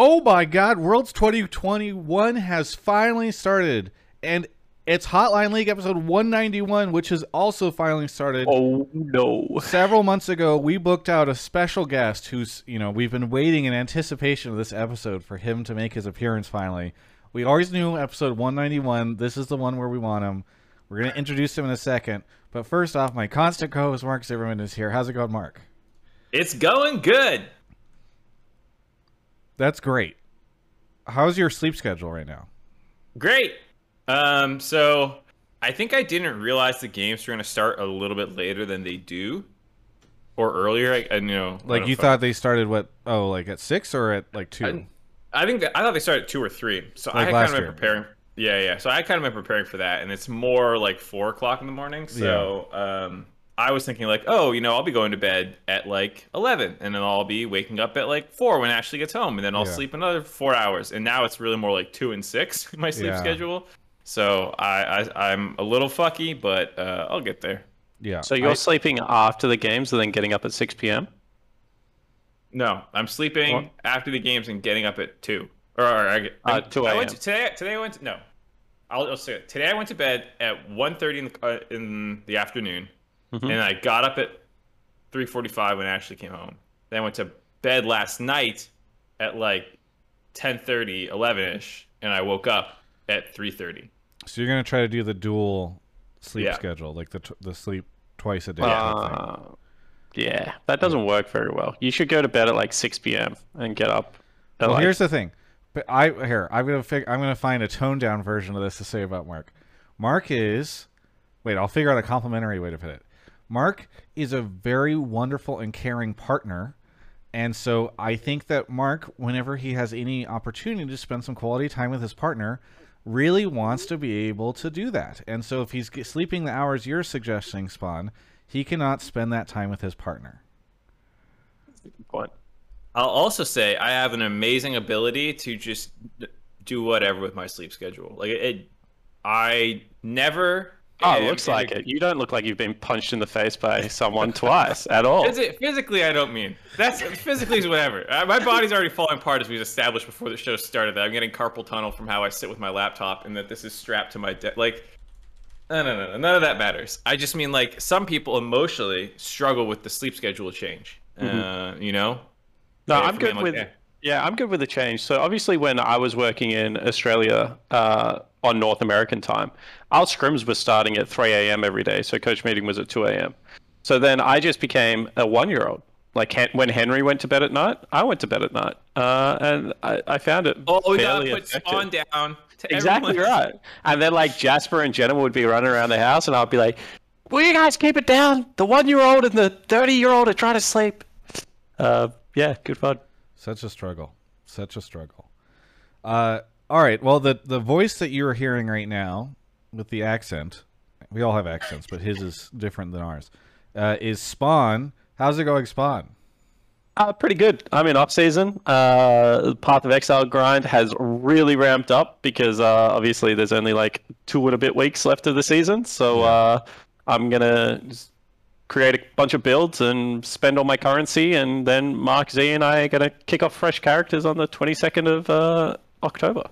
Oh my God! Worlds 2021 has finally started, and it's Hotline League episode 191, which has also finally started. Oh no! Several months ago, we booked out a special guest who's, you know, we've been waiting in anticipation of this episode for him to make his appearance finally. We always knew episode 191. This is the one where we want him. We're going to introduce him in a second. But first off, my constant co host Mark Zimmerman is here. How's it going, Mark? It's going good. That's great. How's your sleep schedule right now? Great. Um, so I think I didn't realize the games were going to start a little bit later than they do, or earlier. I, I you know, like you thought they started what? Oh, like at six or at like two? I, I think that, I thought they started at two or three. So Like I kind of year. been preparing. Yeah, yeah. So I kind of been preparing for that, and it's more like four o'clock in the morning. So um, I was thinking like, oh, you know, I'll be going to bed at like eleven, and then I'll be waking up at like four when Ashley gets home, and then I'll Yeah. sleep another four hours. And now it's really more like two and six in my sleep Yeah. schedule. So I, I I'm a little fucky, but uh, I'll get there. Yeah. So you're I- sleeping after the games and then getting up at 6 p.m. No, I'm sleeping What? after the games and getting up at two. Or, or I, Uh, 2 I went a.m.. to, today. Today I went to, no. I'll, I'll say it. Today I went to bed at 1.30 in the, uh, in the afternoon, Mhm. and I got up at 3:45 when Ashley came home. Then I went to bed last night at like 10:30, 11ish, and I woke up at 3:30. So you're gonna try to do the dual sleep Yeah. schedule, like the t- the sleep twice a day. Uh, yeah, that doesn't work very well. You should go to bed at like 6 p.m. and get up. At Well, like, here's the thing. But I here I'm gonna fig- I'm gonna find a toned down version of this to say about Mark. Mark is wait I'll figure out a complimentary way to put it. Mark is a very wonderful and caring partner, and so I think that Mark, whenever he has any opportunity to spend some quality time with his partner, really wants to be able to do that. And so if he's sleeping the hours you're suggesting, Spawn, he cannot spend that time with his partner. point. I'll also say I have an amazing ability to just do whatever with my sleep schedule. Like it, I never. Oh, it looks like it. You don't look like you've been punched in the face by someone twice at all. Physi- physically, I don't mean that's physically is whatever. Uh, my body's already falling apart as we established before the show started. That I'm getting carpal tunnel from how I sit with my laptop, and that this is strapped to my desk. Like, no, no, no, no, none of that matters. I just mean like some people emotionally struggle with the sleep schedule change. Uh, you know? No, Yeah, I'm for me, good like, with. eh. Yeah, I'm good with the change. So obviously, when I was working in Australia uh, on North American time, our scrims were starting at 3 a.m. every day. So coach meeting was at 2 a.m. So then I just became a one-year-old. Like when Henry went to bed at night, I went to bed at night, uh, and I, I found it. Oh, we gotta fairly put effective. Spawn down. To Exactly everyone. right. And then like Jasper and Jenna would be running around the house, and I'd be like, "Will you guys keep it down? The one-year-old and the thirty-year-old are trying to sleep." Uh, yeah, good fun. Such a struggle. Such a struggle. Uh, all right. Well, the the voice that you are hearing right now with the accent, we all have accents, but his is different than ours. Uh, is Spawn? How's it going, Spawn? Uh, pretty good. I'm in off season. Uh, Path of Exile grind has really ramped up because uh, obviously there's only like two and a bit weeks left of the season. So uh, I'm gonna create a bunch of builds and spend all my currency, and then Mark Z and I are gonna kick off fresh characters on the 22nd of uh, October.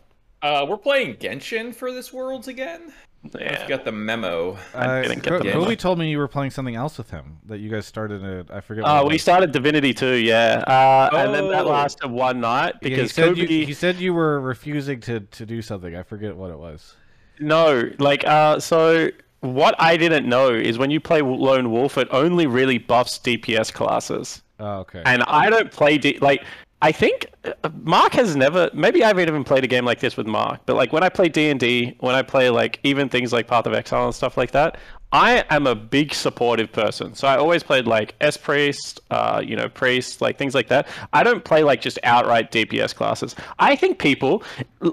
Uh, we're playing Genshin for this Worlds again. I Yeah. got the memo. Uh, didn't get Co- the memo. Kobe told me you were playing something else with him. That you guys started. A, I forget. Uh, we was. started Divinity 2, yeah, uh, and then that Oh. lasted one night Yeah, he because said Kobe. you, he said you were refusing to, to do something. I forget what it was. No, like uh, so what I didn't know is when you play Lone Wolf, it only really buffs DPS classes, Oh, okay. and I don't play D- like. I think uh, Mark has never. Maybe I haven't even played a game like this with Mark, but like when I play D and D, when I play like even things like Path of Exile and stuff like that, I am a big supportive person. So I always played like S priest, uh, you know, priest, like things like that. I don't play like just outright DPS classes. I think people, a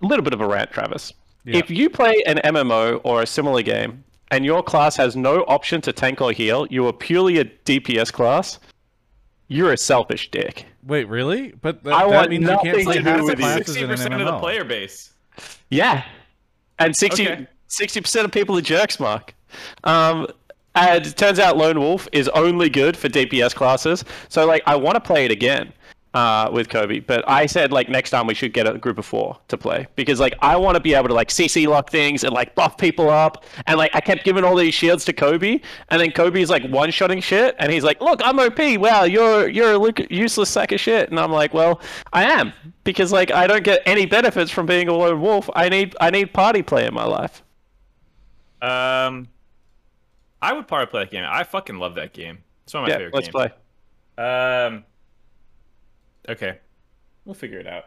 little bit of a rant, Travis. Yeah. If you play an MMO or a similar game and your class has no option to tank or heal, you are purely a DPS class. You're a selfish dick. Wait, really? But that, I that want means you can't nothing play to do half the with you. classes Sixty in an percent of the MMO. player base. Yeah, and 60 Okay. percent of people are jerks, Mark. Um, and it turns out Lone Wolf is only good for DPS classes. So like, I want to play it again, uh, with Kobe. But I said like next time we should get a group of four to play because like I want to be able to like CC lock things and like buff people up. And like I kept giving all these shields to Kobe, and then Kobe's like one shotting shit, and he's like, "Look, I'm OP. Wow, you're you're a useless sack of shit." And I'm like, "Well, I am because like I don't get any benefits from being a lone wolf. I need I need party play in my life." Um, I would party play that game. I fucking love that game. It's one of my yeah, favorite let's games. play. Um. Okay, we'll figure it out.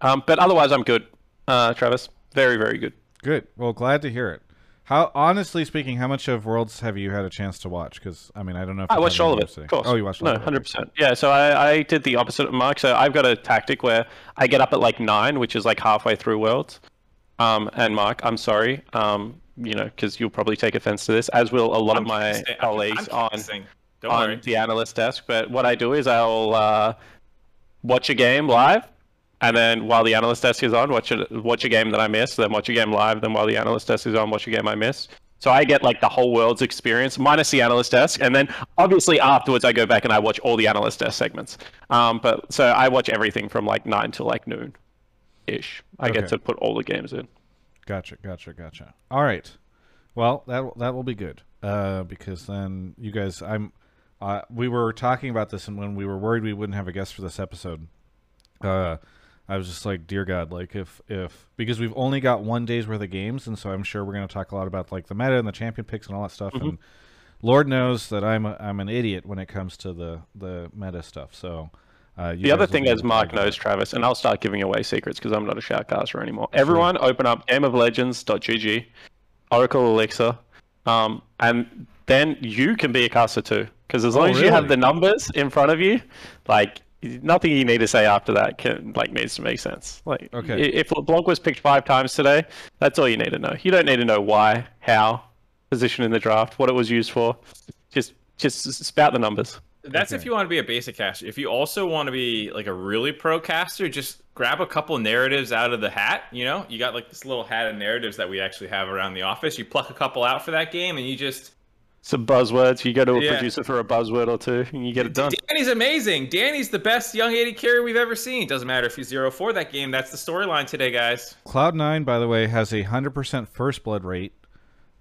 Um, but otherwise, I'm good. Uh, Travis, very very good. Good. Well, glad to hear it. How honestly speaking, how much of Worlds have you had a chance to watch? Because I mean, I don't know. if I watched all of it. yesterday. Of course. Oh, you watched all no, hundred percent. Yeah. So I, I did the opposite of Mark. So I've got a tactic where I get up at like nine, which is like halfway through Worlds. Um, and Mark, I'm sorry. Um, you know, because you'll probably take offense to this, as will a lot of I'm my colleagues on. Don't on worry. the analyst desk. But what I do is I'll uh, watch a game live, and then while the analyst desk is on, watch a watch a game that I missed. Then watch a game live. Then while the analyst desk is on, watch a game I missed. So I get like the whole world's experience minus the analyst desk, and then obviously afterwards I go back and I watch all the analyst desk segments. Um, but so I watch everything from like nine to like noon, ish. I Okay. get to put all the games in. Gotcha, gotcha, gotcha. All right. Well, that that will be good uh, because then you guys, I'm, uh, we were talking about this, and when we were worried we wouldn't have a guest for this episode, uh, I was just like, dear God, like if if because we've only got one day's worth of games, and so I'm sure we're going to talk a lot about like the meta and the champion picks and all that stuff, Mm-hmm. and Lord knows that I'm a, I'm an idiot when it comes to the the meta stuff. So. Uh, The other thing is Mark knows. Travis, and I'll start giving away secrets because I'm not a shoutcaster anymore. Everyone, open up gameoflegends.gg, Oracle Elixir, um, and then you can be a caster too. Because as oh, long Oh, as you have the numbers in front of you, like nothing you need to say after that can like needs to make sense. Like, Okay. i- if LeBlanc was picked five times today, that's all you need to know. You don't need to know why, how, position in the draft, what it was used for. Just just spout the numbers. That's if you want to be a basic caster. If you also want to be like a really pro caster, just grab a couple narratives out of the hat. You know, you got like this little hat of narratives that we actually have around the office. You pluck a couple out for that game, and you just Some buzzwords. You go to a Yeah. producer for a buzzword or two, and you get it done. Danny's amazing. Danny's the best young AD carry we've ever seen. Doesn't matter if he's 0-4 that game. That's the storyline today, guys. Cloud Nine, by the way, has a hundred percent first blood rate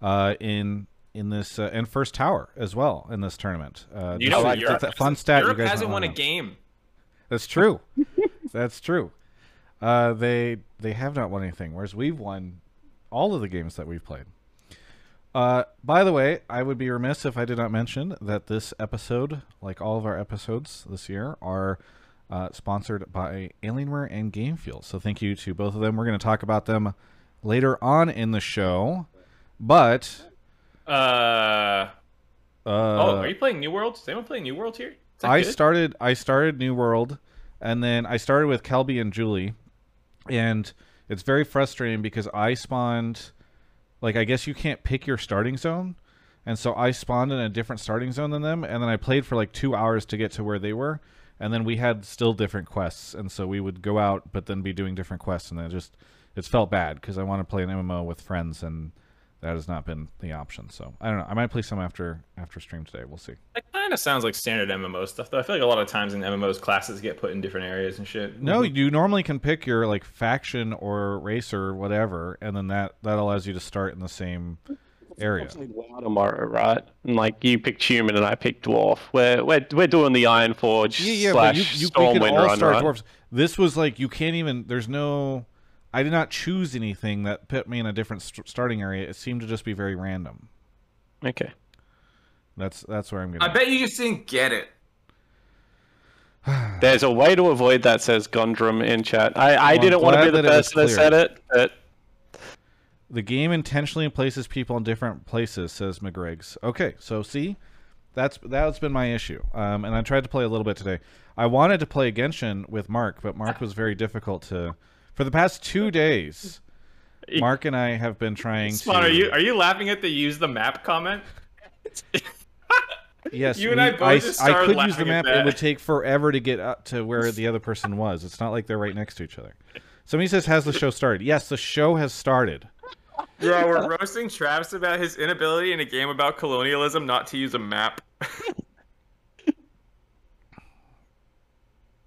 uh, in in this uh, and first tower as well in this tournament. Uh, You this know, is- Europe, that's a fun stat. Europe you guys hasn't won a game. That's true. That's true. Uh, they they have not won anything, whereas we've won all of the games that we've played. Uh, by the way, I would be remiss if I did not mention that this episode, like all of our episodes this year, are uh, sponsored by Alienware and Game Fuel. So thank you to both of them. We're going to talk about them later on in the show, but Uh, uh, oh, are you playing New World? Is anyone playing New World here? I good? started I started New World and then I started with Kelby and Julie and it's very frustrating because I spawned like I guess you can't pick your starting zone. And so I spawned in a different starting zone than them and then I played for like 2 hours to get to where they were and then we had still different quests and so we would go out but then be doing different quests and it just it felt bad because I want to play an MMO with friends and that has not been the option. So I don't know. I might play some after after stream today. We'll see. That kind of sounds like standard MMO stuff, though. I feel like a lot of times in MMOs, classes get put in different areas and shit. No, you normally can pick your like faction or race or whatever, and then that that allows you to start in the same area. played WoW tomorrow, right? And like you picked human and I picked dwarf. We're we're, we're doing the Ironforge Yeah, yeah, slash you you Stormwind run, right? dwarves. This was like you can't even. There's no. I did not choose anything that put me in a different st- starting area. It seemed to just be very random. Okay. That's that's where I'm I gonna. bet you just didn't get it. There's a way to avoid that, says Gondrum in chat. I, I Well, didn't want to be the that it was person that said it, but The game intentionally places people in different places, says McGriggs. Okay, so see, that's that's been my issue. Um, and I tried to play a little bit today. I wanted to play Genshin with Mark, but Mark was very difficult to. For the past two days, Mark and I have been trying Spawn, to. are you are you laughing at the use the map comment? Yes, you and I both I, just I could use the map. It would take forever to get up to where the other person was. It's not like they're right next to each other. Somebody says, "Has the show started?" Yes, the show has started. Yeah, we're roasting Travis about his inability in a game about colonialism not to use a map.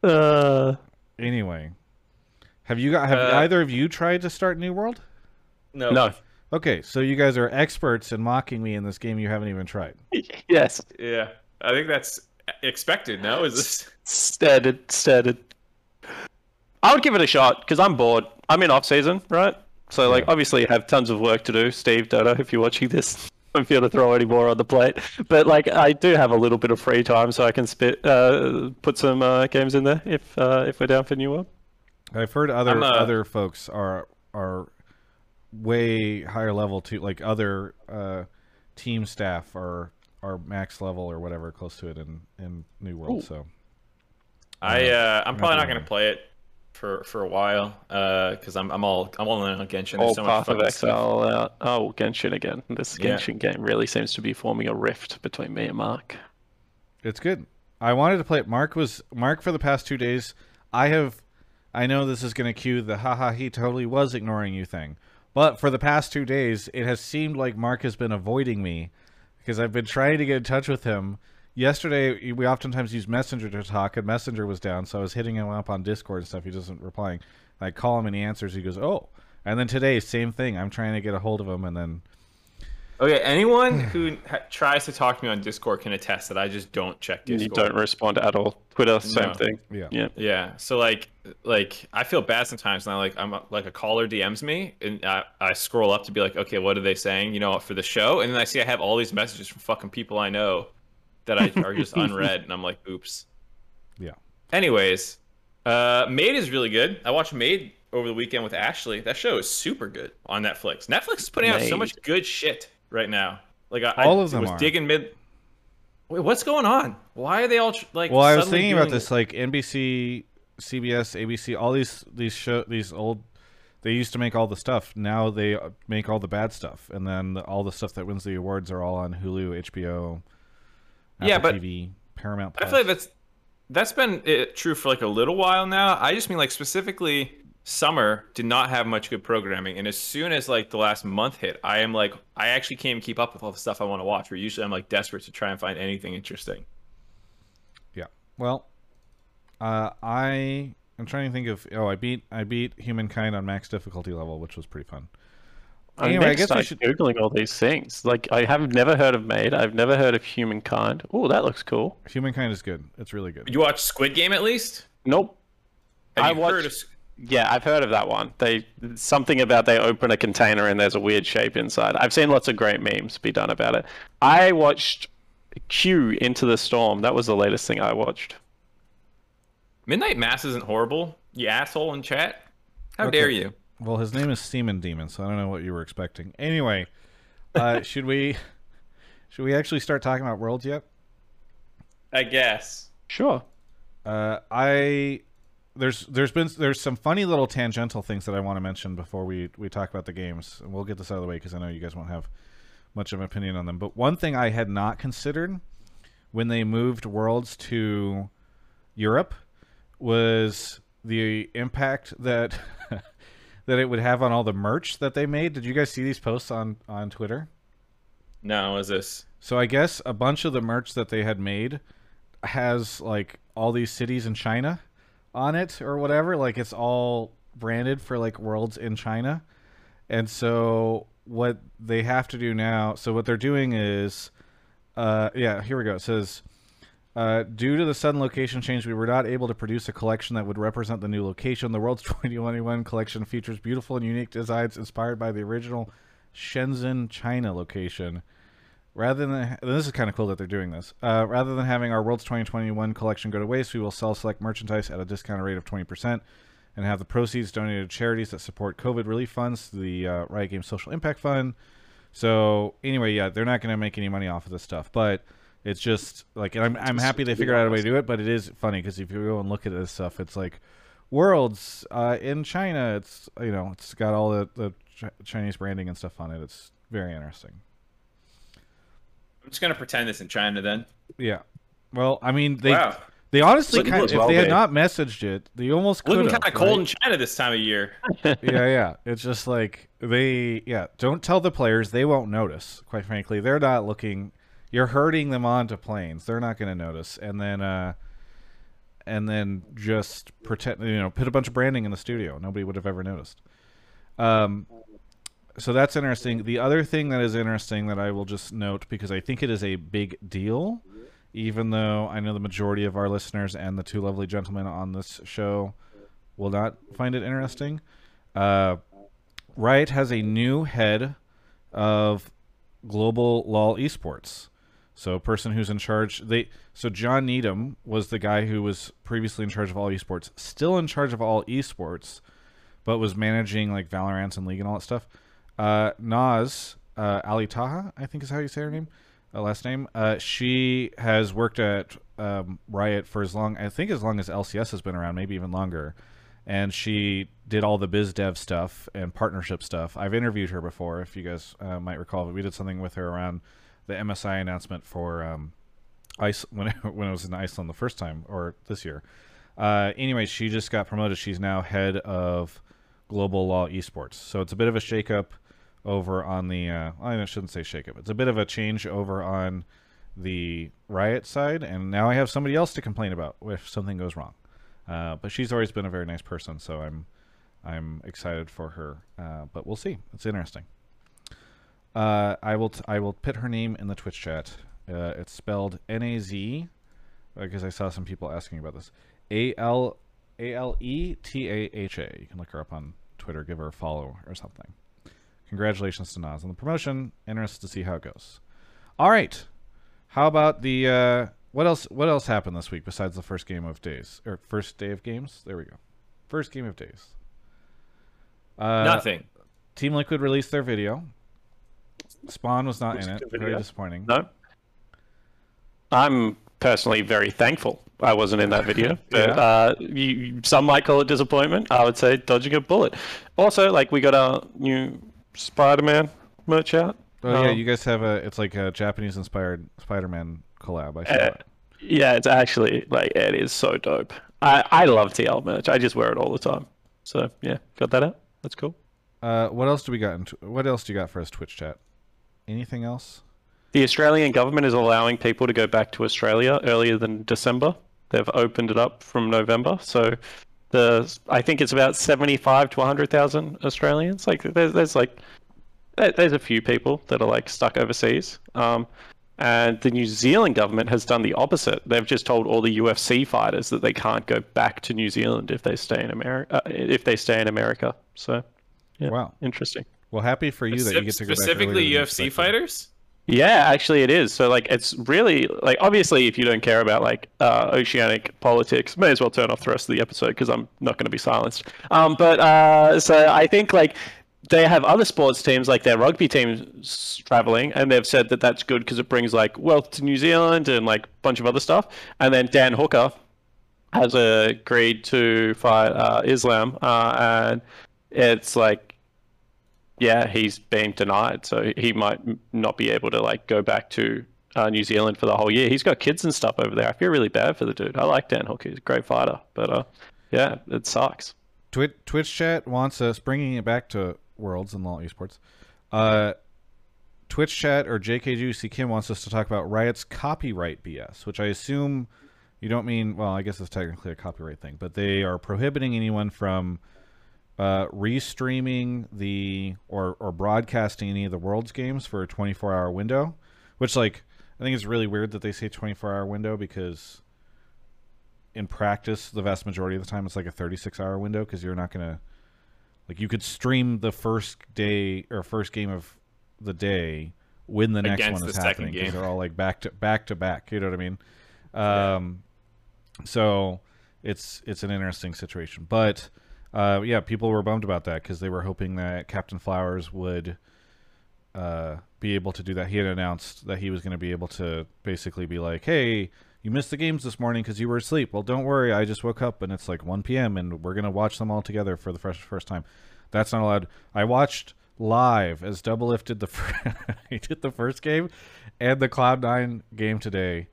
Uh, Anyway, have you got have Uh, either of you tried to start New World? No. no. Okay, so you guys are experts in mocking me in this game you haven't even tried. Yes. Yeah. I think that's expected. No, is this? Standard, standard. I would give it a shot because I'm bored. I'm in off season, right? So like, Yeah. obviously, have tons of work to do. Steve, Dodo, if you're watching this, I don't feel to throw any more on the plate. But like, I do have a little bit of free time, so I can spit, uh, put some uh, games in there if uh, if we're down for New World. I've heard other I'm, uh, other folks are are way higher level too, like other uh, team staff are are max level or whatever close to it in in New World. Ooh. So I uh, I'm probably not gonna play it for for a while because I'm I'm all I'm all in on Genshin. All There's so much Path of. Exile out. Oh, Genshin again. This Yeah. Genshin game really seems to be forming a rift between me and Mark. it's good. I wanted to play it. Mark was Mark for the past two days. I have. I know this is going to cue the haha he totally was ignoring you thing, but for the past two days, it has seemed like Mark has been avoiding me because I've been trying to get in touch with him. Yesterday, we oftentimes use Messenger to talk, and Messenger was down, so I was hitting him up on Discord and stuff. He doesn't replying. I call him and he answers. He goes, "Oh," and then today, same thing. I'm trying to get a hold of him, and then Okay, anyone who ha- tries to talk to me on Discord can attest that I just don't check Discord. You don't respond at all. Twitter, same No. thing. yeah, Yeah. Yeah. So like, like I feel bad sometimes. And I like I'm like a caller DMs me, and I, I scroll up to be like, okay, what are they saying? You know, for the show, and then I see I have all these messages from fucking people I know that I are just unread, and I'm like, oops. yeah. Anyways, uh, Maid is really good. I watched Maid over the weekend with Ashley. That show is super good on Netflix. Netflix is putting out so much good shit right now. Like I, All I of them was are. digging mid. Wait, what's going on? Why are they all tr- like? Well, I was thinking about this, like NBC, CBS, ABC, all these these show these old. They used to make all the stuff. Now they uh, make all the bad stuff, and then the, all the stuff that wins the awards are all on Hulu, HBO, Apple Yeah, but TV, Paramount. I feel like that's that's been uh, true for like a little while now. I just mean like specifically summer did not have much good programming, and as soon as like the last month hit, I am like I actually can't even keep up with all the stuff I want to watch. Where usually I'm like desperate to try and find anything interesting. Yeah. Well, uh, I am trying to think of. Oh, I beat I beat Humankind on max difficulty level, which was pretty fun. I'm Anyway, I next guess we should- googling all these things. Like I have never heard of Maid I've never heard of Humankind. Oh, that looks cool. Humankind is good. It's really good. You watch Squid Game at least? Nope. Have I you watched- heard of? S- Yeah, I've heard of that one. They something about they open a container and there's a weird shape inside. I've seen lots of great memes be done about it. I watched Q Into the Storm. That was the latest thing I watched. Midnight Mass isn't horrible. You asshole in chat. How Okay. dare you? Well, his name is Seaman Demon, so I don't know what you were expecting. Anyway, uh, should we should we actually start talking about worlds yet? I guess. Sure. Uh, I there's there's been there's some funny little tangential things that I want to mention before we we talk about the games, and we'll get this out of the way because I know you guys won't have much of an opinion on them. But one thing I had not considered when they moved worlds to Europe was the impact that that it would have on all the merch that they made. Did you guys see these posts on on Twitter? No, is this? So I guess a bunch of the merch that they had made has like all these cities in China on it or whatever. Like it's all branded for like worlds in China. And so what they have to do now, so what they're doing is uh yeah, here we go. It says uh, due to the sudden location change, we were not able to produce a collection that would represent the new location. The World's 2021 collection features beautiful and unique designs inspired by the original Shenzhen, China location. Rather than this is kind of cool that they're doing this. Uh, rather than having our World's 2021 collection go to waste, we will sell select merchandise at a discounted rate of 20% and have the proceeds donated to charities that support COVID relief funds, the uh, Riot Games Social Impact Fund. So anyway, yeah, they're not going to make any money off of this stuff, but it's just like and I'm I'm happy they figured out a way to do it, but it is funny because if you go and look at this stuff, it's like worlds uh, in China. It's you know it's got all the the Chinese branding and stuff on it. It's very interesting. I'm just gonna pretend it's in China then. Yeah. Well, I mean they wow. they honestly Looking kind as if well they had made. not messaged it, they almost could Looking have. kind of cold in China this time of year. yeah, yeah. It's just like they, yeah. Don't tell the players; they won't notice. Quite frankly, they're not looking. You're herding them onto planes. They're not going to notice. And then, uh and then just pretend, you know, put a bunch of branding in the studio. Nobody would have ever noticed. Um, so that's interesting. The other thing that is interesting that I will just note because I think it is a big deal, even though I know the majority of our listeners and the two lovely gentlemen on this show will not find it interesting. Uh, Riot has a new head of global LOL esports. So a person who's in charge they so John Needham was the guy who was previously in charge of all esports, still in charge of all esports, but was managing like Valorant and League and all that stuff. Uh, Naz uh, Aletaha, I think is how you say her name, uh, last name. Uh, she has worked at um, Riot for as long, I think, as long as LCS has been around, maybe even longer. And she did all the biz dev stuff and partnership stuff. I've interviewed her before, if you guys uh, might recall. But we did something with her around the MSI announcement for um, Ice when when was in Iceland the first time or this year. Uh, anyway, she just got promoted. She's now head of global LoL esports. So it's a bit of a shakeup over on the. Uh, I shouldn't say shakeup. It's a bit of a change over on the Riot side, and now I have somebody else to complain about if something goes wrong. Uh, but she's always been a very nice person, so I'm I'm excited for her. Uh, but we'll see. It's interesting. Uh, I will t- I will put her name in the Twitch chat. Uh, it's spelled N A Z because I saw some people asking about this. A L A L E T A H A. You can look her up on Twitter, give her a follow or something. Congratulations to Naz on the promotion. Interested to see how it goes. All right. How about the uh, what else? What else happened this week besides the first game of days or first day of games? There we go. First game of days. Uh, Nothing. Team Liquid released their video. Spawn was not Looks in it. video. Very disappointing. No. I'm personally very thankful I wasn't in that video. But Yeah. uh, you, some might call it disappointment. I would say dodging a bullet. Also, like we got our new Spider-Man merch out. Oh yeah, you guys have a. It's like a Japanese-inspired Spider-Man collab. I saw Uh, it. Yeah, it's actually like it is so dope. I I love TL merch. I just wear it all the time. So yeah, got that out. That's cool. Uh, what else do we got? In what else do you got for us, Twitch chat? Anything else? The Australian government is allowing people to go back to Australia earlier than December. They've opened it up from November, so the I think it's about seventy-five to hundred thousand Australians. Like there's there's like there's a few people that are like stuck overseas. Um, and the New Zealand government has done the opposite. They've just told all the UFC fighters that they can't go back to New Zealand if they stay in America. Uh, if they stay in America, so yeah, Wow. interesting. Well, happy for you that you get to go back Specifically, earlier than you UFC expected. fighters. Yeah, actually, it is. So, like, it's really like obviously, if you don't care about like uh, oceanic politics, may as well turn off the rest of the episode because I'm not going to be silenced. Um, but uh, so I think like they have other sports teams, like their rugby teams, traveling, and they've said that that's good because it brings like wealth to New Zealand and like a bunch of other stuff. And then Dan Hooker has agreed to fight uh, Islam, uh, and it's like yeah, he's being denied, so he might not be able to like go back to uh, New Zealand for the whole year. He's got kids and stuff over there. I feel really bad for the dude. I like Dan Hooker; he's a great fighter, but uh, yeah, it sucks. Twitch, Twitch chat wants us bringing it back to Worlds and LoL esports. Uh, Twitch chat or JK Juicy Kim wants us to talk about Riot's copyright BS, which I assume you don't mean. Well, I guess it's technically a copyright thing, but they are prohibiting anyone from uh, restreaming the or or broadcasting any of the Worlds games for a 24 hour window. Which, like, I think it's really weird that they say 24 hour window because in practice, the vast majority of the time, it's like a 36 hour window because you're not going to. Like, you could stream the first day or first game of the day when the next one is happening because they're all like back to back to back. You know what I mean? Um, so it's it's an interesting situation, but uh, yeah, people were bummed about that because they were hoping that Captain Flowers would uh, be able to do that. He had announced that he was going to be able to basically be like, "Hey, you missed the games this morning because you were asleep. Well, don't worry, I just woke up and it's like 1 p.m. and we're going to watch them all together for the first first time." That's not allowed. I watched live as Doublelift did the did the first game and the Cloud Nine game today,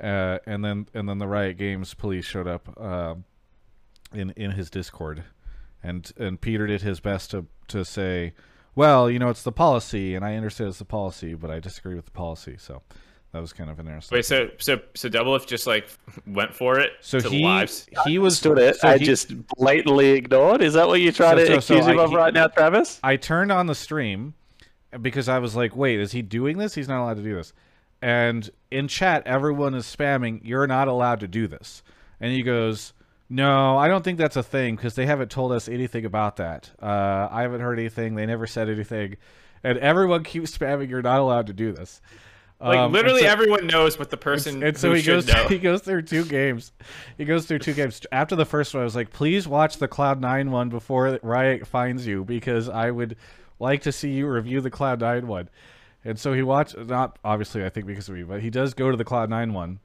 uh, and then and then the Riot Games police showed up um in in his Discord, and and Peter did his best to to say, well, you know, it's the policy, and I understand it's the policy, but I disagree with the policy. So That was kind of interesting. Wait, so so so Doublelift just like went for it. So to he lives? he was Stood it. so I he- just blatantly ignored. Is that what you're trying So- to so- so accuse him I- of he- right now, Travis? I turned on the stream because I was like, wait, is he doing this? He's not allowed to do this. And in chat, everyone is spamming, you're not allowed to do this. And he goes, no, I don't think that's a thing because they haven't told us anything about that. Uh, I haven't heard anything. They never said anything. And everyone keeps spamming, you're not allowed to do this. Like Um, literally so- everyone knows what the person and so who he goes know. he goes through two games. He goes through two games. After the first one, I was like, please watch the Cloud Nine one before Riot finds you because I would like to see you review the Cloud Nine one. And so he watched not obviously I think because of me, but he does go to the Cloud Nine one,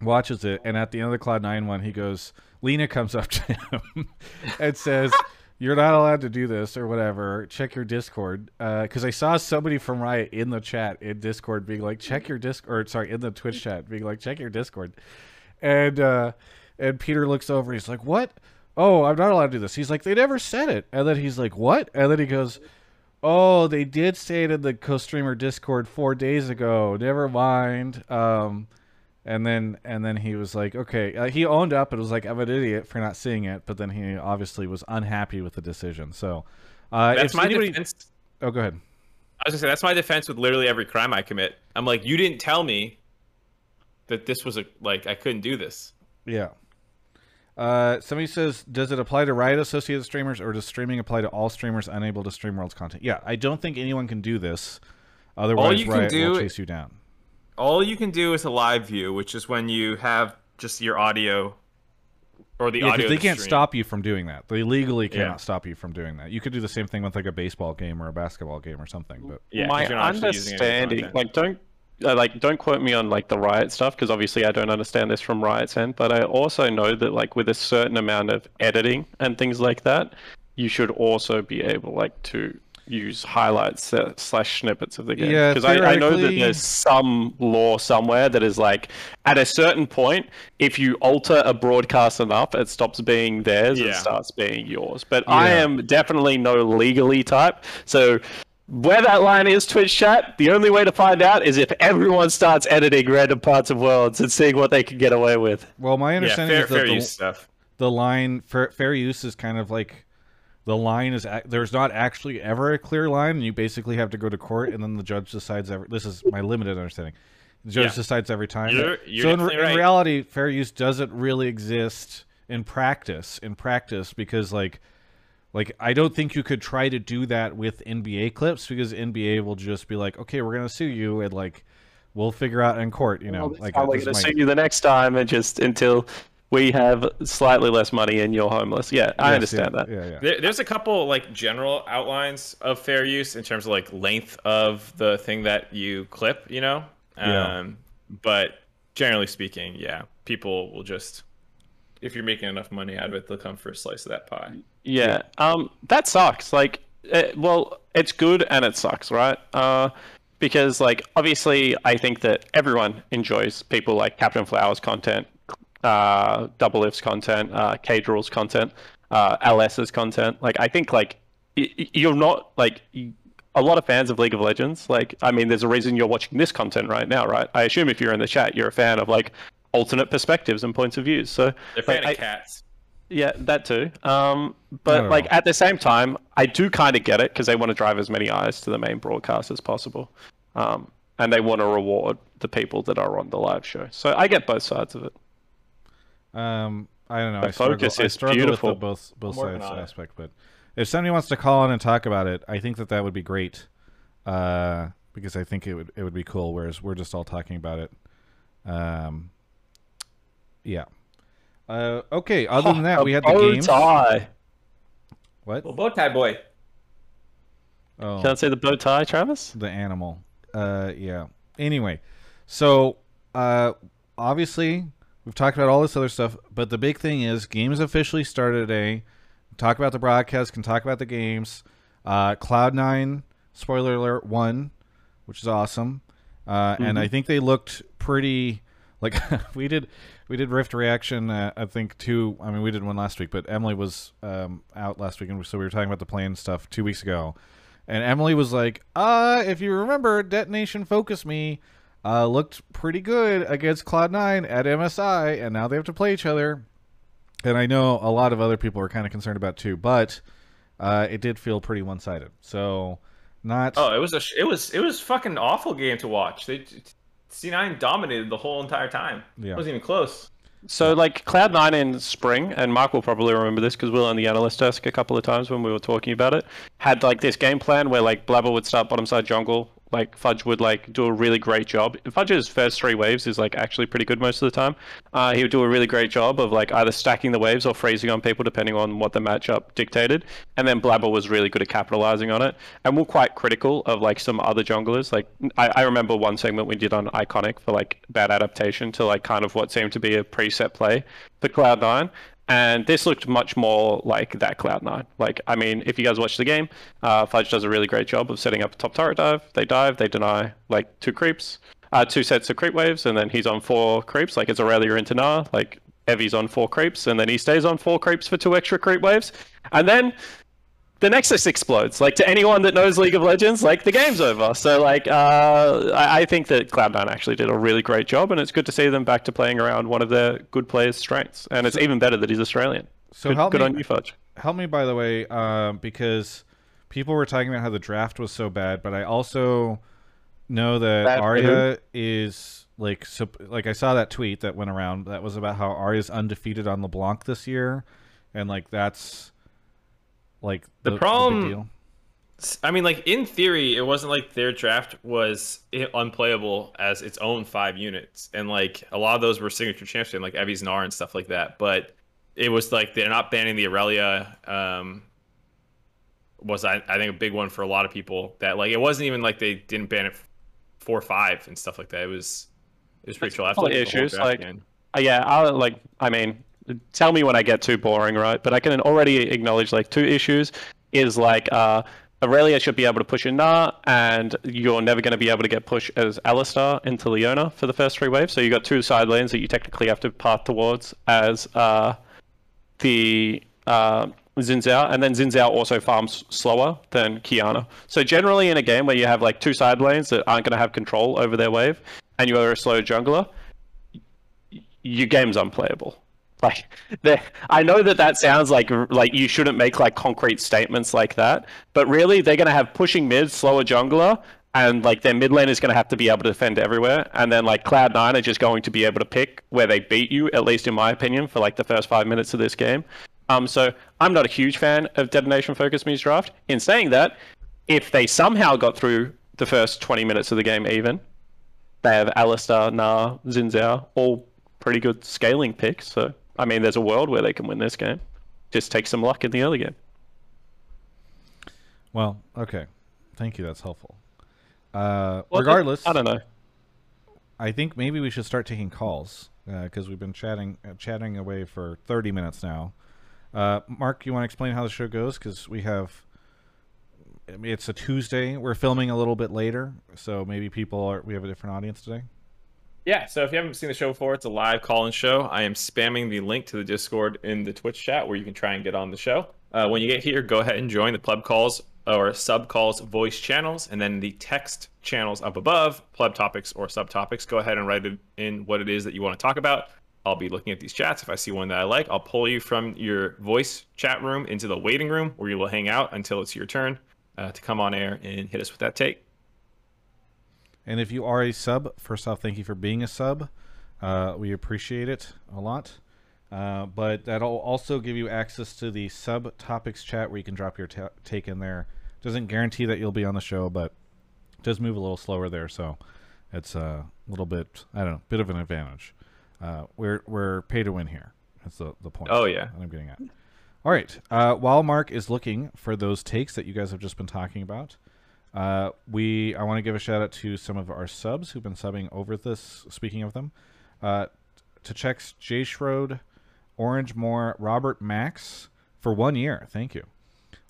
watches it, and at the end of the Cloud Nine one, he goes Lena comes up to him and says you're not allowed to do this or whatever. Check your Discord. Because I saw somebody from Riot in the chat in Discord being like, check your Discord. Sorry, in the Twitch chat being like, check your Discord. And uh, and Peter looks over. He's like, what? Oh, I'm not allowed to do this. He's like, they never said it. And then he's like, what? And then he goes, oh, they did say it in the co-streamer Discord four days ago. Never mind. Um, and then and then he was like, okay, uh, he owned up and was like, I'm an idiot for not seeing it. But then he obviously was unhappy with the decision. So uh, That's my anybody, defense. oh, go ahead. I was gonna say that's my defense with literally every crime I commit. I'm like, you didn't tell me that this was a like I couldn't do this. Yeah. Uh, somebody says, does it apply to Riot Associated streamers or does streaming apply to all streamers unable to stream Worlds content? Yeah, I don't think anyone can do this. Otherwise, you can Riot will chase you down. All you can do is a live view, which is when you have just your audio or the Yeah, 'cause audio. they the can't stream. stop you from doing that. They legally cannot Yeah. stop you from doing that. You could do the same thing with like a baseball game or a basketball game or something. But Yeah, 'cause my you're not actually using any understanding, like, don't uh, like don't quote me on like the riot stuff because obviously I don't understand this from riot's end. But I also know that like with a certain amount of editing and things like that, you should also be able like to use highlights uh, slash snippets of the game. Yeah, because I, I know that there's some law somewhere that is like at a certain point, if you alter a broadcast enough, it stops being theirs and starts being yours. But I am definitely no legally type, so. Where that line is, Twitch chat, the only way to find out is if everyone starts editing random parts of worlds and seeing what they can get away with. well, my yeah, understanding fair, is that fair the, use stuff. the line fair, fair use is kind of like the line is there's not actually ever a clear line and you basically have to go to court and then the judge decides every this is my limited understanding. The judge Yeah. decides every time. You're- you're so in, definitely in reality fair use doesn't really exist in practice in practice because like like I don't think you could try to do that with NBA clips because NBA will just be like okay we're gonna sue you and like we'll figure out in court you know like I'm going to might- sue you the next time and just until we have slightly less money and you're homeless. Yeah, I Yes, understand yeah, that. yeah yeah There, there's a couple like general outlines of fair use in terms of like length of the thing that you clip, you know. Yeah. Um, but generally speaking, yeah, people will just if you're making enough money out of it, they'll come for a slice of that pie. Yeah. Um, that sucks. Like, uh, well, it's good and it sucks, right? Uh, because like obviously, I think that everyone enjoys people like Captain Flowers content, uh, Doublelift's content, uh, Caedrel's content, uh, LS's content. Like, I think like y- y- you're not like. y- a lot of fans of League of Legends, like, I mean, there's a reason you're watching this content right now, right? I assume if you're in the chat, you're a fan of like alternate perspectives and points of views. So, They're a fan like, of I- cats. yeah, that too. Um, but at like at the same time, I do kind of get it because they want to drive as many eyes to the main broadcast as possible, um, and they want to reward the people that are on the live show. So I get both sides of it. Um, I don't know. The I struggle, focus I is struggle beautiful. with the both both I'm sides aspect, but if somebody wants to call in and talk about it, I think that that would be great. Uh, because I think it would it would be cool. Whereas we're just all talking about it. Um, yeah. Uh, okay. Other than that, we had the bow games. tie. What? Well, bow tie boy. Oh, Can I say the bow tie, Travis? the animal. Uh, yeah. Anyway, so uh, obviously we've talked about all this other stuff, but the big thing is games officially started today. Talk about the broadcast, can talk about the games. Uh, Cloud Nine, spoiler alert, one, which is awesome. Uh, And I think they looked pretty. Like we did, we did Rift reaction. Uh, I think two. I mean, we did one last week, but Emily was um, out last week, and so we were talking about the plane stuff two weeks ago. And Emily was like, "Uh, if you remember, Detonation FocusMe, uh, looked pretty good against Cloud9 at MSI, and now they have to play each other. And I know a lot of other people are kind of concerned about too, but uh, it did feel pretty one-sided. So not. Oh, it was a sh- it was it was fucking awful game to watch. They C9 dominated the whole entire time. Yeah. It wasn't even close. So like Cloud9 in spring, and Mark will probably remember this because we were on the analyst desk a couple of times when we were talking about it. Had like this game plan where like Blaber would start bottom side jungle, like Fudge would like do a really great job. Fudge's first three waves is like actually pretty good most of the time. Uh, he would do a really great job of like either stacking the waves or freezing on people depending on what the matchup dictated. And then Blaber was really good at capitalizing on it. And we're quite critical of like some other junglers. Like I, I remember one segment we did on Iconic for like bad adaptation to like kind of what seemed to be a preset play for Cloud9 and this looked much more like that Cloud9. Like, I mean, if you guys watch the game, uh, Fudge does a really great job of setting up a top turret dive. They dive, they deny like two creeps, uh, two sets of creep waves, and then he's on four creeps. Like it's Aurelia into Gnar. Like Evi's on four creeps, and then he stays on four creeps for two extra creep waves, and then the Nexus explodes. Like to anyone that knows League of Legends, like the game's over. So like, uh, I, I think that Cloud9 actually did a really great job, and it's good to see them back to playing around one of their good players' strengths. And it's even better that he's Australian. So good, help good me- on you, Fudge. help me by the way uh, because people were talking about how the draft was so bad but i also know that Bad Aria is like so, like i saw that tweet that went around that was about how Aria's undefeated on leblanc this year and like that's like The big problem- deal. I mean, like in theory, it wasn't like their draft was unplayable as its own five units, and like a lot of those were signature champion, like Evi's Gnar and stuff like that. But it was like they're not banning the Aurelia. Um, was I, I think a big one for a lot of people that like it wasn't even like they didn't ban it four five and stuff like that. It was it was pretty That's chill. I couple of feel like issues, like- again. Uh, yeah, I like. I mean, tell me when I get too boring, right? But I can already acknowledge like two issues. Is like uh, Aurelia should be able to push in Gnar, and you're never going to be able to get push as Alistar into Leona for the first three waves. So you got two side lanes that you technically have to path towards as uh, the uh, Xin Zhao, and then Xin Zhao also farms slower than Qiyana. So generally, in a game where you have like two side lanes that aren't going to have control over their wave, and you are a slow jungler, your game's unplayable. Like, I know that that sounds like like you shouldn't make like concrete statements like that, but really they're gonna have pushing mid, slower jungler, and like their mid lane is gonna have to be able to defend everywhere, and then like Cloud Nine are just going to be able to pick where they beat you, at least in my opinion, for like the first five minutes of this game. Um, so I'm not a huge fan of Detonation FocusMe's draft. In saying that, if they somehow got through the first 20 minutes of the game even, they have Alistar, Gnar, Xin Zhao, all pretty good scaling picks. So, I mean, there's a world where they can win this game. Just take some luck in the early game. well okay thank you that's helpful uh, Well, regardless I don't know. I think maybe we should start taking calls because we've been chatting uh, chatting away for 30 minutes now. Uh, Mark, you want to explain how the show goes? Because we have, it's a Tuesday. We're filming a little bit later, so maybe people are. We have a different audience today. Yeah, so if you haven't seen the show before, it's a live call-in show. I am spamming the link to the Discord in the Twitch chat where you can try and get on the show. Uh, when you get here, go ahead and join the pleb calls or sub calls voice channels, and then the text channels up above, pleb topics or subtopics. Go ahead and write it in what it is that you want to talk about. I'll be looking at these chats. If I see one that I like, I'll pull you from your voice chat room into the waiting room where you will hang out until it's your turn uh, to come on air and hit us with that take. And if you are a sub, first off, thank you for being a sub. Uh, we appreciate it a lot. Uh, but that'll also give you access to the sub topics chat where you can drop your ta take in there. Doesn't guarantee that you'll be on the show, but it does move a little slower there, so it's a little bit I don't know, bit of an advantage. Uh, we're we're pay to win here. That's the the point. Oh, yeah. that I'm getting at. All right. Uh, while Mark is looking for those takes that you guys have just been talking about, uh, we I want to give a shout out to some of our subs who've been subbing over this. Speaking of them, uh, to checks Jay Schroed, Orange Moore, Robert Max for one year. Thank you.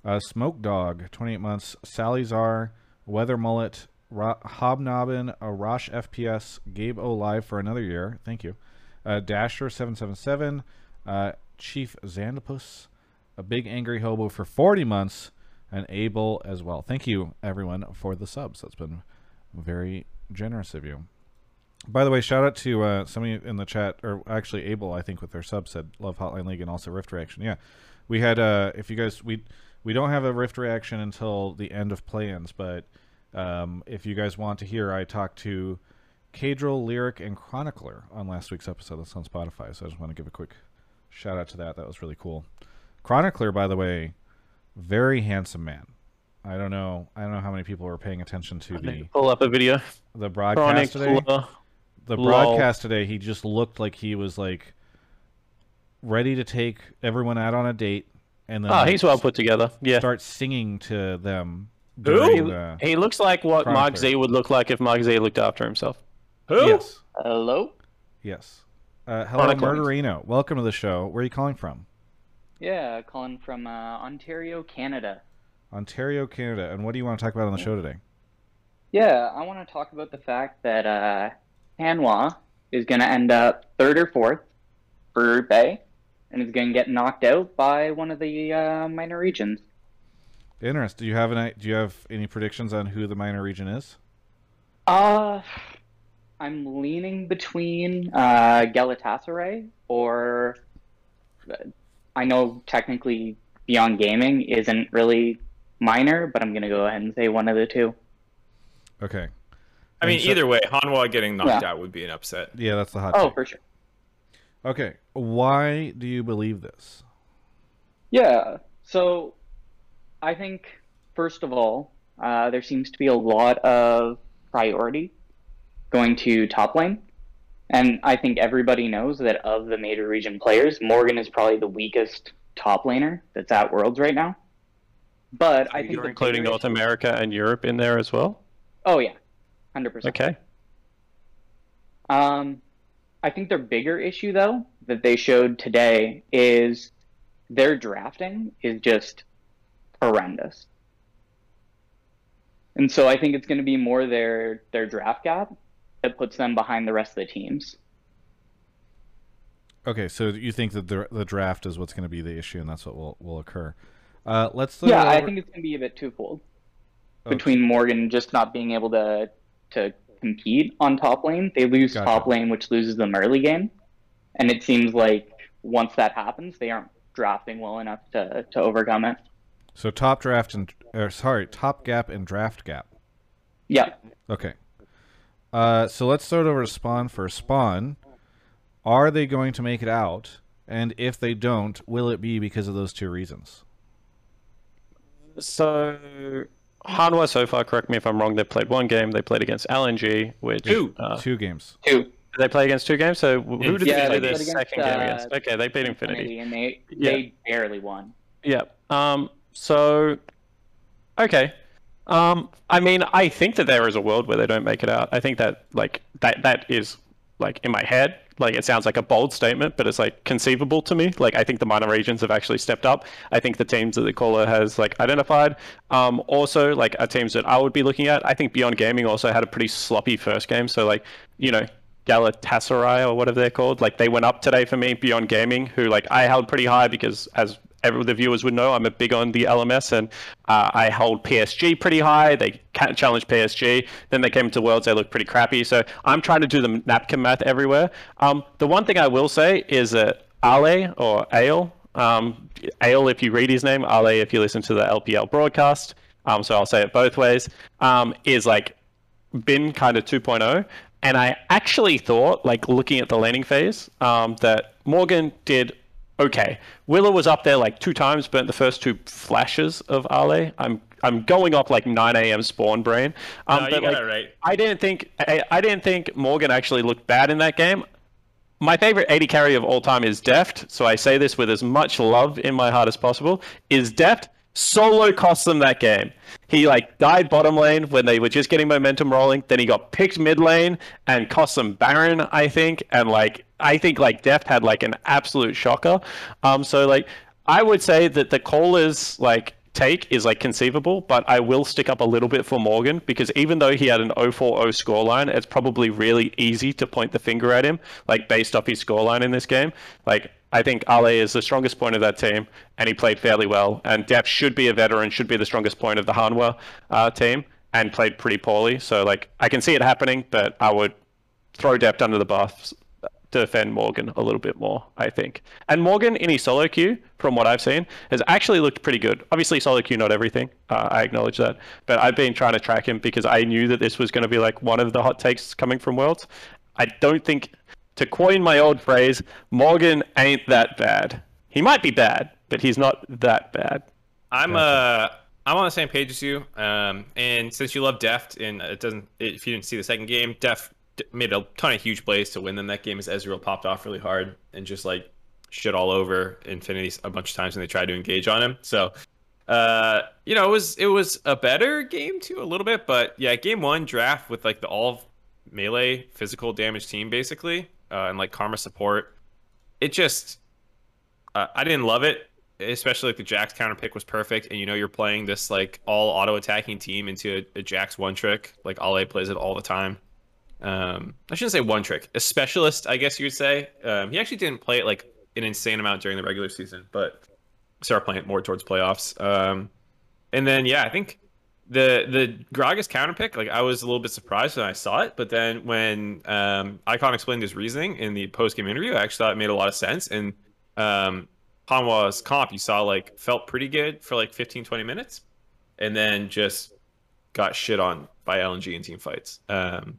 Uh, Smoke Dog, 28 months. Sally Czar, Weather Mullet, Ro- Hobnobbin, uh, Rosh FPS, Gabe O Live for another year. Thank you. Uh, Dasher 777, uh, Chief Xandopus, a Big Angry Hobo for 40 months, and Abel as well. Thank you, everyone, for the subs. That's been very generous of you. By the way, shout out to uh, somebody in the chat, or actually Abel, I think, with their sub said love Hotline League and also Rift reaction. Yeah, we had. Uh, if you guys we we don't have a Rift reaction until the end of plans, but um, if you guys want to hear, I talked to Caedrel, Lyric, and Chronicler on last week's episode. That's on Spotify. So I just want to give a quick shout out to that. That was really cool. Chronicler, by the way, very handsome man. I don't know. I don't know how many people were paying attention to the Pull up a video. the broadcast today. Chronicler. The LoL. broadcast today, he just looked like he was like ready to take everyone out on a date, and then Oh, like, he's well put together. Yeah. start singing to them. He, During, uh, he looks like what Mark Chronicler. Would look like if Mark Z looked after himself. Who? yes, Hello? yes. Uh, hello, Chronicler. Murderino. Welcome to the show. Where are you calling from? Yeah, calling from uh, Ontario, Canada. Ontario, Canada. And what do you want to talk about on the show today? Yeah, I want to talk about the fact that uh, Hanwha is going to end up third or fourth for A and is going to get knocked out by one of the uh, minor regions. Interesting. Do you have any? Do you have any predictions on who the minor region is? Uh, I'm leaning between uh, Galatasaray or I know technically Beyond Gaming isn't really minor, but I'm going to go ahead and say one of the two. Okay. I mean, so- either way, Hanwha getting knocked Yeah. out would be an upset. Yeah, that's the hot. Oh, take. for sure. Okay. Why do you believe this? Yeah. So I think, first of all, uh, there seems to be a lot of priority going to top lane. And I think everybody knows that of the major region players, Morgan is probably the weakest top laner that's at Worlds right now. But I think You're including North America and Europe in there as well. Oh yeah, hundred percent. Okay. Um, I think their bigger issue, though, that they showed today is their drafting is just horrendous. And so I think it's going to be more their their draft gap that puts them behind the rest of the teams. Okay, so you think that the the draft is what's going to be the issue, and that's what will will occur. Uh, let's. yeah, it I think it's going to be a bit twofold Okay. between Morgan just not being able to to compete on top lane. They lose Gotcha. top lane, which loses them early game, and it seems like once that happens, they aren't drafting well enough to to overcome it. So top draft and or sorry, top gap and draft gap. Yeah. Okay. Uh, so let's throw it over to Spawn for Spawn. Are they going to make it out? And if they don't, will it be because of those two reasons? So Hanwha so far, correct me if I'm wrong, they've played one game. They played against LNG, which Two. Uh, two games. Two. did they play against two games. So who did Yeah, they they play their played against, second game uh, against? Okay, they beat Infinity. Infinity, and they Yeah. they barely won. Yeah. Um. So, okay. Um. I mean, I think that there is a world where they don't make it out. I think that like that that is like in my head. Like it sounds like a bold statement, but it's like conceivable to me. Like I think the minor regions have actually stepped up. I think the teams that the caller has like identified, um, also like are teams that I would be looking at. I think Beyond Gaming also had a pretty sloppy first game. So like you know Galatasaray or whatever they're called. Like they went up today for me, Beyond Gaming, who like I held pretty high because as every the viewers would know, I'm a big on the LMS and uh, I hold PSG pretty high. They can't challenge PSG. Then they came to Worlds, they look pretty crappy. So I'm trying to do the napkin math everywhere. Um, the one thing I will say is that Ale or Ale, um, Ale if you read his name, Ale if you listen to the LPL broadcast. Um, so I'll say it both ways. Um, is like been kind of 2.0 and i actually thought like looking at the landing phase um, that morgan did okay Willer was up there like two times burnt the first two flashes of ale i'm i'm going off like 9 a.m spawn brain um, No, but, like, right. i didn't think I, I didn't think morgan actually looked bad in that game my favorite AD carry of all time is Deft, so I say this with as much love in my heart as possible. Is Deft solo cost them that game? He like died bottom lane when they were just getting momentum rolling. Then he got picked mid lane and cost them Baron, I think. And like I think like Deft had like an absolute shocker. Um, so like I would say that the call is like take is like conceivable, but I will stick up a little bit for Morgan because even though he had an 0-4-0 scoreline, it's probably really easy to point the finger at him, like based off his scoreline in this game. Like I think Ale is the strongest point of that team, and he played fairly well. And Deft should be a veteran, should be the strongest point of the Hanwha uh, team, and played pretty poorly. So like I can see it happening, but I would throw Deft under the bus defend Morgan a little bit more, I think. And Morgan in his solo queue, from what I've seen, has actually looked pretty good. Obviously, solo queue, not everything. Uh, I acknowledge that. But I've been trying to track him because I knew that this was going to be like one of the hot takes coming from Worlds. I don't think, to coin my old phrase, Morgan ain't that bad. He might be bad, but he's not that bad. I'm uh I'm on the same page as you. Um, and since you love Deft, and it doesn't, if you didn't see the second game, Deft made a ton of huge plays to win them that game as Ezreal popped off really hard and just like shit all over Infinity a bunch of times when they tried to engage on him. So, uh, you know, it was it was a better game too, a little bit, but yeah, game one draft with like the all melee physical damage team basically, uh, and like Karma support. It just, uh, I didn't love it especially like the Jax counter pick was perfect, and you know you're playing this like all auto attacking team into a, a Jax one trick. Like Ale plays it all the time. Um, I shouldn't say one trick, a specialist, I guess you would say. Um, he actually didn't play it like an insane amount during the regular season, but started playing it more towards playoffs. Um, and then yeah, I think the the Gragas counter pick, like I was a little bit surprised when I saw it, but then when um, Icon explained his reasoning in the post game interview, I actually thought it made a lot of sense. And um, Hanwha's comp, you saw like felt pretty good for like 15, 20 minutes, and then just got shit on by LNG in team fights. Um,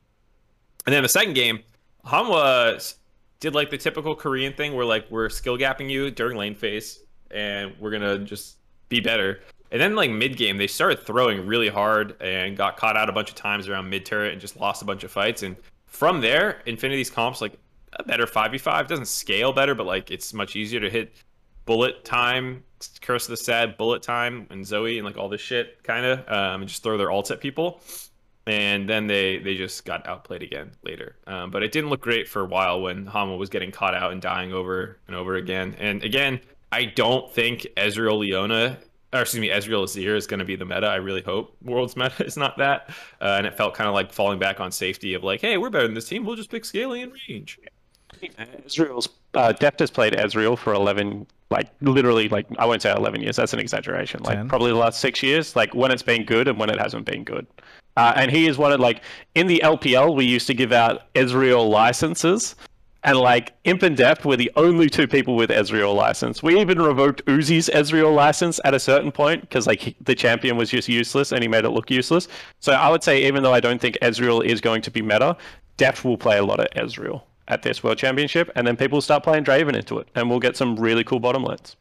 and then the second game, Hanwha did like the typical Korean thing where like we're skill gapping you during lane phase, and we're gonna just be better. And then like mid game, they started throwing really hard and got caught out a bunch of times around mid turret and just lost a bunch of fights. And from there, Infinity's comps like a better 5v5 doesn't scale better, but like it's much easier to hit bullet time, Curse of the Sad, bullet time, and Zoe and like all this shit, kind of, um, and just throw their ults at people. And then they they just got outplayed again later. Um, but it didn't look great for a while when Hanwha was getting caught out and dying over and over again. And again, I don't think Ezreal Leona or excuse me, Ezreal Azir is going to be the meta. I really hope World's meta is not that. Uh, and it felt kind of like falling back on safety of like, hey, we're better than this team. We'll just pick scaling and range. Ezreal's uh, Deft has played Ezreal for 11 like literally like I won't say 11 years. That's an exaggeration. Like 10. probably the last six years. Like when it's been good and when it hasn't been good. Uh, and he is one of like in the LPL we used to give out Ezreal licenses. And like Imp and Deft were the only two people with Ezreal license. We even revoked Uzi's Ezreal license at a certain point because like the champion was just useless and he made it look useless. So I would say even though I don't think Ezreal is going to be meta, Deft will play a lot of Ezreal at this World Championship, and then people start playing Draven into it, and we'll get some really cool bottom lanes.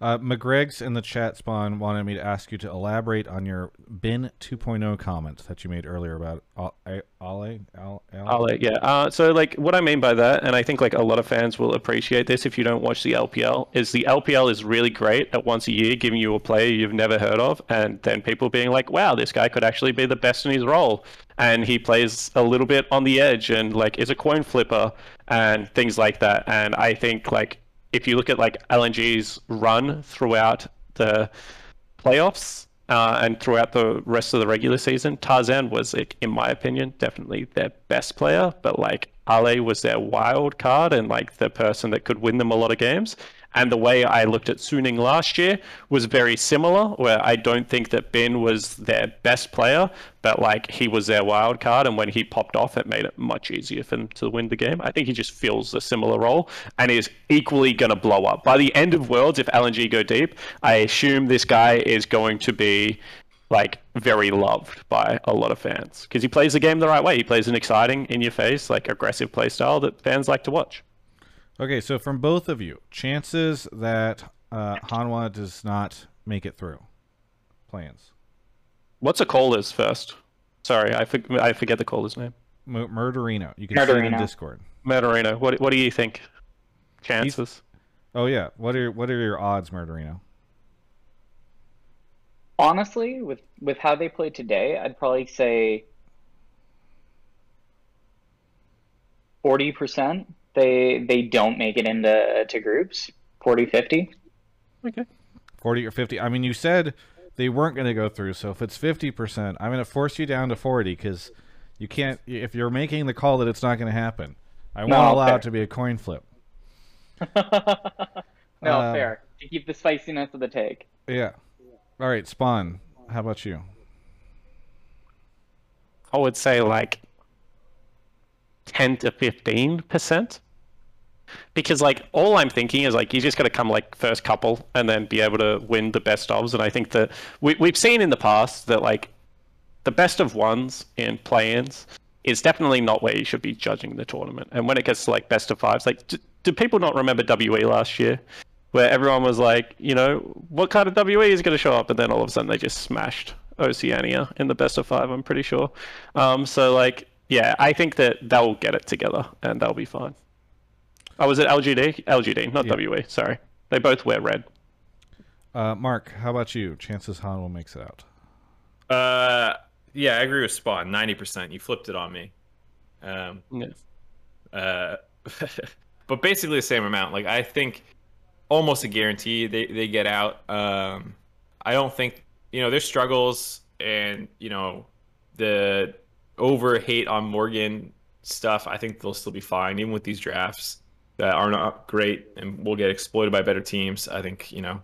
Uh, McGreg's in the chat spawn wanted me to ask you to elaborate on your Bin 2.0 comment that you made earlier about Ale. Ale, Ale yeah. Uh, so like what I mean by that, and I think like a lot of fans will appreciate this if you don't watch the LPL, is the LPL is really great at once a year giving you a player you've never heard of, and then people being like, wow, this guy could actually be the best in his role, and he plays a little bit on the edge and like is a coin flipper and things like that. And I think like if you look at like LNG's run throughout the playoffs uh, and throughout the rest of the regular season, Tarzan was, like, in my opinion, definitely their best player. But like Ale was their wild card and like the person that could win them a lot of games. And the way I looked at Suning last year was very similar, where I don't think that Bin was their best player, but like he was their wild card. And when he popped off, it made it much easier for them to win the game. I think he just fills a similar role and is equally going to blow up. By the end of Worlds, if LNG go deep, I assume this guy is going to be like very loved by a lot of fans because he plays the game the right way. He plays an exciting, in your face, like aggressive play style that fans like to watch. Okay, so from both of you, chances that uh, Hanwha does not make it through. Plans. What's a caller's first? Sorry, I, for- I forget the caller's name. M- Murderino. You can Murderino. see it in Discord. Murderino. What What do you think? Chances. He's... Oh yeah. What are What are your odds, Murderino? Honestly, with with how they played today, I'd probably say forty percent they they don't make it into to groups. 40 50 okay. 40 or 50 i mean you said they weren't going to go through so if it's 50% i'm going to force you down to 40 because you can't if you're making the call that it's not going to happen i won't no, allow fair. it to be a coin flip. No uh, fair. To keep the spiciness of the take. Yeah all right spawn how about you i would say like 10 to 15 percent because like all I'm thinking is like you just got to come like first couple and then be able to win the best ofs. And I think that we we've seen in the past that like the best of ones in play-ins is definitely not where you should be judging the tournament. And when it gets to like best of fives, like do, do people not remember WE last year? Where everyone was like, you know, what kind of WE is going to show up? And then all of a sudden they just smashed Oceania in the best of five, I'm pretty sure. Um, so, like, yeah, I think that they'll get it together and they'll be fine. Oh, was it LGD? LGD, not Yeah. WE. Sorry, they both wear red. Uh, Mark, how about you? Chances Hanwha makes it out. Uh, yeah, I agree with Spawn. Ninety percent. You flipped it on me. Um, Yeah. uh, but basically the same amount. Like I think almost a guarantee they, they get out. Um, I don't think you know there's struggles and you know the over hate on Morgan stuff. I think they'll still be fine even with these drafts that are not great and will get exploited by better teams. I think you know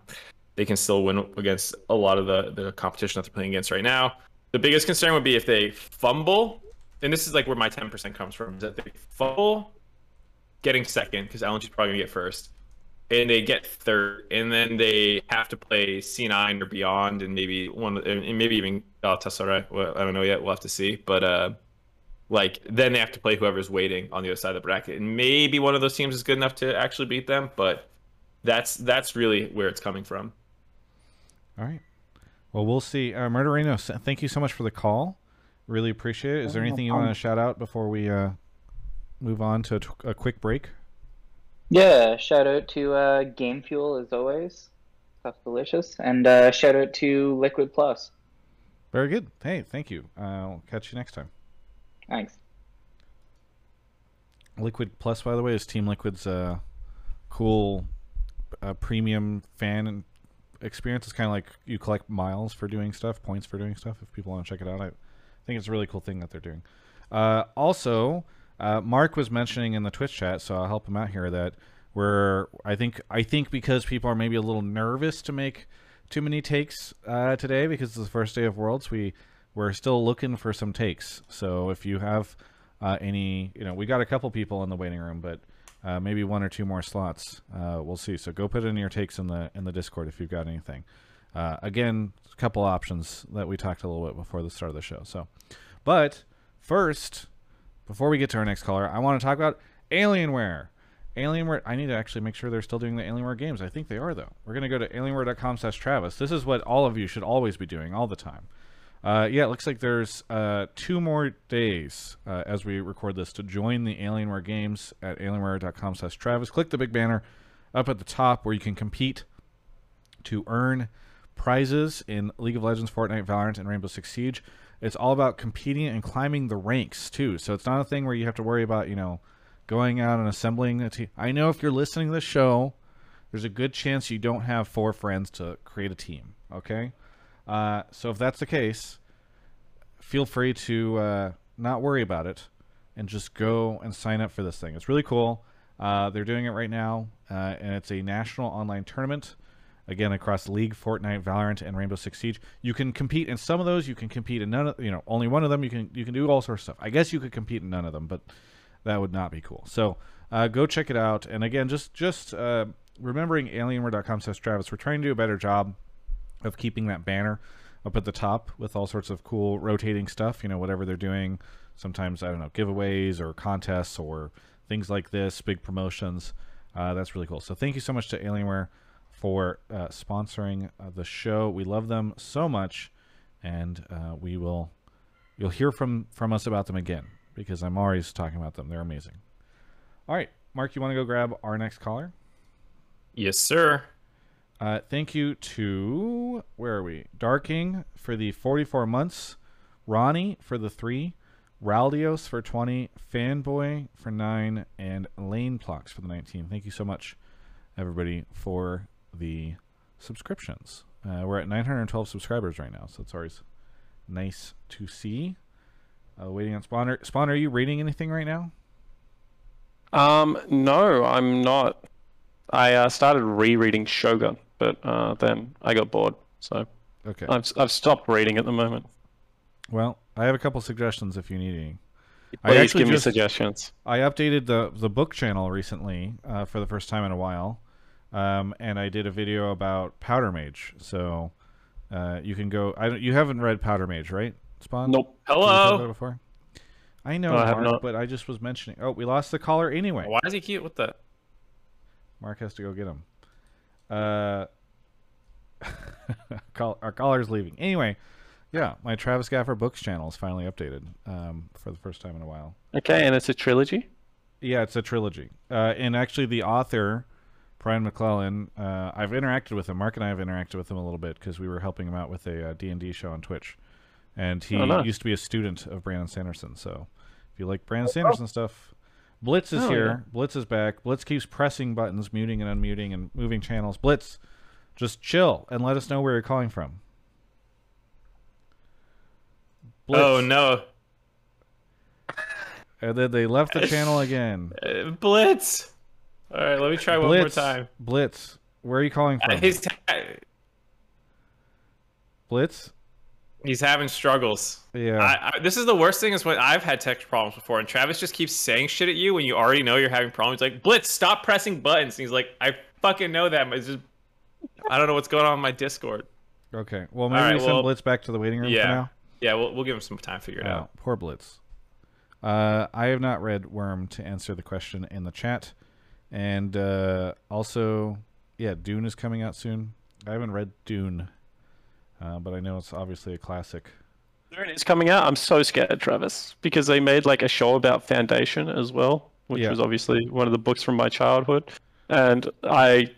they can still win against a lot of the the competition that they're playing against right now. The biggest concern would be if they fumble, and this is like where my 10% comes from, is that they fumble getting second, because LNG's probably gonna get first, and they get third, and then they have to play C9 or beyond, and maybe one, and maybe even Galatasaray. Well, I don't know yet. We'll have to see. But uh, like then they have to play whoever's waiting on the other side of the bracket, and maybe one of those teams is good enough to actually beat them. But that's that's really where it's coming from. All right. Well, we'll see. Uh, Murderino, thank you so much for the call. Really appreciate it. Is there anything you want to shout out before we uh, move on to a, t- a quick break? Yeah, shout out to uh, Game Fuel as always. Stuff's delicious. And uh, shout out to Liquid Plus. Very good. Hey, thank you. I'll catch you next time. Thanks. Liquid Plus, by the way, is Team Liquid's uh, cool uh, premium fan experience. It's kind of like you collect miles for doing stuff, points for doing stuff. If people want to check it out, I think it's a really cool thing that they're doing. Uh, also, uh, Mark was mentioning in the Twitch chat, so I'll help him out here. That we're, I think, I think because people are maybe a little nervous to make too many takes uh, today because it's the first day of Worlds. We we're still looking for some takes. So if you have uh, any, you know, we got a couple people in the waiting room, but uh, maybe one or two more slots. Uh, we'll see. So go put in your takes in the in the Discord if you've got anything. Uh, again, a couple options that we talked a little bit before the start of the show. So, but first, before we get to our next caller, I want to talk about Alienware. Alienware. I need to actually make sure they're still doing the Alienware games. I think they are though. We're gonna go to alienware.com slash Travis. This is what all of you should always be doing all the time. Uh, yeah, it looks like there's uh, two more days uh, as we record this to join the Alienware games at alienware.com slash Travis. Click the big banner up at the top where you can compete to earn prizes in League of Legends, Fortnite, Valorant, and Rainbow Six Siege. It's all about competing and climbing the ranks too. So it's not a thing where you have to worry about, you know, going out and assembling a team. I know if you're listening to this show, there's a good chance you don't have four friends to create a team. Okay, uh, so if that's the case, feel free to uh, not worry about it and just go and sign up for this thing. It's really cool. Uh, they're doing it right now, uh, and it's a national online tournament. Again, across League, Fortnite, Valorant, and Rainbow Six Siege, you can compete in some of those. You can compete in none of, you know, only one of them. You can you can do all sorts of stuff. I guess you could compete in none of them, but that would not be cool. So uh, go check it out. And again, just just uh, remembering Alienware.com says Travis, we're trying to do a better job of keeping that banner up at the top with all sorts of cool rotating stuff. You know, whatever they're doing. Sometimes I don't know giveaways or contests or things like this, big promotions. Uh, that's really cool. So thank you so much to Alienware for uh, sponsoring uh, the show. We love them so much, and uh, we will. You'll hear from from us about them again because I'm always talking about them. They're amazing. All right, Mark, you want to go grab our next caller? Yes, sir. Uh, thank you to where are we? Darking for the 44 months, Ronnie for the three, Raldios for 20, Fanboy for nine, and Lane Plox for the 19. Thank you so much, everybody, for the subscriptions. Uh, we're at 912 subscribers right now, so it's always nice to see. Uh, waiting on Spawner. Spawner, are you reading anything right now? Um, no, I'm not. I uh, started rereading Shogun, but uh, then I got bored, so Okay. I've I've stopped reading at the moment. Well, I have a couple suggestions if you need any. I Please actually give me just suggestions. I updated the the book channel recently uh, for the first time in a while, um, and I did a video about Powder Mage. So uh, you can go. I don't, you haven't read Powder Mage, right? Spawn. Nope. Did we talk about Hello. it before. I know, No, I Mark, not. but I just was mentioning. Oh, we lost the caller anyway. Why is he cute? What the? Mark has to go get him. Uh, call, our caller's leaving. Anyway, yeah, my Travis Gafford Books channel is finally updated um, for the first time in a while. Okay, and it's a trilogy. Yeah, it's a trilogy. Uh, and actually, the author, Brian McClellan, uh, I've interacted with him. Mark and I have interacted with him a little bit because we were helping him out with a uh, D&D show on Twitch. And he Oh, nice. used to be a student of Brandon Sanderson. So if you like Brandon Sanderson stuff, Blitz is Oh, here. yeah. Blitz is back. Blitz keeps pressing buttons, muting and unmuting, and moving channels. Blitz, just chill and let us know where you're calling from. Blitz. Oh no, And then they left the channel again. Uh, Blitz. All right, let me try one more Blitz, time. Blitz, where are you calling from? He's Blitz? he's having struggles. Yeah. I, I, this is the worst thing is when I've had tech problems before, and Travis just keeps saying shit at you when you already know you're having problems. He's like, Blitz, stop pressing buttons. And he's like, I fucking know that, but it's just I don't know what's going on in my Discord. Okay. Well, maybe right, we send well, Blitz back to the waiting room Yeah, for now. yeah, we'll we'll give him some time to figure it Oh, out. poor Blitz. Uh, I have not read Worm to answer the question in the chat, and uh, also, yeah, Dune is coming out soon. I haven't read Dune, uh, but I know it's obviously a classic. There it is coming out. I'm so scared, Travis, because they made like a show about Foundation as well, which Yeah. was obviously one of the books from my childhood, and I,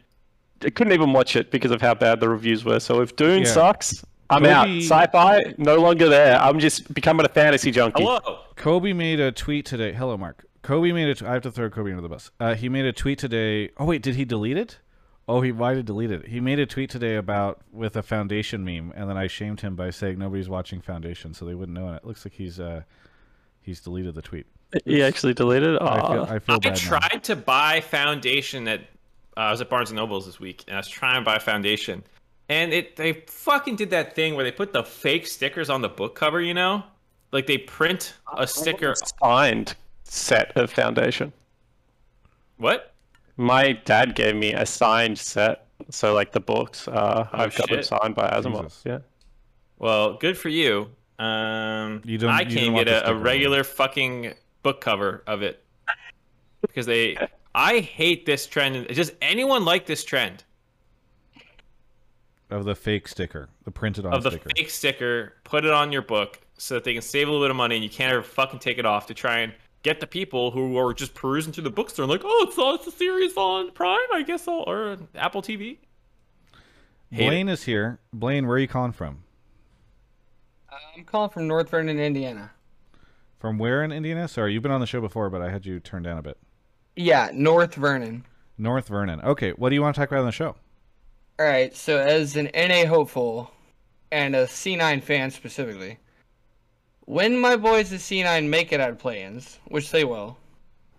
I couldn't even watch it because of how bad the reviews were. So if Dune Yeah. sucks, I'm out. Sci-fi, no longer there. I'm just becoming a fantasy junkie. Hello. Kobe made a tweet today. Hello, Mark. Kobe made a. T- I have to throw Kobe under the bus. Uh, he made a tweet today. Oh wait, did he delete it? Oh, he why did he delete it? He made a tweet today about with a Foundation meme, and then I shamed him by saying nobody's watching Foundation, so they wouldn't know. And it looks like he's uh, he's deleted the tweet. He actually deleted. it? I feel Aw. I feel I bad now. tried to buy Foundation at uh, I was at Barnes and Nobles this week, and I was trying to buy Foundation, and it they fucking did that thing where they put the fake stickers on the book cover. You know, like they print a sticker. signed set of Foundation. What? My dad gave me a signed set, so like the books, uh, I've got them signed by Asimov. Jesus. Yeah. Well, good for you. Um, You don't- I can't get a, a sticker on regular fucking book cover of it because they. I hate this trend. Does anyone like this trend of the fake sticker, the printed on of the sticker. fake sticker? Put it on your book so that they can save a little bit of money, and you can't ever fucking take it off to try and get the people who are just perusing through the bookstore and like, oh, it's it's a series on Prime, I guess, I'll, or Apple TV. Hate. Blaine is here. Blaine, where are you calling from? Uh, I'm calling from North Vernon, Indiana. From where in Indiana? Sorry, you've been on the show before, but I had you turned down a bit. Yeah, North Vernon. North Vernon. Okay, what do you want to talk about on the show? All right, so as an NA hopeful and a C9 fan specifically, when my boys at C9 make it out of play-ins, which they will,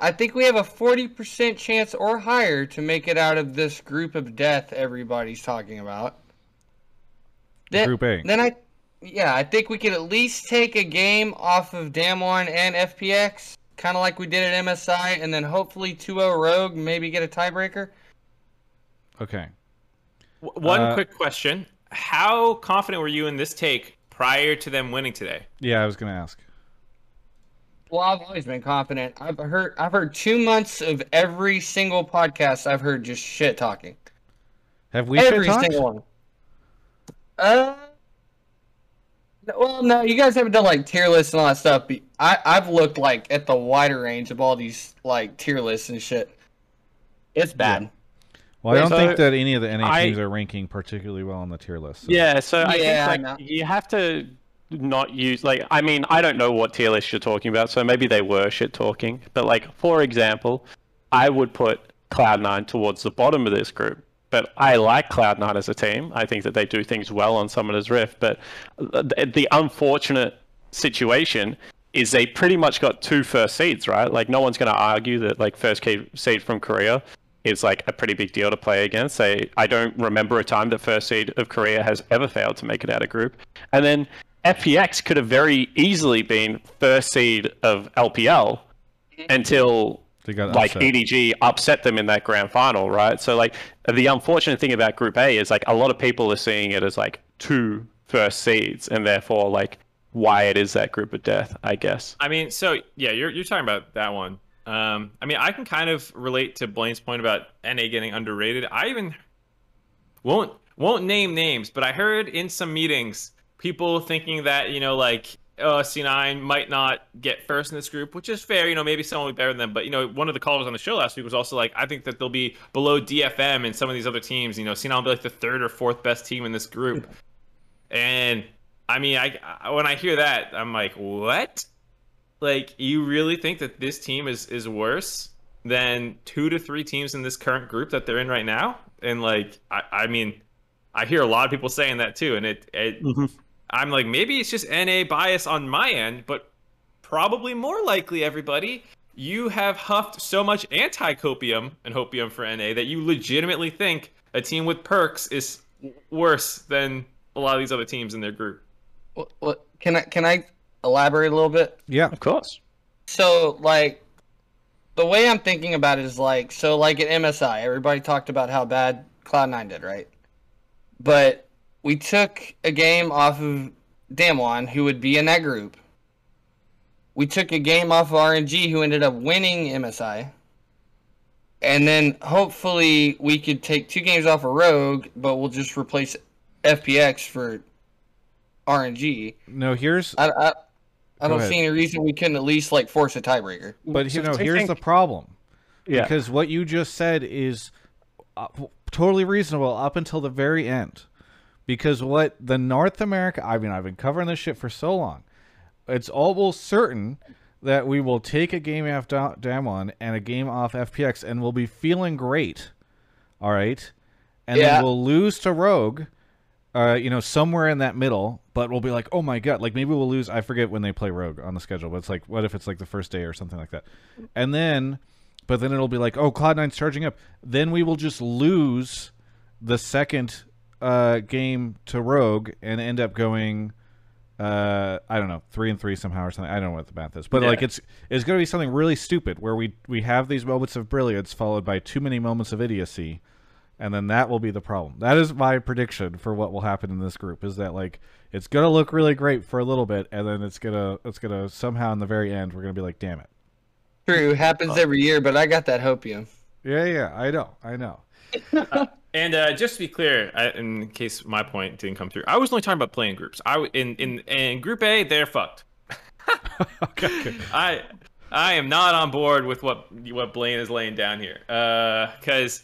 I think we have a 40% chance or higher to make it out of this group of death everybody's talking about. Then, Group A. Then I, yeah, I think we could at least take a game off of Damwon and FPX, kind of like we did at MSI, and then hopefully 2-0 Rogue, maybe get a tiebreaker. Okay. W- One Uh, quick question: How confident were you in this take prior to them winning today? Yeah, I was going to ask. Well, I've always been confident. I've heard I've heard two months of every single podcast I've heard just shit talking. Have we every shit single one. Uh, well, no, you guys haven't done like tier lists and all that stuff. But I I've looked like at the wider range of all these like tier lists and shit. It's bad. Well, I don't So, think that any of the NA I- teams are ranking particularly well on the tier list. so- Yeah, so I Yeah, think know. like you have to not use like I mean I don't know what tier list you're talking about, so maybe they were shit talking. But like for example, I would put Cloud9 towards the bottom of this group. But I like Cloud9 as a team. I think that they do things well on Summoner's Rift. But the, the unfortunate situation is they pretty much got two first seeds, right? Like no one's going to argue that like first key seed from Korea is like a pretty big deal to play against. They, I don't remember a time that first seed of Korea has ever failed to make it out of group. And then FPX could have very easily been first seed of LPL mm-hmm. until They got like upset. EDG upset them in that grand final, right? So like the unfortunate thing about Group A is like a lot of people are seeing it as like two first seeds, and therefore like why it is that group of death, I guess. I mean, so yeah, you're you're talking about that one. Um, I mean, I can kind of relate to Blaine's point about NA getting underrated. I even won't won't name names, but I heard in some meetings people thinking that you know like oh C9 might not get first in this group, which is fair. You know, maybe someone will be better than them. But you know, one of the callers on the show last week was also like, I think that they'll be below DFM and some of these other teams. You know, C9 will be like the third or fourth best team in this group. And I mean, I, I when I hear that, I'm like, what? Like, you really think that this team is is worse than two to three teams in this current group that they're in right now? And like, I, I mean, I hear a lot of people saying that too, and it, it mm-hmm. I'm like, maybe it's just NA bias on my end, but probably more likely, everybody, you have huffed so much anti-copium and hopium for NA that you legitimately think a team with Perkz is worse than a lot of these other teams in their group. What, what, can I can I elaborate a little bit? Yeah. Of course. So like the way I'm thinking about it is like so like at MSI, everybody talked about how bad Cloud9 did, right? But we took a game off of Damwon, who would be in that group. We took a game off of RNG, who ended up winning MSI. And then hopefully we could take two games off of Rogue, but we'll just replace FPX for RNG. No, here's I, I, I don't see any reason we couldn't at least like force a tiebreaker. but you So know, I here's the problem. Yeah. Because what you just said is uh, totally reasonable up until the very end. Because what the North America, I mean, I've been covering this shit for so long. It's almost certain that we will take a game off Da- Damwon and a game off FPX and we'll be feeling great. All right. And Yeah. then we'll lose to Rogue, uh, you know, somewhere in that middle, but we'll be like, oh my God. Like maybe we'll lose. I forget when they play Rogue on the schedule, but it's like, what if it's like the first day or something like that? And then, but then it'll be like, oh, Cloud Nine's charging up. Then we will just lose the second uh, game to Rogue and end up going, uh, I don't know, three and three somehow or something. I don't know what the math is, but Yeah. like it's it's going to be something really stupid where we we have these moments of brilliance followed by too many moments of idiocy, and then that will be the problem. That is my prediction for what will happen in this group. Is that like it's going to look really great for a little bit, and then it's gonna it's gonna somehow in the very end we're gonna be like, damn it. True, happens every year, but I got that hopium. Yeah, yeah, I know, I know. And uh, just to be clear, I, in case my point didn't come through, I was only talking about playing groups. I in in in Group A, they're fucked. okay. I I am not on board with what what Blaine is laying down here. uh, Because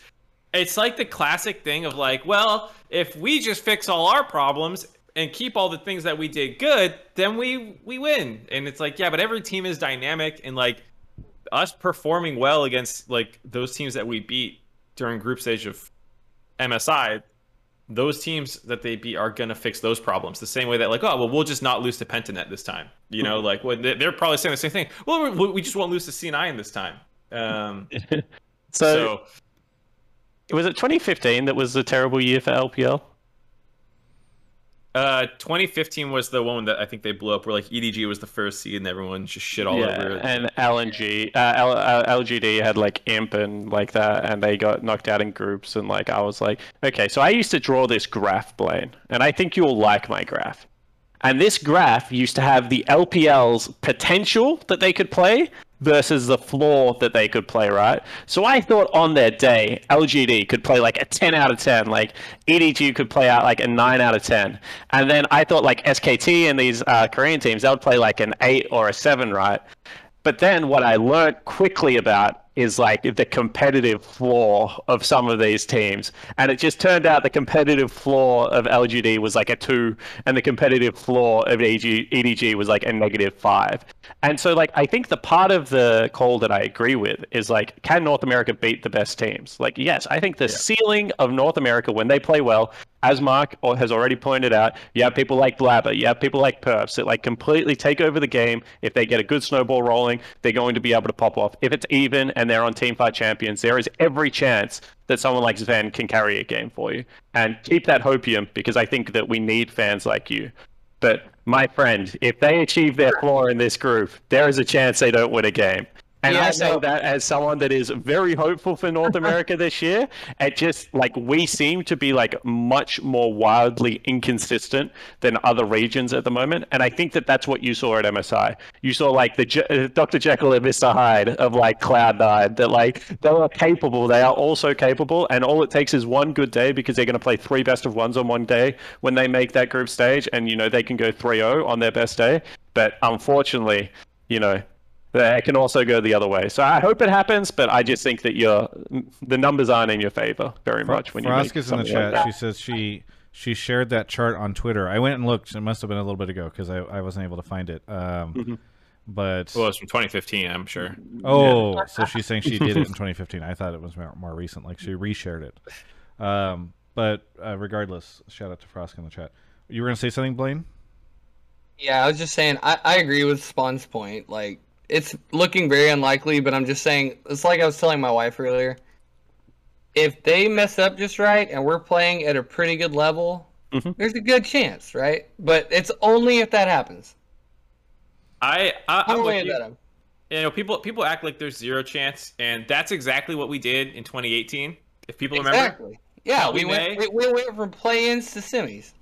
it's like the classic thing of like, well, if we just fix all our problems and keep all the things that we did good, then we we win. And it's like, yeah, but every team is dynamic and like us performing well against like those teams that we beat during group stage of MSI, those teams that they beat are gonna fix those problems the same way that like oh well we'll just not lose to Pentanet this time. You know like well, they- they're probably saying the same thing. Well we we just won't lose to C9 this time. Um, So, so was it 2015 that was a terrible year for LPL? uh 2015 was the one that I think they blew up where like EDG was the first seed and everyone just shit all over it. and LNG, uh, L- uh, LGD had like Imp and like that, and they got knocked out in groups. And like I was like, okay, so I used to draw this graph, Blaine, and I think you'll like my graph. And this graph used to have the LPL's potential that they could play versus the floor that they could play, right? So I thought on their day, LGD could play like a 10 out of 10, like EDG could play out like a 9 out of 10. And then I thought like SKT and these uh, Korean teams, they would play like an 8 or a 7, right? But then what I learned quickly about is like the competitive floor of some of these teams. And it just turned out the competitive floor of LGD was like a two, and the competitive floor of EG, EDG was like a negative five. And so, like, I think the part of the call that I agree with is like, can North America beat the best teams? Like, yes, I think the ceiling of North America when they play well, as Mark or has already pointed out, you have people like Blaber, you have people like Perkz that like completely take over the game. If they get a good snowball rolling, they're going to be able to pop off. If it's even and they're on Teamfight Champions, there is every chance that someone like Sven can carry a game for you. And keep that hopium because I think that we need fans like you. But my friend, if they achieve their floor in this group, there is a chance they don't win a game. And Yeah, I say no. that as someone that is very hopeful for North America this year. It just like we seem to be like much more wildly inconsistent than other regions at the moment, and I think that that's what you saw at MSI. You saw like the Je- uh, Dr. Jekyll and Mr. Hyde of like Cloud Nine. That like they are capable. They are also capable, and all it takes is one good day because they're going to play three best of ones on one day when they make that group stage, and you know they can go 3-0 on their best day. But unfortunately, you know it can also go the other way. So I hope it happens, but I just think that your the numbers aren't in your favor very much when you make Frosk is in the something like chat. she says she she shared that chart on Twitter. I went and looked. It must have been a little bit ago because I, I wasn't able to find it. Um, Mm-hmm. But Well, it's from 2015, I'm sure. oh, so she's saying she did it in 2015. I thought it was more, more recent. Like she reshared it. Um, but uh, regardless, shout out to Frosk in the chat. You were gonna say something, Blaine? Yeah, I was just saying, I, I agree with Spawn's point. Like, it's looking very unlikely, but I'm just saying, it's like I was telling my wife earlier. If they mess up just right and we're playing at a pretty good level, Mhm. there's a good chance, right? But it's only if that happens. I, I I'm with you. that you know, people people act like there's zero chance, and that's exactly what we did in 2018. If people remember, Exactly. Yeah, we went, we, we went from play-ins to semis.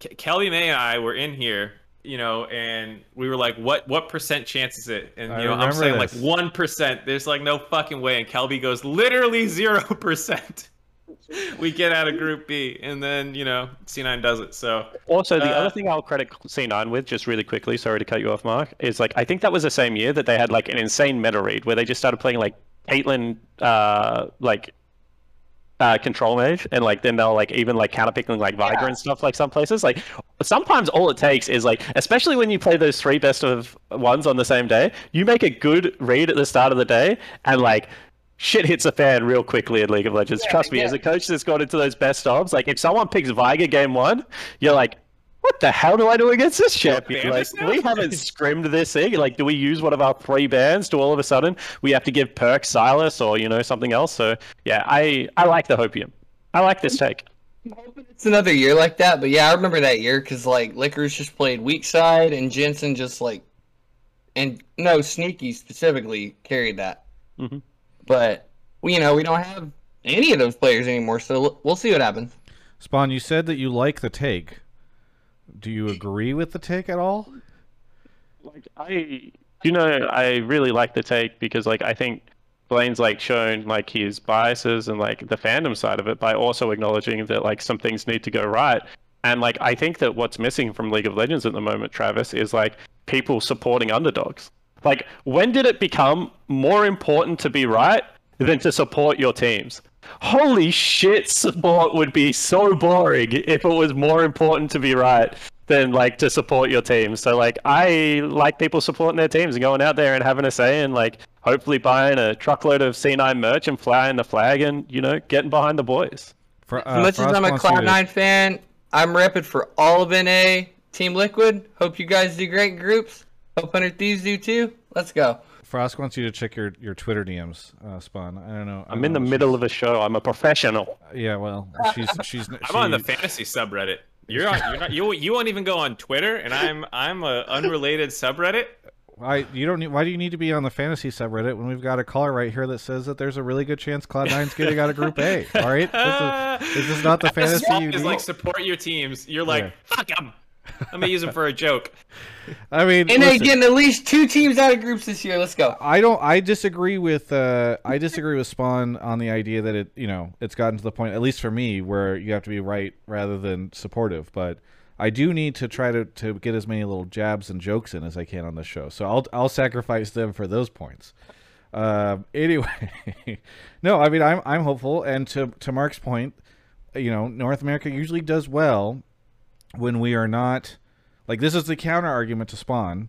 Ke- Kelby May and I were in here, you know, and we were like, "What what percent chance is it?" And I you know, I'm saying this. like one percent. There's like no fucking way, and Kelby goes literally zero percent. we get out of Group B, and then you know, C9 does it. So Also, the Uh, other thing I'll credit C9 with, just really quickly, sorry to cut you off, Mark, is like I think that was the same year that they had like an insane meta read where they just started playing like Caitlyn, uh, like uh, control mage, and like then they'll like even like counterpicking like Veigar and stuff like some places. Like sometimes all it takes is like, especially when you play those three best of ones on the same day, you make a good read at the start of the day, and like. Shit hits a fan real quickly in League of Legends. Trust me, yeah. as a coach that's gone into those best ofs, like if someone picks Veigar game one, you're like, what the hell do I do against this champion? ban Like, we haven't scrimmed this thing. Like, do we use one of our three bands to all of a sudden we have to give perk Sylas or you know something else? So yeah, I I like the hopium. I like this take. I'm hoping it's another year like that, but yeah, I remember that year because like Licorice just played weak side and Jensen just like, and no Sneaky specifically carried that. Mhm. But we, you know, we don't have any of those players anymore, so we'll see what happens. Spawn, you said that you like the take. Do you agree with the take at all? Like I, you know, I really like the take because like I think Blaine's like shown like his biases and like the fandom side of it by also acknowledging that like some things need to go right. And like I think that what's missing from League of Legends at the moment, Travis, is like people supporting underdogs. Like when did it become more important to be right than to support your teams? Holy shit, support would be so boring if it was more important to be right than like to support your team. So like I like people supporting their teams and going out there and having a say and like hopefully buying a truckload of C9 merch and flying the flag and you know getting behind the boys. For, As much as I'm a Cloud9 fan, I'm repping for all of NA, Team Liquid. Hope you guys do great groups. Hope 100 Thieves do too. Let's go. Frosk wants you to check your, your Twitter DMs, uh, Spawn. I don't know. I I'm don't in the know. middle of a show. I'm a professional. Yeah, well, she's she's. I'm on the fantasy subreddit. You're on. You're not. You you won't even go on Twitter, and I'm I'm a unrelated subreddit. Why you don't need? Why do you need to be on the fantasy subreddit when we've got a caller right here that says that there's a really good chance Cloud9's getting out of Group A? All right, this is, is this not the fantasy you is need? like support your teams. You're like Yeah. fuck them. Let me use them for a joke. I mean, NA listen, getting at least two teams out of groups this year. Let's go. I don't. I disagree with. Uh, I disagree with Spawn on the idea that it. You know, it's gotten to the point, at least for me, where you have to be right rather than supportive. But I do need to try to, to get as many little jabs and jokes in as I can on this show. So I'll I'll sacrifice them for those points. Um, anyway, no, I mean I'm I'm hopeful, and to to Mark's point, you know, North America usually does well when we are not like this is the counter argument to Spawn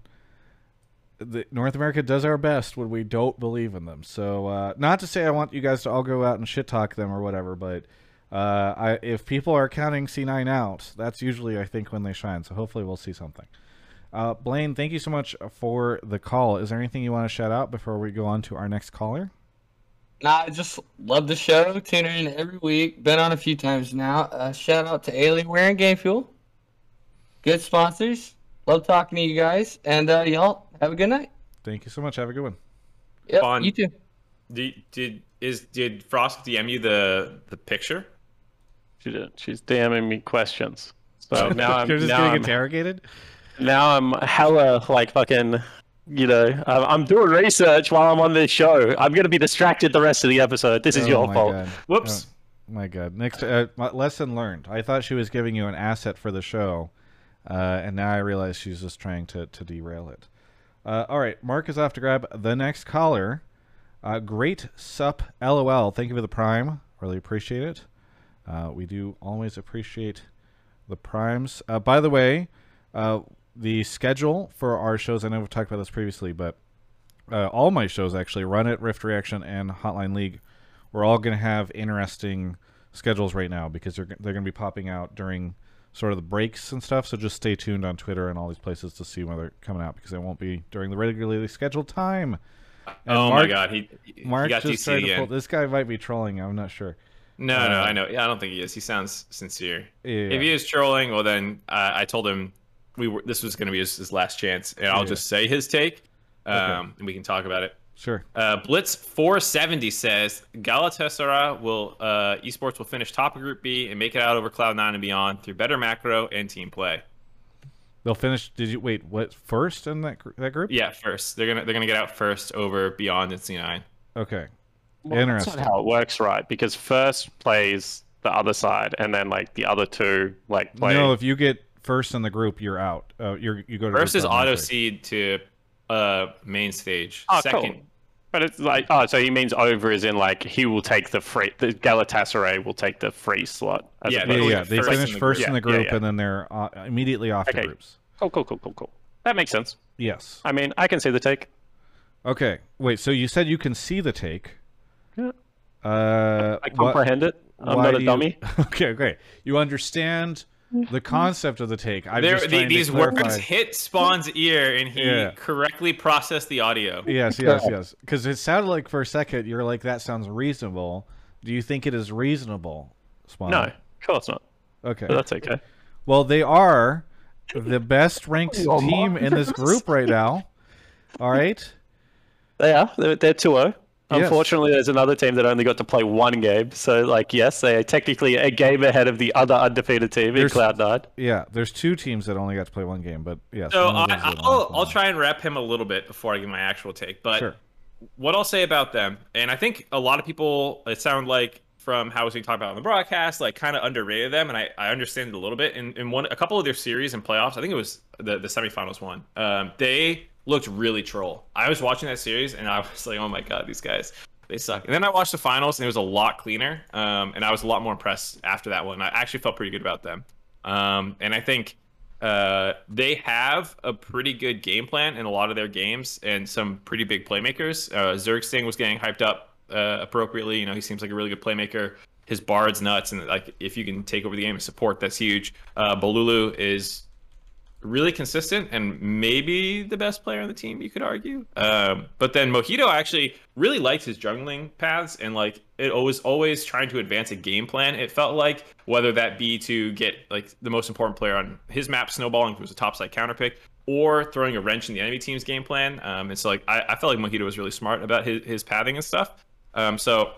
the North America does our best when we don't believe in them. So, uh, not to say I want you guys to all go out and shit talk them or whatever, but uh, I, if people are counting C9 out, that's usually I think when they shine. So hopefully we'll see something. Uh, Blaine, thank you so much for the call. Is there anything you want to shout out before we go on to our next caller? Nah, I just love the show. Tune in every week. Been on a few times now. Uh, shout out to Alienware and Game Fuel. Good sponsors. Love talking to you guys, and uh, y'all have a good night. Thank you so much. Have a good one. Yep, Fun. you too. Did, did is did Frosk DM you the the picture? She did. She's DMing me questions. So now I'm You're just now getting I'm, interrogated. now I'm hella like fucking. You know, I'm I'm doing research while I'm on this show. I'm gonna be distracted the rest of the episode. This is Oh your fault. God. Whoops. Oh, my God. Next uh, lesson learned. I thought she was giving you an asset for the show, uh, and now I realize she's just trying to to derail it. Uh, all right, Mark is off to grab the next caller. Uh, great sup, lol. Thank you for the prime. Really appreciate it. Uh, we do always appreciate the primes. Uh, by the way, uh, the schedule for our shows. I know we've talked about this previously, but uh, all my shows actually run at Rift Reaction and Hotline League. We're all going to have interesting schedules right now because they're they're going to be popping out during sort of the breaks and stuff. So just stay tuned on Twitter and all these places to see when they're coming out because they won't be during the regularly scheduled time. And oh my god, he he Mark got just DC tried to pull. This guy might be trolling. I'm not sure. No, no, Uh, I know. Yeah, I don't think he is. He sounds sincere. Yeah. If he is trolling, well then uh, I told him we were this was going to be his, his last chance, and I'll Yeah. just say his take, um, and we can talk about it. Sure. Uh, Blitz 470 says Galatasaray will uh, esports will finish top of Group B and make it out over Cloud Nine and beyond through better macro and team play. They'll finish. Did you wait? What first in that that group? Yeah, first they're gonna they're gonna get out first over Beyond and C9. Okay. Well, That's Interesting. not how it works, right? Because first plays the other side, and then like the other two like play. No, if you get first in the group, you're out. Uh, you're you go to First group is auto seed to uh, main stage. Oh, Second, cool. But it's like oh, so he means over is in like he will take the free. The Galatasaray will take the free slot. as Yeah, opposed Yeah, Those yeah. They first finish in the first group. in the Yeah, yeah, group, yeah. and then they're uh, immediately off to Okay. groups. Cool, cool, cool, cool, cool. That makes sense. Yes. I mean, I can see the take. Okay. Wait. So you said you can see the take. Yeah. Uh, I what- comprehend it. I'm not do a you- dummy. okay. Great. You understand the concept of the take. I'm there, just the, trying to these words hit Spawn's ear, and he Yeah. correctly processed the audio. Yes, yes, yes. Because it sounded like for a second you're like that sounds reasonable. Do you think it is reasonable, Spawn? No, of course not. Okay. But that's okay. Well, they are the best ranked oh, team in this group right now. All right. They are. They're, they're 2-0. Yes. Unfortunately, there's another team that only got to play one game. So, like, yes, they are technically a game ahead of the other undefeated team in Cloud9. Yeah, there's two teams that only got to play one game, but yes. So one of I, those is a I'll. I'll try and wrap him a little bit before I give my actual take. But Sure. what I'll say about them, and I think a lot of people, it sounded like from how was we talking about on the broadcast, like kind of underrated them, and I, I understand it a little bit. In, in one, a couple of their series and playoffs, I think it was the the semifinals one. Um, they looked really troll. I was watching that series and I was like, oh my god, these guys. They suck. And then I watched the finals and it was a lot cleaner. Um, and I was a lot more impressed after that one. I actually felt pretty good about them. Um, and I think uh, they have a pretty good game plan in a lot of their games and some pretty big playmakers. Uh, Zergsting was getting hyped up uh, appropriately. You know, he seems like a really good playmaker. His bard's nuts, and like if you can take over the game and support, that's huge. Uh, Bolulu is really consistent and maybe the best player on the team, you could argue. Um, but then Mojito actually really liked his jungling paths and like it was always trying to advance a game plan. It felt like whether that be to get like the most important player on his map snowballing, who was a topside counter pick, or throwing a wrench in the enemy team's game plan. Um, and so like I, I felt like Mojito was really smart about his, his pathing and stuff. Um, so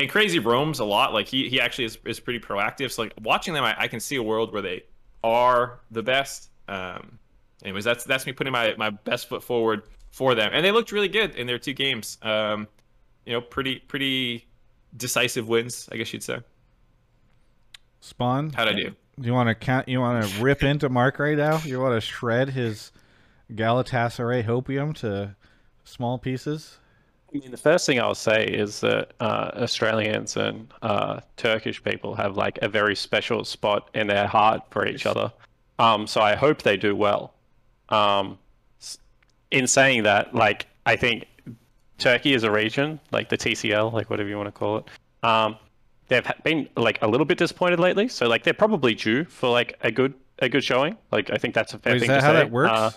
and crazy roams a lot. Like he, he actually is, is pretty proactive. So like watching them, I, I can see a world where they are the best. Um, anyways, that's that's me putting my, my best foot forward for them, and they looked really good in their two games. Um, you know, pretty pretty decisive wins, I guess you'd say. Spawn. How'd I do? Do you want to count? You want to rip into Mark right now? You want to shred his Galatasaray hopium to small pieces? I mean, the first thing I'll say is that uh, Australians and uh, Turkish people have like a very special spot in their heart for each other. Um, so I hope they do well. Um, in saying that, like I think Turkey is a region, like the TCL, like whatever you want to call it. Um, they've been like a little bit disappointed lately, so like they're probably due for like a good a good showing. Like I think that's a fair Wait, is thing that to how say. that works? Uh,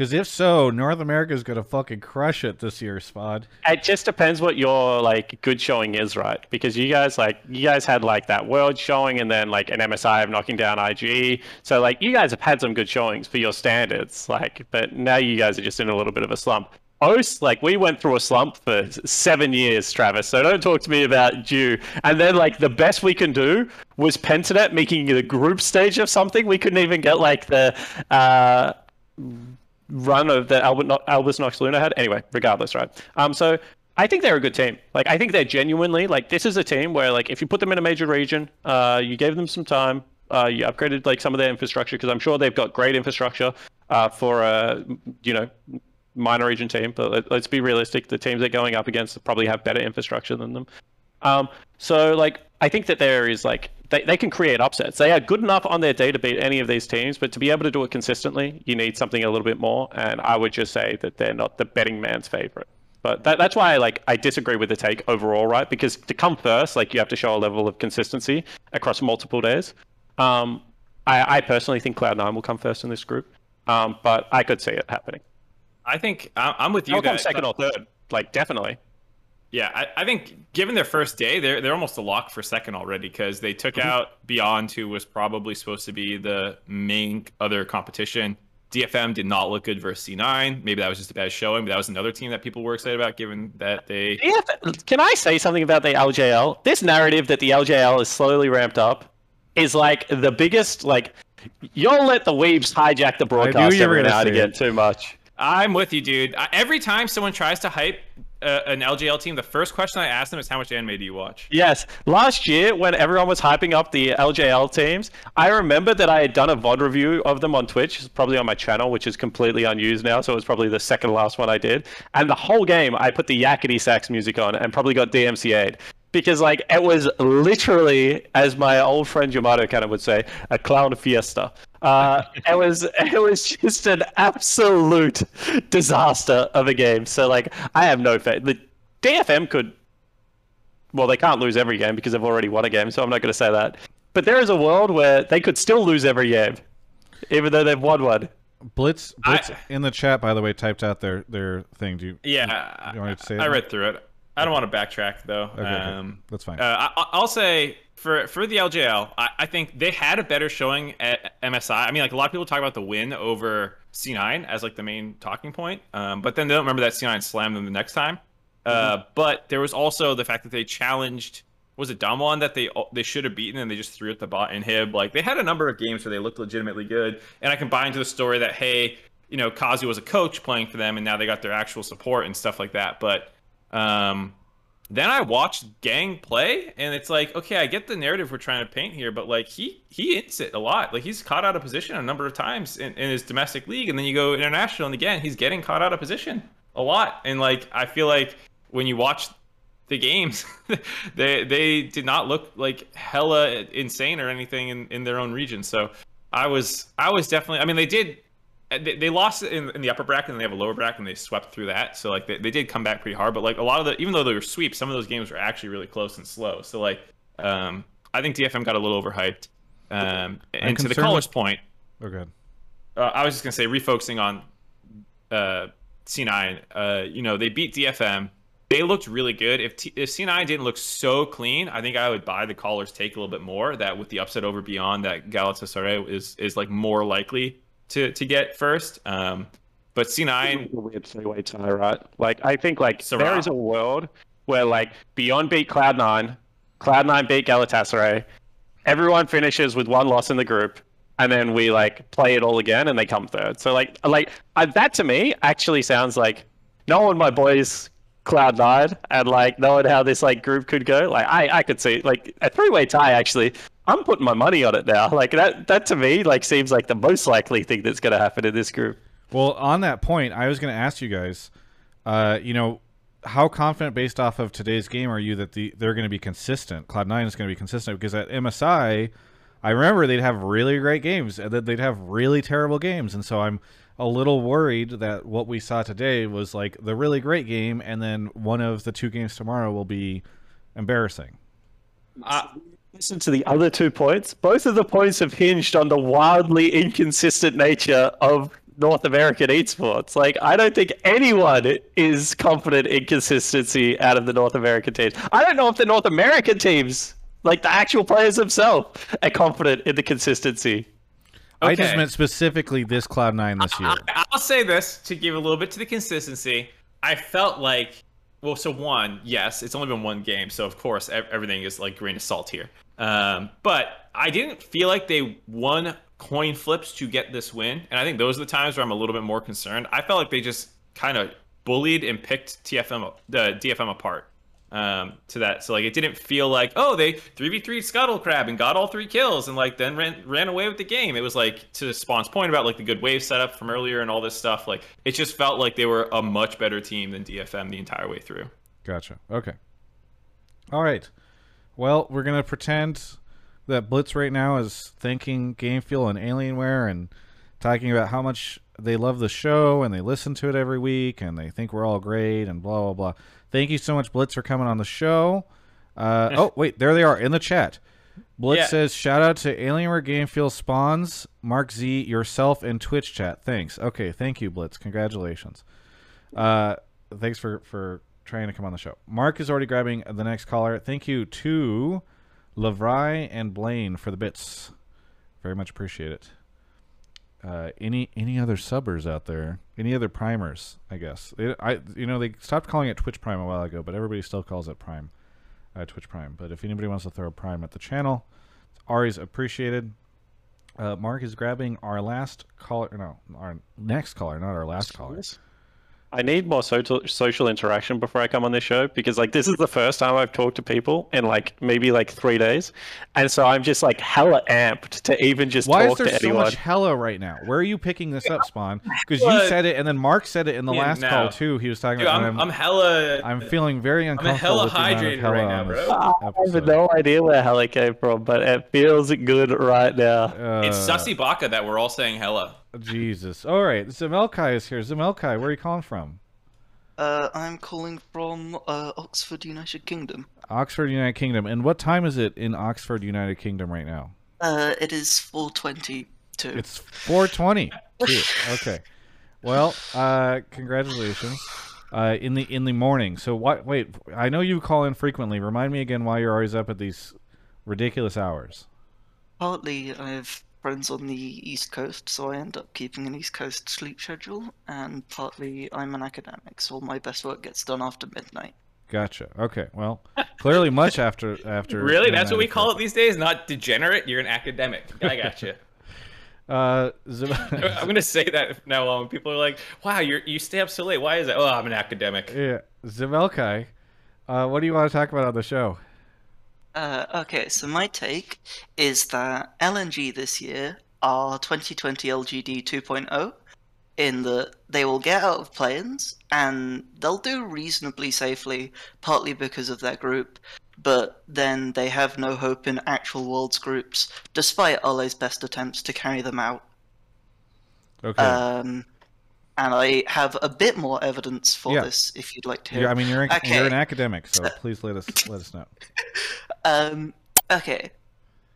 Because if so, North America is gonna fucking crush it this year, Spod. It just depends what your like good showing is, right? Because you guys like you guys had like that world showing and then like an MSI of knocking down IGE. So like you guys have had some good showings for your standards, like but now you guys are just in a little bit of a slump. Ost, like we went through a slump for seven years, Travis. So don't talk to me about you. And then like the best we can do was Pentanet making the group stage of something. We couldn't even get like the uh, run of the Albert no- Albus Nox Luna had. Anyway, regardless, right? Um, so I think they're a good team. Like I think they're genuinely like this is a team where like if you put them in a major region, uh, you gave them some time, uh, you upgraded like some of their infrastructure because I'm sure they've got great infrastructure uh, for a you know minor region team. But let, let's be realistic, the teams they're going up against probably have better infrastructure than them. Um, so like I think that there is like they, they can create upsets. They are good enough on their day to beat any of these teams, but to be able to do it consistently, you need something a little bit more. And I would just say that they're not the betting man's favorite. But that, that's why I like I disagree with the take overall, right? Because to come first, like you have to show a level of consistency across multiple days. Um, I, I personally think Cloud9 will come first in this group, um, but I could see it happening. I think I'm with you They'll come second or third, like definitely. Yeah, I, I think given their first day, they're they're almost a lock for second already because they took mm-hmm. out Beyond, who was probably supposed to be the main other competition. DFM did not look good versus C9. Maybe that was just a bad showing, but that was another team that people were excited about, given that they. Yeah, but can I say something about the LJL? This narrative that the LJL is slowly ramped up is like the biggest like you'll let the weebs hijack the broadcast you were every gonna now and again too much. I'm with you, dude. Every time someone tries to hype uh, an LJL team, the first question I asked them is, "How much anime do you watch?" Yes, last year when everyone was hyping up the LJL teams, I remember that I had done a VOD review of them on Twitch, probably on my channel, which is completely unused now, so it was probably the second last one I did. And the whole game, I put the Yakety Sax music on and probably got DMCA'd. Because like it was literally, as my old friend Yamato kind of would say, a clown fiesta. Uh, it was it was just an absolute disaster of a game. So like I have no faith. The DFM could well, they can't lose every game because they've already won a game, so I'm not going to say that. But there is a world where they could still lose every game, even though they've won one. Blitz, Blitz I- in the chat, by the way, typed out their their thing. Do you? Yeah, You want to say I that? read through it. I don't want to backtrack though. Okay, okay. um, that's fine. Uh, I, I'll say for for the LJL, I, I think they had a better showing at MSI. I mean, like a lot of people talk about the win over C9 as like the main talking point, um, but then they don't remember that C9 slammed them the next time. Uh, Mm-hmm. but there was also the fact that they challenged. Was it Damwon that they they should have beaten and they just threw at the bot and Hib? Like they had a number of games where they looked legitimately good, and I combined to the story that hey, you know, Kazu was a coach playing for them, and now they got their actual support and stuff like that. But um, then I watched Gang play, and it's like, okay, I get the narrative we're trying to paint here, but like he he hits it a lot. Like he's caught out of position a number of times in, in his domestic league, and then you go international, and again he's getting caught out of position a lot. And like I feel like when you watch the games, they they did not look like hella insane or anything in, in their own region. So I was I was definitely. I mean, they did. They, they lost in, in the upper bracket and they have a lower bracket and they swept through that. So like they, they did come back pretty hard. But like a lot of the even though they were sweeps, some of those games were actually really close and slow. So like um, I think DFM got a little overhyped. Um, and to the caller's with- point, oh, good. uh, I was just gonna say refocusing on uh, C9. Uh, you know, they beat DFM. They looked really good. If, T- if C9 didn't look so clean, I think I would buy the caller's take a little bit more. That with the upset over Beyond, that Galatasaray is is like more likely to to get first. Um, but C9, a weird three-way tie, right? Like I think like Sarah. there is a world where like Beyond beat Cloud Nine, Cloud Nine beat Galatasaray, everyone finishes with one loss in the group, and then we like play it all again and they come third. So like like uh, that to me actually sounds like knowing my boys Cloud Nine and like knowing how this like group could go. Like I I could see like a three-way tie actually. I'm putting my money on it now. Like that that to me like seems like the most likely thing that's going to happen in this group. Well, on that point, I was going to ask you guys, uh, you know, how confident based off of today's game are you that the they're going to be consistent? Cloud Nine is going to be consistent because at MSI, I remember they'd have really great games and then they'd have really terrible games, and so I'm a little worried that what we saw today was like the really great game, and then one of the two games tomorrow will be embarrassing. Listen to the other two points. Both of the points have hinged on the wildly inconsistent nature of North American esports. Like, I don't think anyone is confident in consistency out of the North American teams. I don't know if the North American teams, like the actual players themselves, are confident in the consistency. I just meant specifically this Cloud Nine this year. I, I'll say this to give a little bit to the consistency. I felt like, well, so one, yes, it's only been one game, so of course everything is like grain of salt here. Um, but I didn't feel like they won coin flips to get this win, and I think those are the times where I'm a little bit more concerned. I felt like they just kind of bullied and picked TFM the DFM apart um, to that. So like it didn't feel like oh they three v three scuttle crab and got all three kills and like then ran ran away with the game. It was like to Spawn's point about like the good wave setup from earlier and all this stuff. Like it just felt like they were a much better team than DFM the entire way through. Gotcha. Okay. All right. Well, we're gonna pretend that Blitz right now is thanking GameFuel and Alienware and talking about how much they love the show and they listen to it every week and they think we're all great and blah blah blah. Thank you so much, Blitz, for coming on the show. Uh, oh wait, there they are in the chat. Blitz Yeah. says, "Shout out to Alienware GameFuel spawns, Mark Z, yourself, and Twitch chat. Thanks. Okay, thank you, Blitz. Congratulations. Uh, thanks for for trying to come on the show. Mark is already grabbing the next caller. Thank you to Lavry and Blaine for the bits. Very much appreciate it. Uh, any any other subbers out there? Any other primers? I guess They- I you know they stopped calling it Twitch Prime a while ago, but everybody still calls it Prime, uh, Twitch Prime. But if anybody wants to throw a Prime at the channel, it's always appreciated. Uh, Mark is grabbing our last caller. No, our next caller, not our last caller. I need more social social interaction before I come on this show because like this is the first time I've talked to people in like maybe like three days, and so I'm just like hella amped to even just Why is talk there to so anyone. much hella right now? Where are you picking this up, Spawn? Because you said it, and then Mark said it in the Yeah, last no. call too. He was talking Dude, about. I'm, and I'm hella. I'm feeling very uncomfortable. hella with the amount of hydrated hella right now, bro. I have no idea where hella came from, but it feels good right now. Uh, it's Sussy Baka that we're all saying hella. Jesus. All right, Zemelkai is here. Zemelkai, where are you calling from? Uh, I'm calling from uh, Oxford, United Kingdom. Oxford, United Kingdom. And what time is it in Oxford, United Kingdom right now? Uh, it is 4:22. It's 4:20. Okay. Well, uh, congratulations. Uh, in the in the morning. So what? Wait, I know you call in frequently. Remind me again why you're always up at these ridiculous hours. Partly, I have friends on the East Coast, so I end up keeping an East Coast sleep schedule, and partly I'm an academic, so all my best work gets done after midnight. Gotcha. Okay. Well, clearly much after after. Really, that's what we call it these days. Not degenerate. You're an academic. I gotcha. Uh, Zem- I'm gonna say that now on. People are like, "Wow, you you stay up so late. Why is that?" Oh, I'm an academic. yeah, Zemelkai. Uh, what do you want to talk about on the show? Uh, okay, so my take is that LNG this year are 2020 LGD 2.0 in that they will get out of play-ins and they'll do reasonably safely, partly because of their group, but then they have no hope in actual worlds groups, despite Ale's best attempts to carry them out. Okay. Um, and I have a bit more evidence for Yeah. this if you'd like to hear. You're- I mean, you're an, okay. you're an academic, so please let us let us know. Um, okay.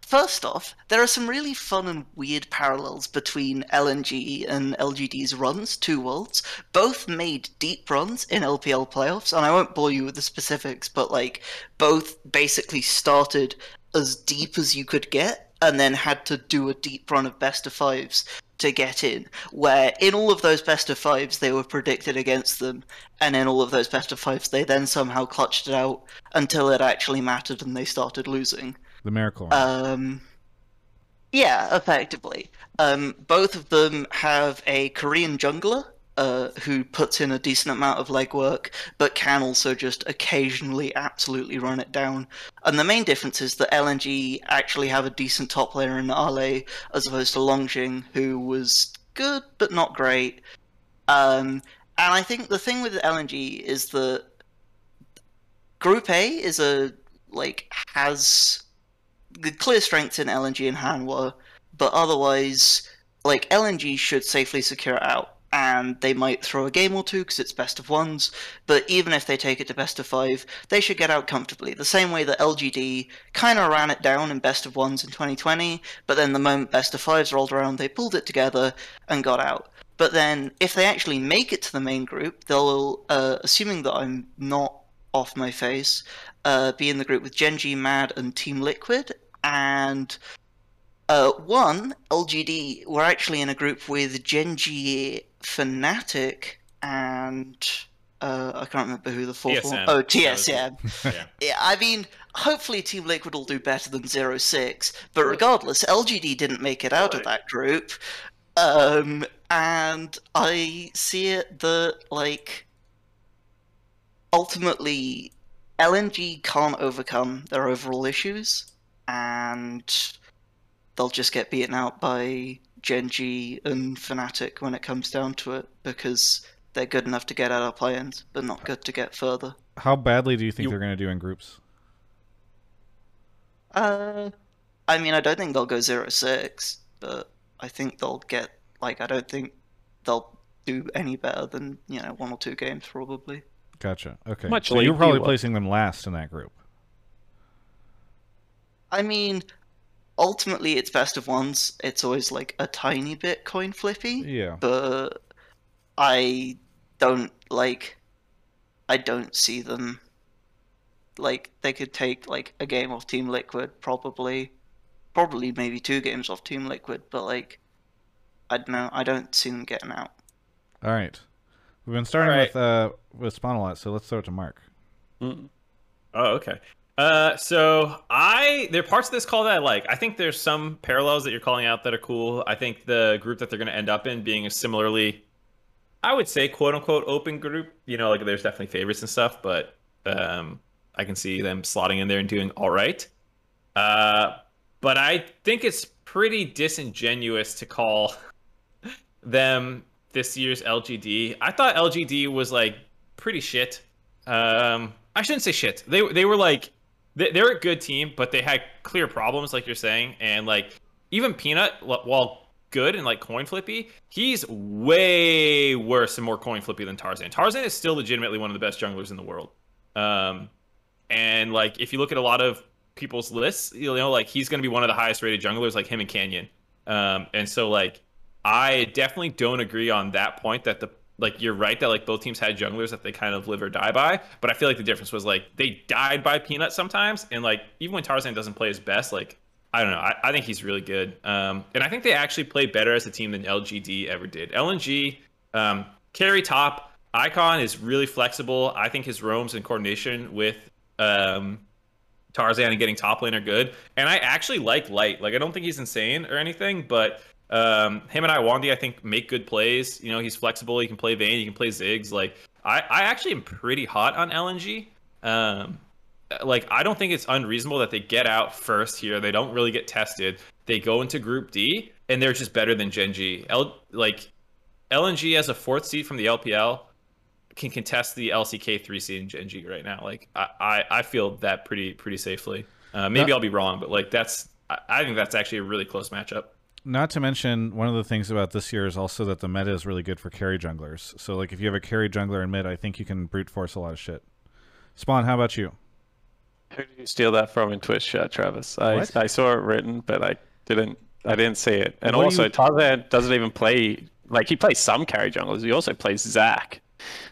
First off, there are some really fun and weird parallels between LNG and LGD's runs, two worlds. Both made deep runs in LPL playoffs, and I won't bore you with the specifics, but like, both basically started as deep as you could get, and then had to do a deep run of best of fives to get in. Where in all of those best of fives, they were predicted against them, and in all of those best of fives, they then somehow clutched it out until it actually mattered and they started losing. The miracle. Um, yeah, effectively. Um, both of them have a Korean jungler uh, who puts in a decent amount of legwork, but can also just occasionally absolutely run it down. And the main difference is that LNG actually have a decent top player in Ale, as opposed to Longjing, who was good but not great. Um, and I think the thing with LNG is that Group A is a like has the clear strengths in LNG and Hanwha, but otherwise, like LNG should safely secure out. And they might throw a game or two because it's best of ones. But even if they take it to best of five, they should get out comfortably. The same way that LGD kind of ran it down in best of ones in 2020, but then the moment best of fives rolled around, they pulled it together and got out. But then, if they actually make it to the main group, they'll, uh, assuming that I'm not off my face, uh, be in the group with Gen G, Mad, and Team Liquid. And uh, one, LGD, were actually in a group with Gen G, Fnatic, and uh, I can't remember who the fourth one. Oh, TSM. Yeah. Yeah, I mean, hopefully Team Liquid will do better than Zero Six, but regardless, LGD didn't make it out of that group, um, and I see it that like ultimately LNG can't overcome their overall issues, and they'll just get beaten out by Gen G and Fnatic when it comes down to it because they're good enough to get out of play-ins, but not good to get further. How badly do you think You- they're going to do in groups? Uh, I mean, I don't think they'll go zero six, but I think they'll get like I don't think they'll do any better than you know one or two games probably. Gotcha. Okay. Much so you're probably placing them last in that group. I mean, ultimately it's best of ones. It's always like a tiny bit coin flippy, Yeah. but I don't like. I don't see them. Like they could take like a game off Team Liquid, probably, probably maybe two games off Team Liquid, but like, I don't know. I don't see them getting out. All right. We've been starting All right. with uh with Spawn a lot, so let's throw it to Mark. Mm. Oh, okay. Uh, so I there are parts of this call that I like. I think there's some parallels that you're calling out that are cool. I think the group that they're going to end up in being a similarly, I would say quote unquote open group. You know, like there's definitely favorites and stuff, but um, I can see them slotting in there and doing all right. Uh, but I think it's pretty disingenuous to call them this year's LGD. I thought LGD was like pretty shit. Um, I shouldn't say shit. They they were like they're a good team, but they had clear problems, like you're saying, and like even Peanut, while good and like coin flippy, he's way worse and more coin flippy than Tarzan. Tarzan is still legitimately one of the best junglers in the world. Um, and like if you look at a lot of people's lists, you know, like he's going to be one of the highest rated junglers, like him and Canyon. Um, and so like I definitely don't agree on that point that the like you're right that like both teams had junglers that they kind of live or die by, but I feel like the difference was like they died by Peanut sometimes, and like even when Tarzan doesn't play his best, like I don't know, I, I think he's really good, um, and I think they actually play better as a team than LGD ever did. LNG um, carry top Icon is really flexible. I think his roams and coordination with um, Tarzan and getting top lane are good. And I actually like Light. Like I don't think he's insane or anything, but um, him and Iwandy I think make good plays. You know, he's flexible. He can play Vayne. He can play Ziggs. Like I, I actually am pretty hot on LNG. Um, like I don't think it's unreasonable that they get out first here. They don't really get tested. They go into Group D and they're just better than Gen G. L like LNG as a fourth seed from the LPL can contest the LCK three seed in Gen G right now. Like I, I, I feel that pretty pretty safely. Uh, maybe I'll be wrong, but like that's I, I think that's actually a really close matchup. Not to mention, one of the things about this year is also that the meta is really good for carry junglers. So, like, if you have a carry jungler in mid, I think you can brute force a lot of shit. Spawn, how about you? Who did you steal that from in Twitch chat, Travis? I, What? I saw it written, but I didn't I didn't see it. And What also, you- Tarzan doesn't even play like he plays some carry junglers. He also plays Zac.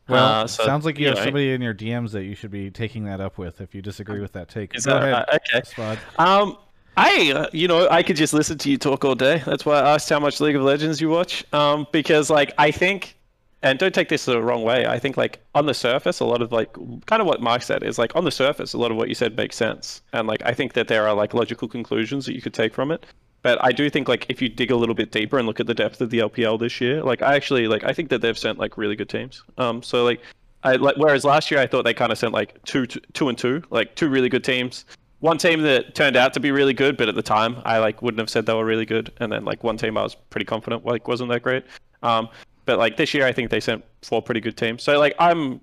Well, Uh, so, sounds like you have know, somebody in your DMs that you should be taking that up with if you disagree with that take. Is Go that- ahead, uh, okay. Spud. Um, I, uh, you know, I could just listen to you talk all day. That's why I asked how much League of Legends you watch. Um, because like I think, and don't take this the wrong way. I think like on the surface, a lot of like kind of what Mark said is like on the surface, a lot of what you said makes sense, and like I think that there are like logical conclusions that you could take from it. But I do think like if you dig a little bit deeper and look at the depth of the LPL this year, like I actually like I think that they've sent like really good teams. Um, so like I like whereas last year I thought they kind of sent like two, two, two and two, like two really good teams. One team that turned out to be really good, but at the time I like wouldn't have said they were really good. And then like one team I was pretty confident like wasn't that great. Um, but like this year I think they sent four pretty good teams. So like I'm,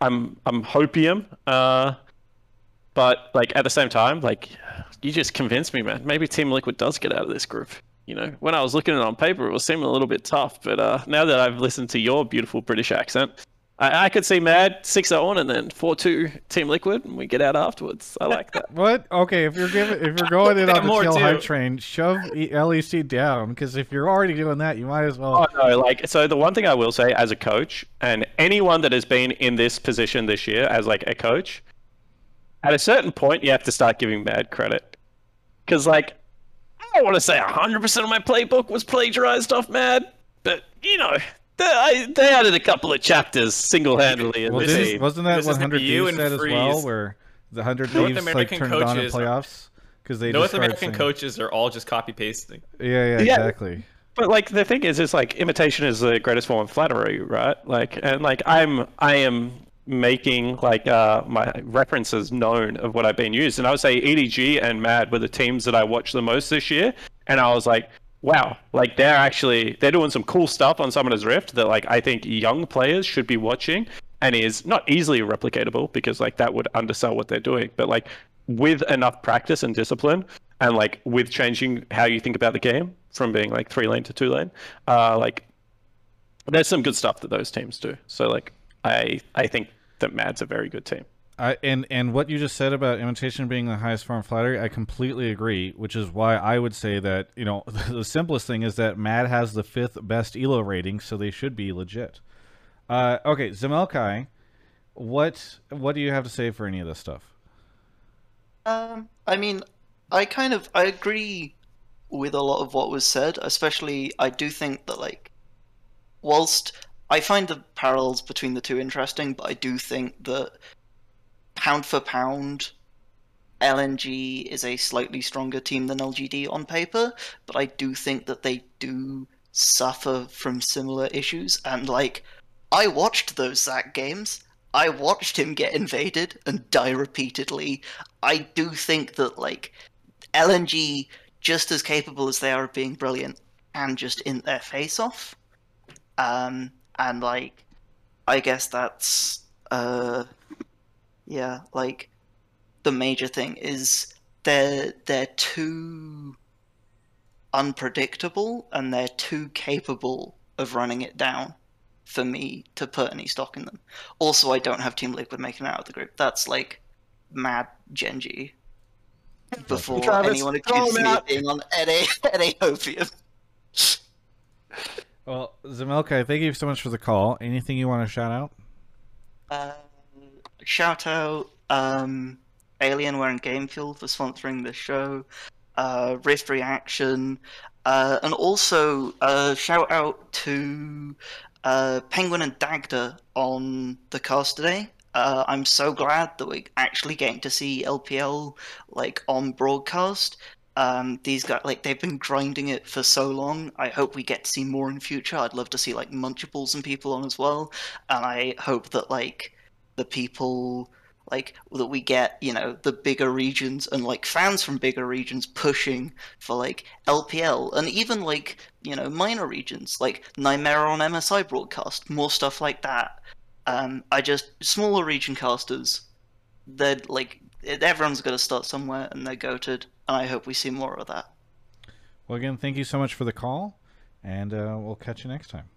I'm I'm hopium. Uh, but like at the same time, like you just convinced me, man. Maybe Team Liquid does get out of this group. you know, when I was looking at it on paper, it was seeming a little bit tough. But uh, now that I've listened to your beautiful British accent, I, I could see Mad 6 0 on and then 4 2 Team Liquid, and we get out afterwards. I like that. What? Okay, if you're giving, if you're going in on the chill hype train, shove LEC down because if you're already doing that, you might as well. Oh no! Like, so the one thing I will say as a coach, and anyone that has been in this position this year as like a coach, at a certain point, you have to start giving Mad credit, because like, I don't want to say 100% of my playbook was plagiarized off Mad, but you know, I, they added a couple of chapters single-handedly well, this didn't- wasn't that This what is gonna 100 be you Thieves and said as well, where the 100 North Thieves like turned it on in playoffs because they North American saying- coaches are all just copy pasting. Yeah, yeah, Yeah. exactly. But like the thing is, is like imitation is the greatest form of flattery, right? Like, and like I'm, I am making like uh my references known of what I've been used, and I would say EDG and Mad were the teams that I watched the most this year, and I was like, wow, like they're actually they're doing some cool stuff on Summoner's Rift that like I think young players should be watching, and is not easily replicatable because like that would undersell what they're doing, but like with enough practice and discipline and like with changing how you think about the game from being like three lane to two lane uh like there's some good stuff that those teams do. So like i i think that mad's a very good team I, and and what you just said about imitation being the highest form of flattery, I completely agree. Which is why I would say that you know the simplest thing is that Mad has the fifth best Elo rating, so they should be legit. Uh, okay, Zamelkai, what what do you have to say for any of this stuff? Um, I mean, I kind of I agree with a lot of what was said. Especially, I do think that like, whilst I find the parallels between the two interesting, but I do think that pound for pound, LNG is a slightly stronger team than LGD on paper. But I do think that they do suffer from similar issues, and like, I watched those Zac games. I watched him get invaded and die repeatedly. I do think that like LNG, just as capable as they are of being brilliant, and just in their face off. Um, and like, I guess that's uh, yeah, like the major thing is they're they're too unpredictable and they're too capable of running it down for me to put any stock in them. Also, I don't have Team Liquid making it out of the group. That's like mad Gen G. Before Travis, anyone throw accuses me of being on NA, NA Opium. Well, Zamelkai, thank you so much for the call. Anything you want to shout out? Uh, shout out um, Alienware and Game Fuel for sponsoring the show, uh, Rift Reaction, uh, and also uh, shout out to uh, Penguin and Dagda on the cast today. Uh, I'm so glad that we're actually getting to see LPL like on broadcast. Um, these guys like they've been grinding it for so long. I hope we get to see more in future. I'd love to see like Munchables and people on as well, and I hope that like the people like that we get you know the bigger regions and like fans from bigger regions pushing for like LPL and even like you know minor regions like Nightmare on MSI broadcast more stuff like that. Um, I just smaller region casters. They're like everyone's got to start somewhere and they're goated, and I hope we see more of that. Well, again, thank you so much for the call, and uh, we'll catch you next time.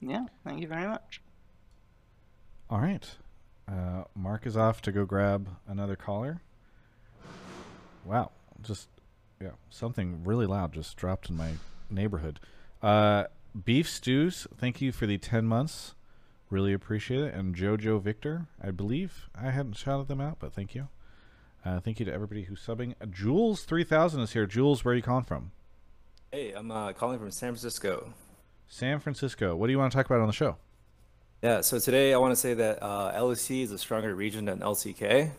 Yeah, thank you very much. All right. Uh, Mark is off to go grab another caller. Wow. Just, yeah, something really loud just dropped in my neighborhood. Uh, Beef Stews, thank you for the 10 months. Really appreciate it. And Jojo Victor, I believe I hadn't shouted them out, but thank you. Uh, thank you to everybody who's subbing. Uh, Jules3000 is here. Jules, where are you calling from? Hey, I'm uh, calling from San Francisco. San Francisco. What do you want to talk about on the show? Yeah, so today I want to say that uh, LEC is a stronger region than LCK.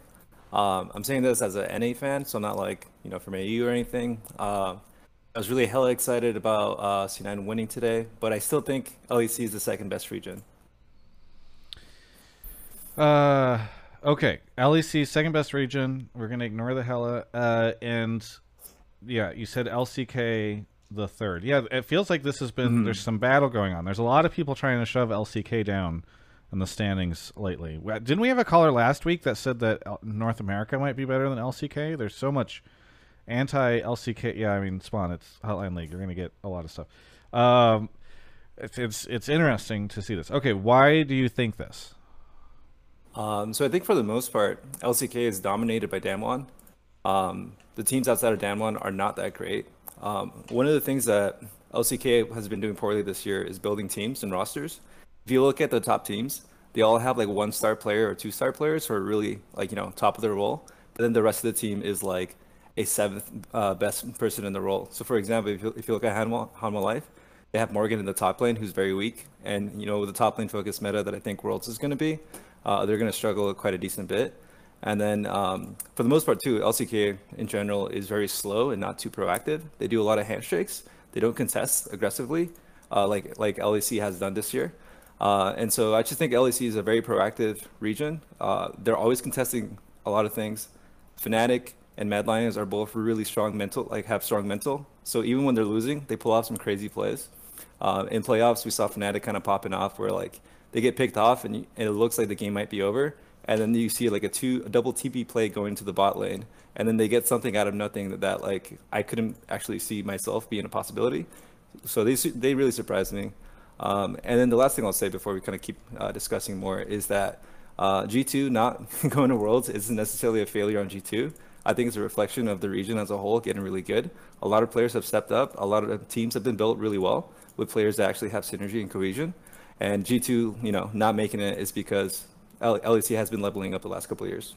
Um, I'm saying this as an NA fan, so I'm not like, you know, from AU or anything. Uh, I was really hella excited about uh, C9 winning today, but I still think LEC is the second best region. Uh, okay. LEC second best region. We're gonna ignore the hella. Uh, and yeah, you said LCK the third. Yeah, it feels like this has been. There's some battle going on. There's a lot of people trying to shove LCK down in the standings lately. Didn't we have a caller last week that said that North America might be better than LCK? There's so much anti LCK. Yeah, I mean Spawn. It's Hotline League. You're gonna get a lot of stuff. Um, it's it's it's interesting to see this. Okay, why do you think this? Um, so I think for the most part, LCK is dominated by Damwon. Um, the teams outside of Damwon are not that great. Um, one of the things that LCK has been doing poorly this year is building teams and rosters. If you look at the top teams, they all have like one star player or two star players who are really like you know top of their role. But then the rest of the team is like a seventh uh, best person in the role. So for example, if you, if you look at Hanwha, Hanwha Life, they have Morgan in the top lane who's very weak, and you know with the top lane focus meta that I think Worlds is going to be, uh, they're going to struggle quite a decent bit. And then um, for the most part too, LCK in general is very slow and not too proactive. They do a lot of handshakes. They don't contest aggressively, uh, like like LEC has done this year. Uh, and so I just think LEC is a very proactive region. Uh, they're always contesting a lot of things. Fnatic and Mad Lions are both really strong mental, like have strong mental. So even when they're losing, they pull off some crazy plays. Uh, in playoffs, we saw Fnatic kind of popping off where like they get picked off and, and it looks like the game might be over, and then you see like a two a double TP play going to the bot lane, and then they get something out of nothing that, that like I couldn't actually see myself being a possibility. So they they really surprised me. Um, and then the last thing I'll say before we kind of keep uh, discussing more is that uh, G2 not going to Worlds isn't necessarily a failure on G2. I think it's a reflection of the region as a whole getting really good. A lot of players have stepped up. A lot of teams have been built really well with players that actually have synergy and cohesion. And G2, you know, not making it is because LEC has been leveling up the last couple of years.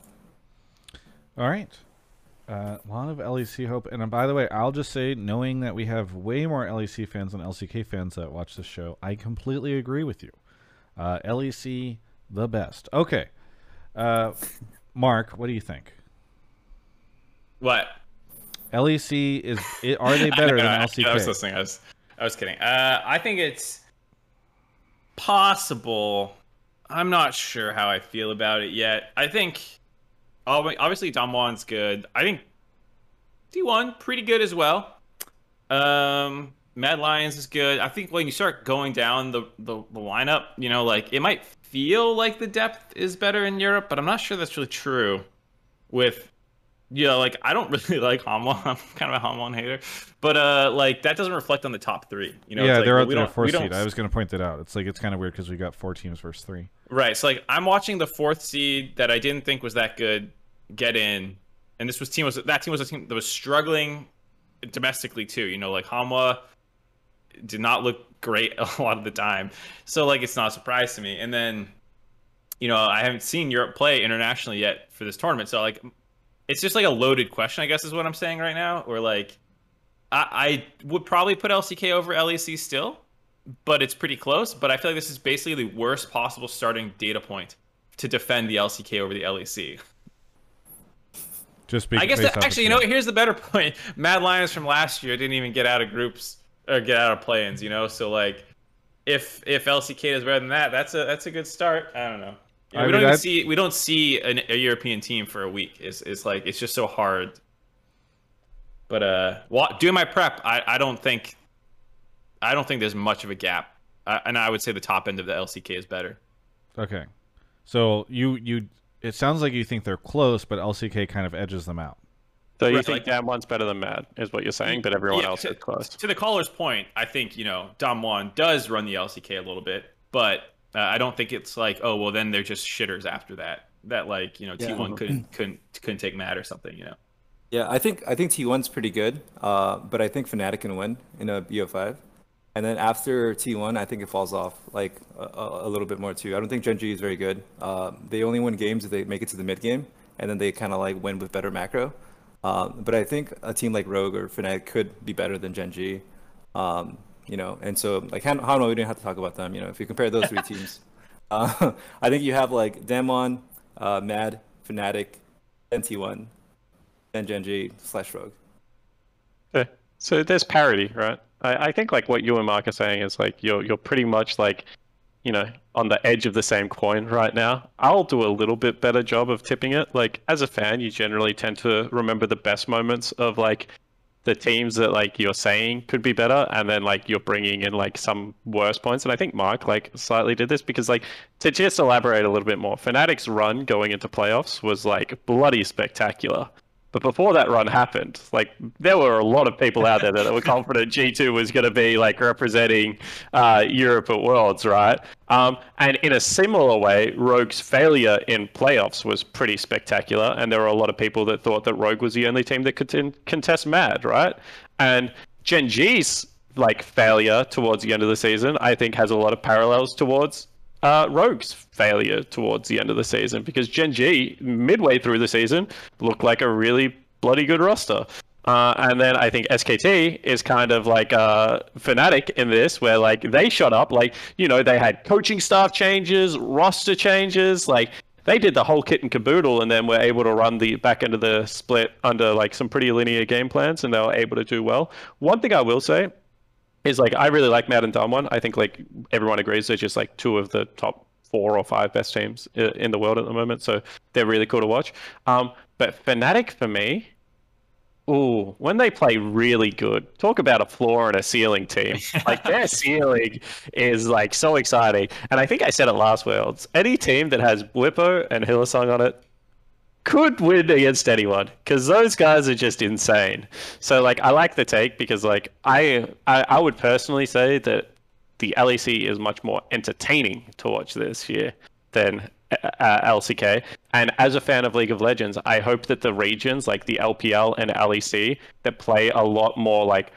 All right. Uh, a lot of LEC hope. And uh, by the way, I'll just say, knowing that we have way more LEC fans than LCK fans that watch this show, I completely agree with you. Uh, LEC, the best. Okay. Uh, Mark, what do you think? What? LEC is. It, are they better know, than I- LCK? I was listening. I was, I was kidding. Uh, I think it's possible. I'm not sure how I feel about it yet. I think, ob- obviously, Damwon's good. I think T1 pretty good as well. Um, Mad Lions is good. I think when you start going down the, the, the lineup, you know, like it might feel like the depth is better in Europe, but I'm not sure that's really true. With you know, like I don't really like Hanwha. I'm kind of a Hanwha hater, but uh, like that doesn't reflect on the top three. You know, yeah, it's like, they're well, out we there we seed. I was going to point that out. It's like it's kind of weird because we got four teams versus three. Right. So like I'm watching the fourth seed that I didn't think was that good get in, and this was team was that team was a team that was struggling domestically too. You know, like Hanwha did not look great a lot of the time. So like it's not a surprise to me. And then, you know, I haven't seen Europe play internationally yet for this tournament. So like it's just like a loaded question, I guess is what I'm saying right now. Or like I, I would probably put LCK over LEC still, but it's pretty close. But I feel like this is basically the worst possible starting data point to defend the LCK over the LEC. Just because I guess that, actually, you know, what? here's the better point. Mad Lions from last year didn't even get out of groups or get out of play-ins. You know, so like, if if LCK is better than that, that's a that's a good start. I don't know. You know, I we mean, don't even see we don't see an, a European team for a week. It's it's like it's just so hard. But uh, doing my prep, I, I don't think I don't think there's much of a gap, uh, and I would say the top end of the LCK is better. Okay, so you you it sounds like you think they're close, but LCK kind of edges them out. So you Right, think like- Damwon's better than Mad, is what you're saying, but everyone Yeah, else to- is close. To the caller's point, I think you know Damwon does run the LCK a little bit, but uh, I don't think it's like oh well then they're just shitters after that. That like you know Yeah. T1 couldn't couldn't couldn't take Mad or something. You know. Yeah, I think I think T1's pretty good, uh, but I think Fnatic can win in a BO5. And then after T1, I think it falls off like a, a a little bit more too. I don't think Gen G is very good. Uh, they only win games if they make it to the mid game, and then they kind of like win with better macro. Um, but I think a team like Rogue or Fnatic could be better than Gen G. Um, you know, and so like Han- Hanwha, we didn't have to talk about them. You know, if you compare those three teams, uh, I think you have like Damwon, uh, Mad, Fnatic, and T1, and Gen G slash Rogue. Okay. So there's parity, right? I, I think like what you and Mark are saying is like you're you're pretty much like, you know, on the edge of the same coin right now. I'll do a little bit better job of tipping it. Like as a fan, you generally tend to remember the best moments of like the teams that like you're saying could be better, and then like you're bringing in like some worse points. And I think Mark like slightly did this because like to just elaborate a little bit more, Fnatic's run going into playoffs was like bloody spectacular But before that run happened, like there were a lot of people out there that were confident G2 was going to be like representing uh, Europe at Worlds, right? Um, and in a similar way, Rogue's failure in playoffs was pretty spectacular, and there were a lot of people that thought that Rogue was the only team that could tin- contest Mad, right? And Gen G's like failure towards the end of the season, I think, has a lot of parallels towards uh, Rogue's failure towards the end of the season because Gen G, midway through the season, looked like a really bloody good roster. Uh, and then I think SKT is kind of like a Fnatic in this, where like they shut up, like you know they had coaching staff changes, roster changes, like they did the whole kit and caboodle, and then were able to run the back end of the split under like some pretty linear game plans, and they were able to do well. One thing I will say is like I really like Mad and Damwon. I think like everyone agrees they're just like two of the top four or five best teams in the world at the moment. So they're really cool to watch. Um, but Fnatic for me, ooh, when they play really good, talk about a floor and a ceiling team. Like their ceiling is like so exciting. And I think I said it last Worlds. Any team that has Bwipo and Hylissang on it could win against anyone because those guys are just insane. So like I like the take because like I, I I would personally say that the LEC is much more entertaining to watch this year than uh, LCK. And as a fan of League of Legends, I hope that the regions like the LPL and LEC that play a lot more like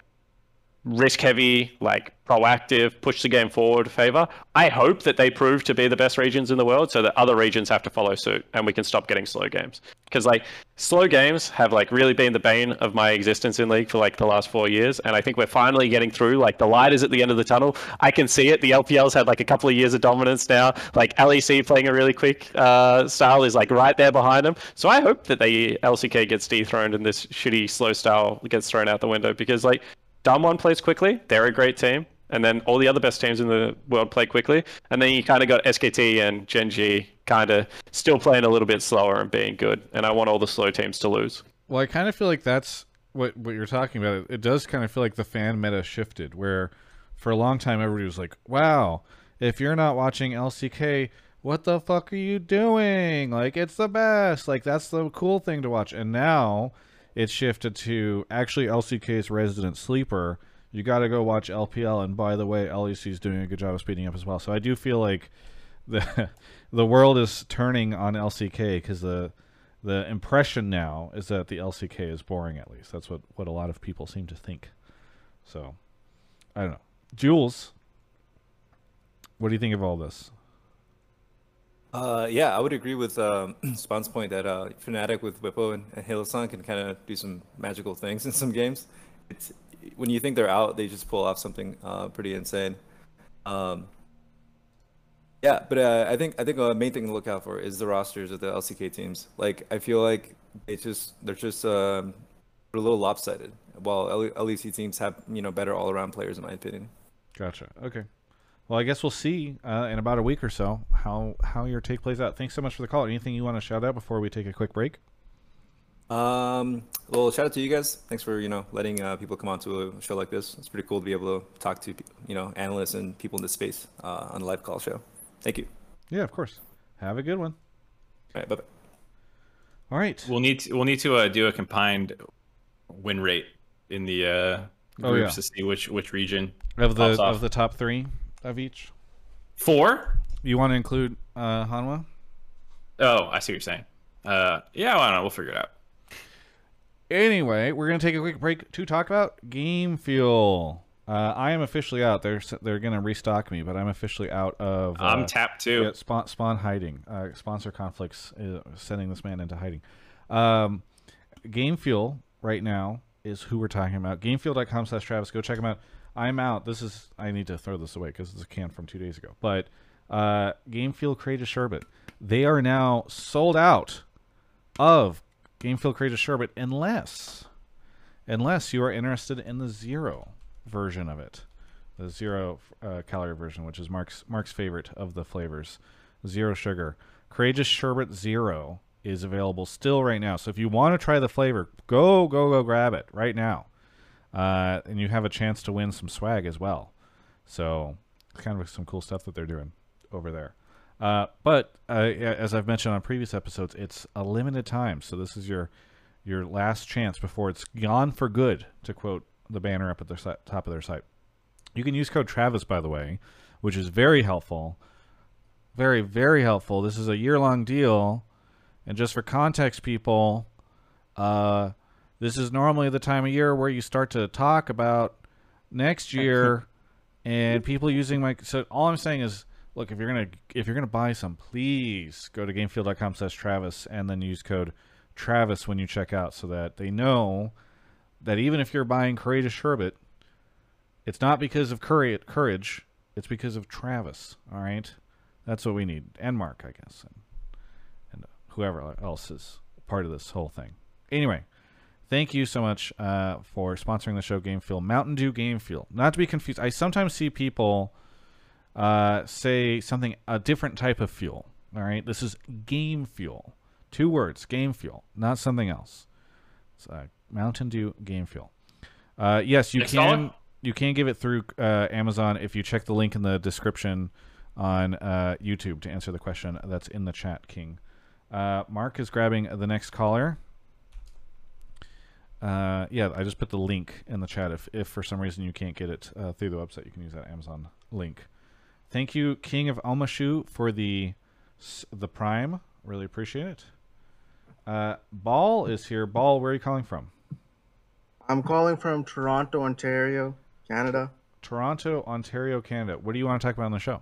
risk heavy, like proactive, push the game forward favor. I hope that they prove to be the best regions in the world so that other regions have to follow suit and we can stop getting slow games. Because like slow games have like really been the bane of my existence in league for like the last four years. And I think we're finally getting through. Like the light is at the end of the tunnel. I can see it. The LPL's had like a couple of years of dominance now. Like LEC playing a really quick uh, style is like right there behind them. So I hope that the LCK gets dethroned and this shitty slow style gets thrown out the window because like Damwon plays quickly. They're a great team. And then all the other best teams in the world play quickly. And then you kind of got SKT and Gen G kind of still playing a little bit slower and being good. And I want all the slow teams to lose. Well, I kind of feel like that's what what you're talking about. It does kind of feel like the fan meta shifted, where for a long time everybody was like, "Wow, if you're not watching LCK, what the fuck are you doing? Like, it's the best. Like, that's the cool thing to watch." And now it's shifted to actually LCK's resident sleeper. You got to go watch LPL, and by the way, LEC is doing a good job of speeding up as well. So I do feel like the the world is turning on LCK because the the impression now is that the LCK is boring. At least that's what what a lot of people seem to think. So I don't know, Jules. What do you think of all this? Uh, yeah, I would agree with um, Spawn's point that uh, Fnatic with Bwipo and, and Hylissang can kind of do some magical things in some games. It's, when you think they're out, they just pull off something uh, pretty insane. Um, yeah, but uh, I think I think a main thing to look out for is the rosters of the LCK teams. Like I feel like it's just they're just um, a little lopsided, while LEC teams have you know better all around players in my opinion. Gotcha. Okay. Well, I guess we'll see uh, in about a week or so how how your take plays out. Thanks so much for the call. Anything you want to shout out before we take a quick break? Um, well, shout out to you guys. Thanks for you know letting uh, people come on to a show like this. It's pretty cool to be able to talk to you know analysts and people in this space uh, on a live call show. Thank you. Yeah, of course. Have a good one. All right, bye bye. All right. We'll need to, we'll need to uh, do a combined win rate in the uh, groups Oh, yeah. to see which which region Of the off. of the top three of each, four. you want to include uh, Hanwha? Oh, I see what you're saying. Uh, yeah, I don't know. We'll figure it out. Anyway, we're gonna take a quick break to talk about Game Fuel. Uh, I am officially out. They're they're gonna restock me, but I'm officially out of. Uh, I'm tapped too. Yeah, spawn, spawn hiding. Uh, sponsor conflicts uh, sending this man into hiding. Um, Game Fuel right now is who we're talking about. Gamefuel.com slash Travis. Go check them out. I'm out. This is I need to throw this away because it's a can from two days ago. But uh, Game Fuel Courageous Sherbet. They are now sold out of Game Fuel Courageous Sherbet unless unless you are interested in the zero version of it, the zero uh, calorie version, which is Mark's Mark's favorite of the flavors, zero sugar. Courageous Sherbet Zero is available still right now. So if you want to try the flavor, go go go grab it right now, uh, and you have a chance to win some swag as well. So it's kind of some cool stuff that they're doing over there. Uh, but uh, as I've mentioned on previous episodes, it's a limited time. So this is your your last chance before it's gone for good, to quote the banner up at the si- top of their site. You can use code Travis, by the way, which is very helpful. Very, very helpful. This is a year long deal. And just for context, people, uh, this is normally the time of year where you start to talk about next year and people using my so all i'm saying is look if you're gonna if you're gonna buy some please go to gamefuel.com slash travis and then use code travis when you check out so that they know that even if you're buying courageous sherbet it's not because of courage courage it's because of travis all right? That's what we need and mark i guess and, and whoever else is part of this whole thing. Anyway thank you so much uh, for sponsoring the show game fuel. Mountain dew game fuel. Not to be confused i sometimes see people uh, say something a different type of fuel all right? This is game fuel. Two words game fuel not something else. It's uh, mountain dew game fuel. Uh, yes you can you can give it through uh, amazon if you check the link in the description on uh, youtube to answer the question that's in the chat king. Uh, mark is grabbing the next caller uh, yeah, I just put the link in the chat. If, if for some reason you can't get it uh, through the website, you can use that Amazon link. Thank you, King of Almashu, for the the Prime. Really appreciate it. Uh, Ball is here. Ball, where are you calling from? I'm calling from Toronto, Ontario, Canada. Toronto, Ontario, Canada. What do you want to talk about on the show?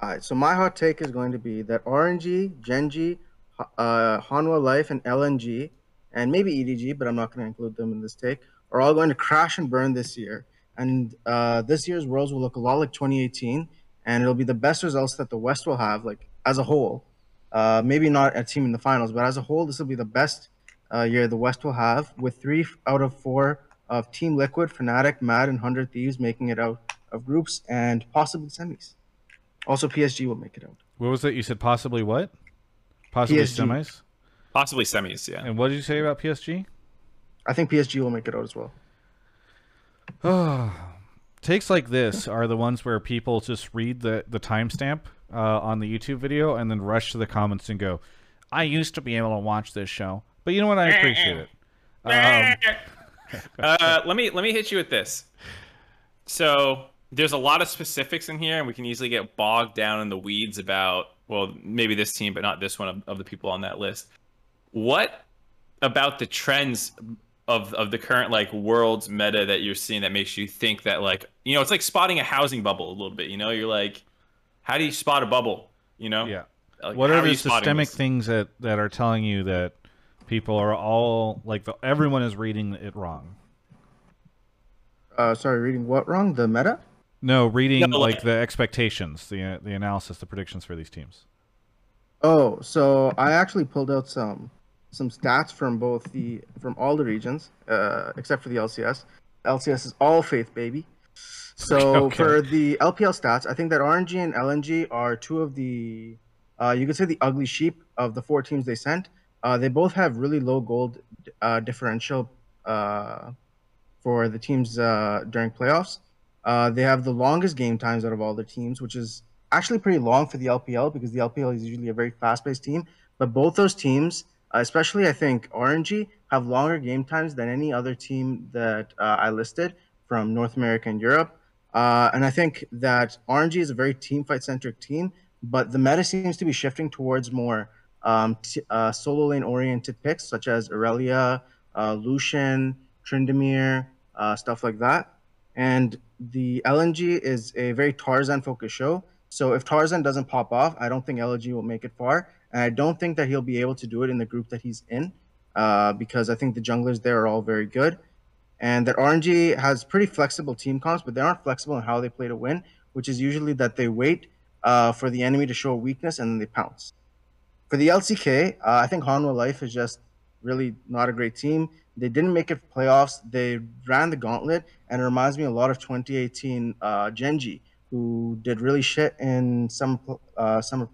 All right, so my hot take is going to be that RNG, Gen G, uh, Hanwha Life, and LNG, and maybe EDG, but I'm not going to include them in this take, are all going to crash and burn this year. And uh, this year's Worlds will look a lot like 2018, and it'll be the best results that the West will have, like as a whole. Uh, maybe not a team in the finals, but as a whole, this will be the best uh, year the West will have, with three out of four of Team Liquid, Fnatic, Mad, and Hundred Thieves making it out of groups and possibly semis. Also, PSG will make it out. What was it? You said possibly what? Possibly PSG. semis? Possibly semis, yeah. And what did you say about PSG? I think PSG will make it out as well. Takes like this are the ones where people just read the, the timestamp uh, on the YouTube video and then rush to the comments and go, I used to be able to watch this show. But you know what? I appreciate it. Um, uh, let me let me hit you with this. So there's a lot of specifics in here, and we can easily get bogged down in the weeds about well, maybe this team, but not this one of, of the people on that list. What about the trends of of the current like world's meta that you're seeing that makes you think that like you know it's like spotting a housing bubble a little bit. You know, you're like, how do you spot a bubble? You know, yeah. Like, what how are you the systemic this? things that, that are telling you that people are all like the, everyone is reading it wrong? Uh, sorry, reading what wrong? The meta? No, reading No, like, like- the expectations, the uh, the analysis, the predictions for these teams. Oh, so I actually pulled out some some stats from both the from all the regions, uh, except for the LCS. LCS is all faith, baby. So Okay. for the LPL stats, I think that RNG and LNG are two of the, uh, you could say the ugly sheep of the four teams they sent. Uh, they both have really low gold uh, differential uh, for the teams uh, during playoffs. Uh, they have the longest game times out of all the teams, which is actually pretty long for the LPL because the LPL is usually a very fast-paced team. But both those teams, especially I think RNG, have longer game times than any other team that uh, I listed from North America and Europe. Uh, and I think that RNG is a very team fight centric team, but the meta seems to be shifting towards more um, uh, solo lane oriented picks such as Aurelia, uh, Lucian, Tryndamere, uh, stuff like that. And the LNG is a very Tarzan focused show. So if Tarzan doesn't pop off, I don't think LNG will make it far. And I don't think that he'll be able to do it in the group that he's in uh, because I think the junglers there are all very good. And that RNG has pretty flexible team comps, but they aren't flexible in how they play to win, which is usually that they wait uh, for the enemy to show weakness and then they pounce. For the LCK, uh, I think Hanwha Life is just really not a great team. They didn't make it playoffs. They ran the gauntlet, and it reminds me a lot of 2018 uh, Gen G, who did really shit in summer uh, summer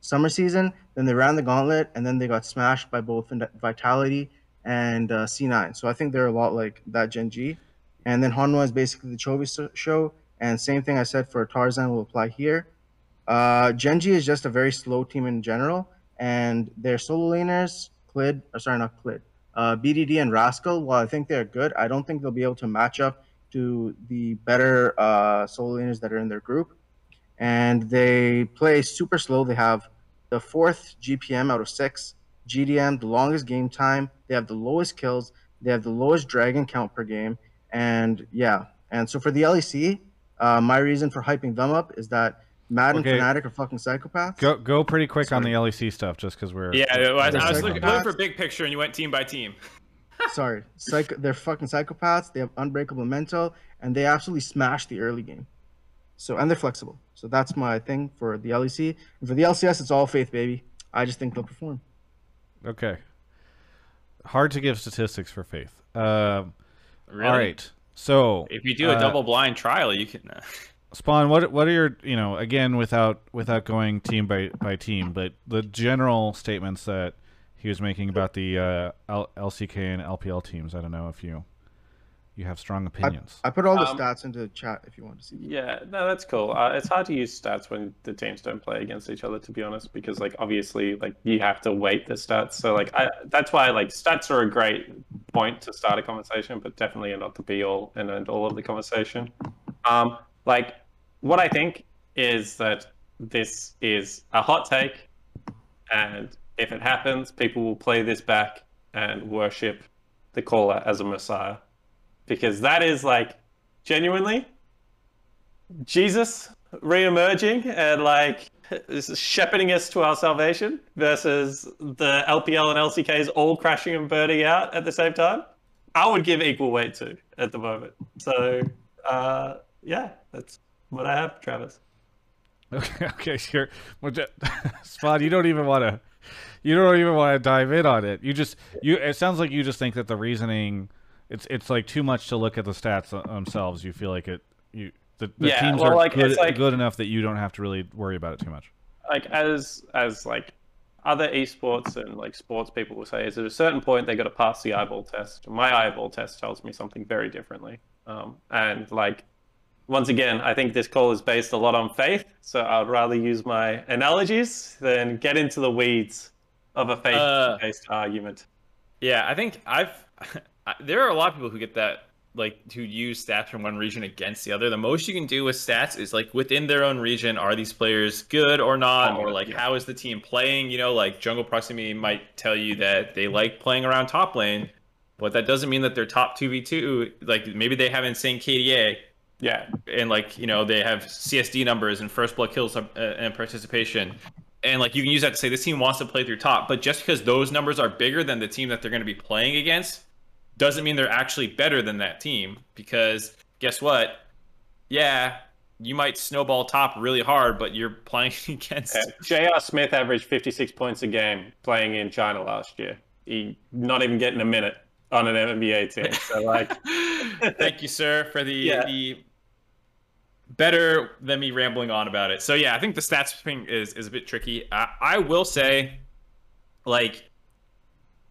summer season. Then they ran the gauntlet, and then they got smashed by both Vitality and uh, C9. So I think they're a lot like that Gen G. And then Hanwha is basically the Chovy show, and same thing I said for Tarzan will apply here. Uh, Gen G is just a very slow team in general, and their solo laners, Clid, or sorry, not Clid, uh, BDD and Rascal, while I think they're good, I don't think they'll be able to match up to the better uh, solo laners that are in their group. And they play super slow. They have the fourth GPM out of six, GDM, the longest game time. They have the lowest kills. They have the lowest dragon count per game. And yeah, and so for the LEC, uh, my reason for hyping them up is that Madden Okay. Fnatic are fucking psychopaths. Go go pretty quick on the LEC stuff, just because we're Yeah, I, I They're was looking, psychopaths. looking for big picture, and you went team by team. Sorry, psycho. They're fucking psychopaths. They have unbreakable mental, and they absolutely smash the early game. So and they're flexible. So that's my thing for the LEC. And for the LCS, it's all faith, baby. I just think they'll perform. okay. Hard to give statistics for Faith. Um, Really? All right. So If you do a uh, double blind trial, you can. Uh, Spawn, what what are your you know again without without going team by by team, but the general statements that he was making about the uh, L- LCK and LPL teams. I don't know if you you have strong opinions. I put all the Um, stats into the chat if you want to see. them. Yeah, no, that's cool. Uh, it's hard to use stats when the teams don't play against each other, to be honest, because like obviously like you have to weight the stats. So like I, that's why like stats are a great point to start a conversation, but definitely are not the be all and end all of the conversation. Um, like what I think is that this is a hot take, and if it happens, people will play this back and worship the caller as a messiah, because that is like genuinely Jesus re-emerging and like shepherding us to our salvation versus the LPL and LCKs all crashing and burning out at the same time. I would give equal weight to at the moment. So uh, yeah, that's what I have, Travis. Okay, okay, sure. Well, Spawn, you don't even want to. You don't even want to dive in on it. You just you. It sounds like you just think that the reasoning, it's it's like too much to look at the stats themselves. You feel like it. You the, the Yeah, teams well, are like, good, it's like- good enough that you don't have to really worry about it too much. like as as like other esports and like sports people will say is at a certain point they got to pass the eyeball test my eyeball test tells me something very differently um, and like once again i think this call is based a lot on faith so i'd rather use my analogies than get into the weeds of a Uh, faith-based argument Yeah, I think I've. There are a lot of people who get that, like, who use stats from one region against the other. The most you can do with stats is like within their own region, are these players good or not, or like how is the team playing? You know, like jungle proximity might tell you that they like playing around top lane, but that doesn't mean that they're top two v two. Like maybe they have insane KDA, yeah and like you know they have CSD numbers and first blood kills uh, and participation, and like you can use that to say this team wants to play through top. But just because those numbers are bigger than the team that they're going to be playing against, doesn't mean they're actually better than that team. Because guess what? Yeah, you might snowball top really hard, but you're playing against. Yeah, J.R. Smith averaged 56 points a game playing in China last year. He not even getting a minute on an NBA team. So like, Thank you, sir, for the Yeah. the better than me rambling on about it. So yeah, I think the stats thing is is a bit tricky. I, I will say, like,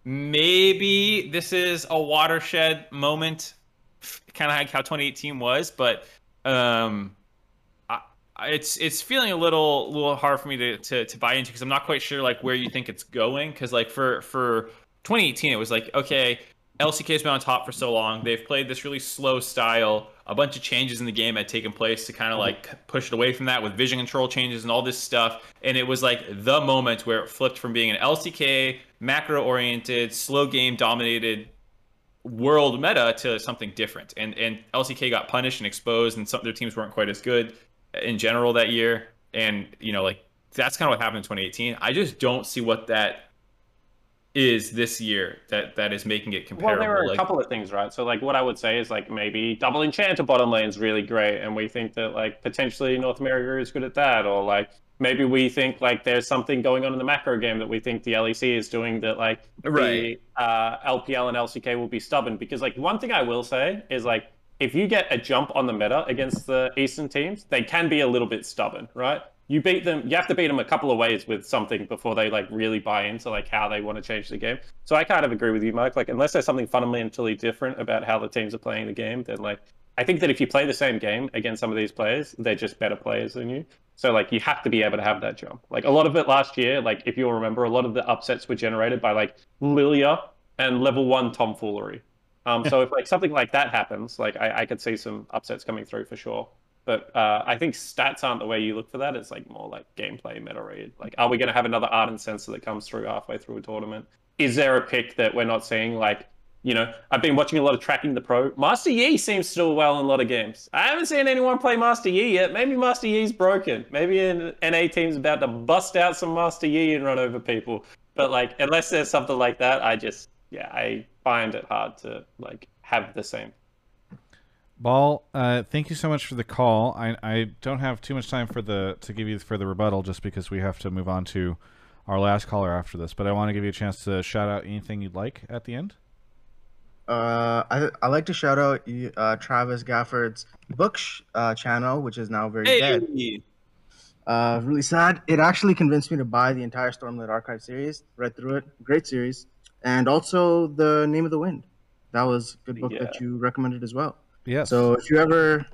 maybe this is a watershed moment, kind of like how 2018 was, but um, it's it's feeling a little little hard for me to to, to buy into because I'm not quite sure like where you think it's going. Because like for for 2018, it was like okay. LCK's been on top for so long. They've played this really slow style. A bunch of changes in the game had taken place to kind of like push it away from that with vision control changes and all this stuff. And it was like the moment where it flipped from being an LCK, macro oriented, slow game dominated world meta to something different. And and LCK got punished and exposed, and some of their teams weren't quite as good in general that year. And you know, like that's kind of what happened in 2018. I just don't see what that is this year that that is making it comparable. well, there are a like, couple of things, right? So like, what I would say is like maybe double enchanter bottom lane is really great, and we think that like potentially North America is good at that, or like maybe we think like there's something going on in the macro game that we think the LEC is doing that like Right. the uh, LPL and LCK will be stubborn because like one thing I will say is like if you get a jump on the meta against the Eastern teams, they can be a little bit stubborn, right? You beat them. You have to beat them a couple of ways with something before they like really buy into like how they want to change the game. So I kind of agree with you, Mike. Like unless there's something fundamentally different about how the teams are playing the game, then like I think that if you play the same game against some of these players, they're just better players than you. So like you have to be able to have that jump. Like a lot of it last year, like if you'll remember, a lot of the upsets were generated by like Lilia and level one tomfoolery. Um, so if like something like that happens, like I, I could see some upsets coming through for sure. But uh, I think stats aren't the way you look for that. It's like more like gameplay meta read. Like, are we going to have another Ardent Censer that comes through halfway through a tournament? Is there a pick that we're not seeing? Like, you know, I've been watching a lot of tracking the pro. Master Yi seems do well in a lot of games. I haven't seen anyone play Master Yi yet. Maybe Master Yi's broken. Maybe an NA team's about to bust out some Master Yi and run over people. But like, unless there's something like that, I just yeah, I find it hard to like have the same. Ball, uh, thank you so much for the call. I, I don't have too much time for the to give you for the rebuttal just because we have to move on to our last caller after this. But I want to give you a chance to shout out anything you'd like at the end. Uh, I I like to shout out uh, Travis Gafford's book sh- uh, channel, which is now very dead. Uh, really sad. It actually convinced me to buy the entire Stormlight Archive series. Read through it. Great series. And also the Name of the Wind. That was a good book that you recommended as well. Yes. So if you ever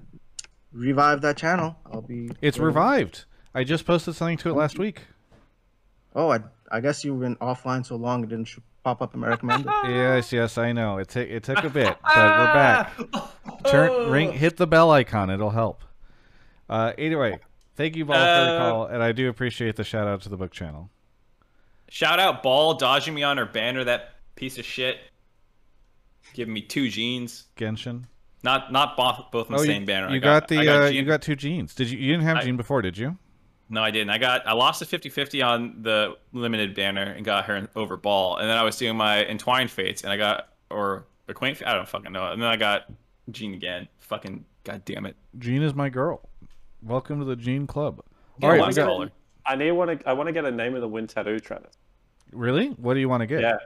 revive that channel, I'll be. it's revived. I just posted something to it last week. Oh, I, I guess you've been offline so long it didn't sh- pop up in my recommended. Yes, yes, I know. It, ta- it took a bit, but we're back. Turn ring, hit the bell icon. It'll help. Uh, anyway, thank you, Ball, for the Uh, call, and I do appreciate the shout out to the book channel. Shout out Ball dodging me on her banner, that piece of shit. Giving me two jeans. Genshin. Not not both both on the Oh, same you, banner. you I got, the I got uh, you got two jeans. Did you? You didn't have I- Jean before, did you? No, I didn't. I got I lost a 50-50 on the limited banner and got her over ball, and then I was doing my entwined fates and I got or acquaint. I don't fucking know. And then I got Jean again. Fucking god damn it. Jean is my girl. Welcome to the Jean Club. Yeah, All right, why we got. I need want to. I want to get a name of the wind tattoo, Travis. really? What do you want to get? Yeah.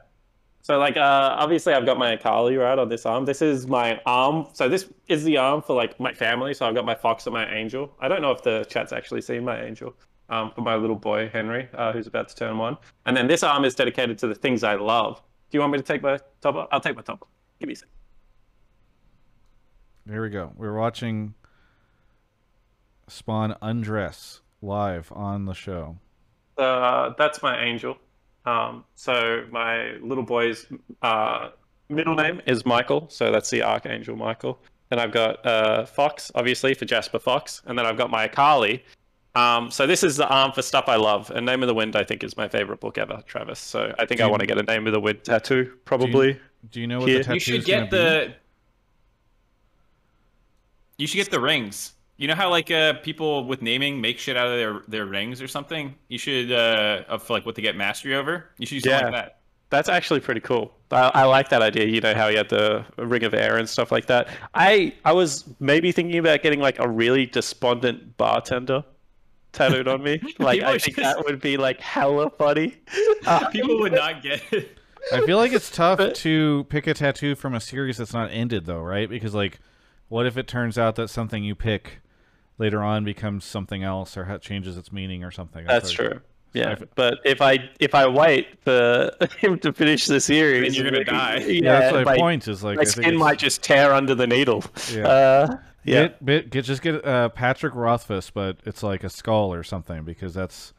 So like, uh, obviously I've got my Akali right on this arm. This is my arm. So this is the arm for like my family. So I've got my fox and my angel. I don't know if the chat's actually seen my angel. Um, for my little boy Henry, uh, who's about to turn one. And then this arm is dedicated to the things I love. Do you want me to take my top off? I'll take my top off. Give me a second. Here we go. We're watching Spawn undress live on the show. Uh, that's my angel. Um, so my little boy's uh, middle name is Michael, so that's the Archangel Michael. And I've got uh, Fox, obviously, for Jasper Fox. And then I've got my Akali. Um, so this is the arm for stuff I love. And Name of the Wind, I think, is my favorite book ever, Travis. So I think I Do you- want to get a Name of the Wind tattoo, probably. Do you know what Here. the tattoo You should is gonna get be? the. You should get the rings. You know how like uh, people with naming make shit out of their their rings or something. You should uh of like what they get mastery over. You should do something Yeah. like that. That's actually pretty cool. I, I like that idea. You know how you had the Ring of Air and stuff like that. I I was maybe thinking about getting like a really despondent bartender tattooed on me. Like I think just- that would be like hella funny. Uh, People would not get it. I feel like it's tough to pick a tattoo from a series that's not ended, though, right? Because like, what if it turns out that something you pick later on becomes something else, or changes its meaning, or something? That's what- true. Yeah, I've- but if I if I wait for him to finish the series, Then you're gonna die. Yeah, Yeah, that's my my, point. Is like my I think skin it's- might just tear under the needle. Yeah. Uh, yeah. Get, bit, get just get uh, Patrick Rothfuss, but it's like a skull or something because that's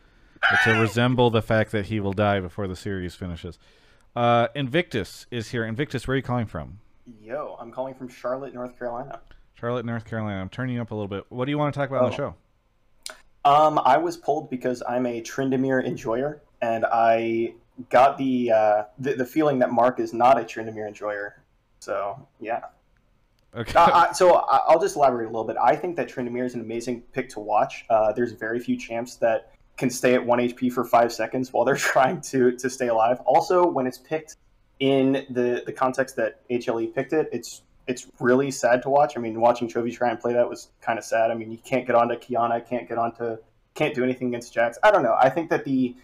to resemble the fact that he will die before the series finishes. Uh, Invictus is here. Invictus, where are you calling from? Yo, I'm calling from Charlotte, North Carolina. Charlotte, North Carolina. I'm turning you up a little bit. What do you want to talk about on the Oh. show? Um, I was pulled because I'm a Tryndamere enjoyer, and I got the, uh, the the feeling that Mark is not a Tryndamere enjoyer. So yeah. Okay. Uh, I, so I- I'll just elaborate a little bit. I think that Tryndamere is an amazing pick to watch. Uh, there's very few champs that can stay at one HP for five seconds while they're trying to to stay alive. Also, when it's picked in the the context that HLE picked it, it's it's really sad to watch. I mean, watching Chovy try and play that was kind of sad. I mean, you can't get onto Qiyana, can't get onto, can't do anything against Jax. I don't know. I think that the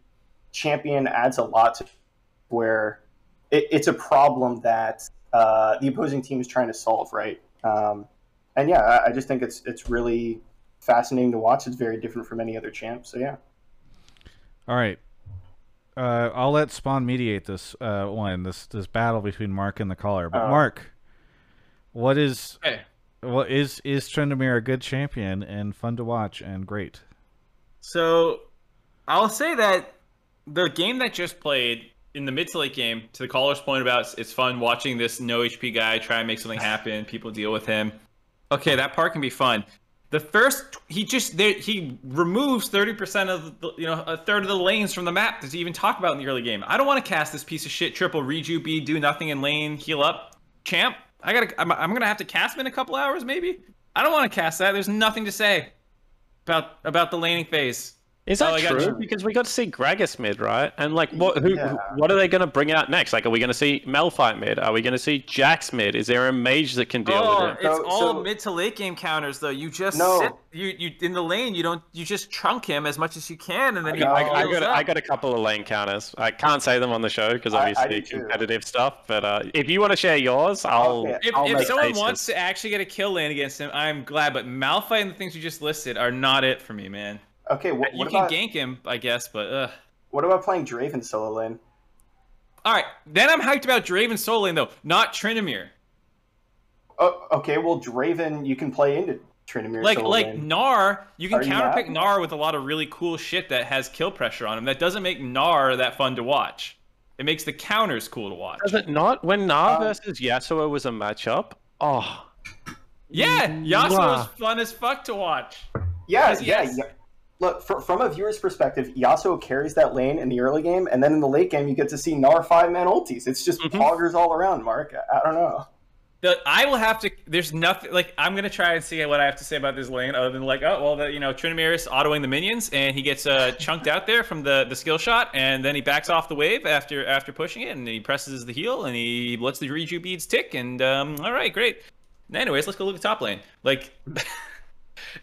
champion adds a lot to where it, it's a problem that uh, the opposing team is trying to solve, right? Um, and yeah, I, I just think it's it's really fascinating to watch. It's very different from any other champ. So yeah. All right. Uh, I'll let Spawn mediate this uh, one, this this battle between Mark and the caller. But Uh. Mark, what is Okay. what is is Tryndamere a good champion and fun to watch and great? So I'll say that the game that just played in the mid to late game, to the caller's point about it's, fun watching this no HP guy try and make something happen. People deal with him. Okay, that part can be fun. The first, he just there, he removes thirty percent of the, you know a third of the lanes from the map to even talk about in the early game. I don't want to cast this piece of shit triple reju B, do nothing in lane, heal up, champ. I gotta, I'm, I'm gonna have to cast him in a couple hours maybe. I don't want to cast that. There's nothing to say about about the laning phase. Is that Oh, I got true? you. Because we got to see Gragas mid, right? And like, what? Who? Yeah. What are they going to bring out next? Like, are we going to see Malphite mid? Are we going to see Jax mid? Is there a mage that can deal Oh, with it? it's So- all so- mid to late game counters though. You just No. sit, you you in the lane. You don't. You just trunk him as much as you can, and then he No. I, I got up. I got a couple of lane counters. I can't say them on the show because I- I obviously competitive stuff. But uh, if you want to share yours, I'll. Okay. If, I'll if someone faces. wants to actually get a kill lane against him, I'm glad. But Malphite and the things you just listed are not it for me, man. Okay, what, you what can about gank him, I guess, but ugh. what about playing Draven solo lane? All right, then I'm hyped about Draven solo lane though, not Tryndamere. Oh, okay, well Draven you can play into Tryndamere Like solo like lane. Gnar, you can Are counterpick not? Gnar with a lot of really cool shit that has kill pressure on him. That doesn't make Gnar that fun to watch. It makes the counters cool to watch. Does it not? When Gnar Um, versus Yasuo was a matchup, oh, Yeah, Yasuo was fun as fuck to watch. Yeah, Yes, yeah, yes. yeah. Look, fr- from a viewer's perspective, Yasuo carries that lane in the early game, and then in the late game, you get to see Gnar five man ultis. It's just Mhm. poggers all around, Mark. I, I don't know. The, I will have to. There's nothing like I'm gonna try and see what I have to say about this lane, other than like, oh well, the, you know, Tryndamere is autoing the minions, and he gets uh, chunked out there from the, the skill shot, and then he backs off the wave after after pushing it, and he presses the heal, and he lets the rejuv beads tick, and um, all right, great. Anyways, let's go look at top lane. Like,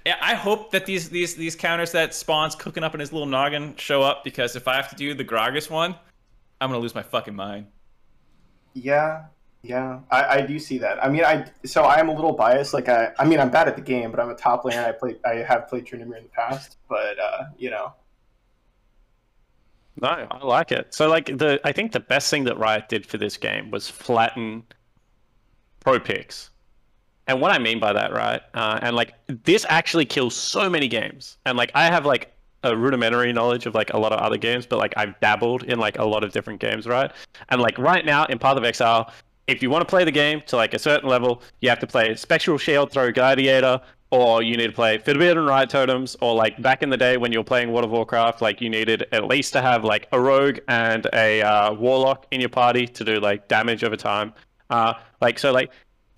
I hope that these these these counters that spawns cooking up in his little noggin show up, because if I have to do the Gragas one, I'm gonna lose my fucking mind. Yeah, yeah, I, I do see that. I mean, I so I am a little biased. Like, I, I mean, I'm bad at the game, but I'm a top laner. I play, I have played Tryndamere in the past, but uh, you know, no, I like it. So like the I think the best thing that Riot did for this game was flatten pro picks. And what I mean by that, right? Uh, and like this actually kills so many games. And like I have like a rudimentary knowledge of like a lot of other games, but like I've dabbled in like a lot of different games, right? And like right now in Path of Exile, if you want to play the game to like a certain level, you have to play Spectral Shield, Throw Gladiator, or you need to play Forbidden Rite Totems, or like back in the day when you were playing World of Warcraft, like you needed at least to have like a rogue and a uh, warlock in your party to do like damage over time. Uh, like so, like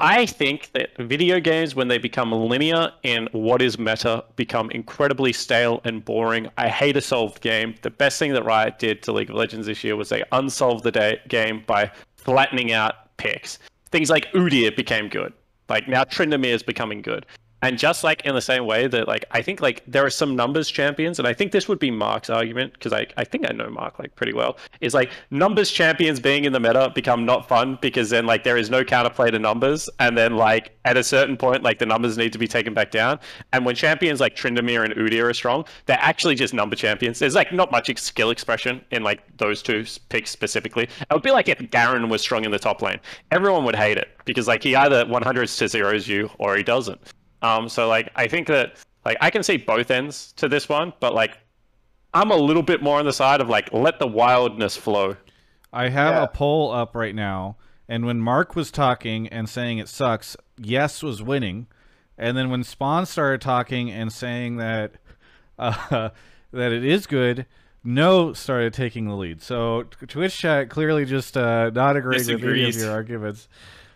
I think that video games, when they become linear in what is meta, become incredibly stale and boring. I hate a solved game. The best thing that Riot did to League of Legends this year was they unsolved the day- game by flattening out picks. Things like Udyr became good. Like now Tryndamere is becoming good. And just like in the same way that like I think like there are some numbers champions, and I think this would be Mark's argument because I, I think I know Mark like pretty well. Is like numbers champions being in the meta become not fun because then like there is no counterplay to numbers, and then like at a certain point like the numbers need to be taken back down. And when champions like Tryndamere and Udyr are strong, they're actually just number champions. There's like not much skill expression in like those two picks specifically. It would be like if Garen was strong in the top lane, everyone would hate it because like he either 100s to zeros you or he doesn't. Um, so like I think that like I can see both ends to this one, but like I'm a little bit more on the side of like let the wildness flow. I have Yeah. a poll up right now, and when Mark was talking and saying it sucks, yes was winning, and then when Spawn started talking and saying that uh, that it is good, no started taking the lead. So Twitch chat clearly just uh, not agreeing with any of your arguments.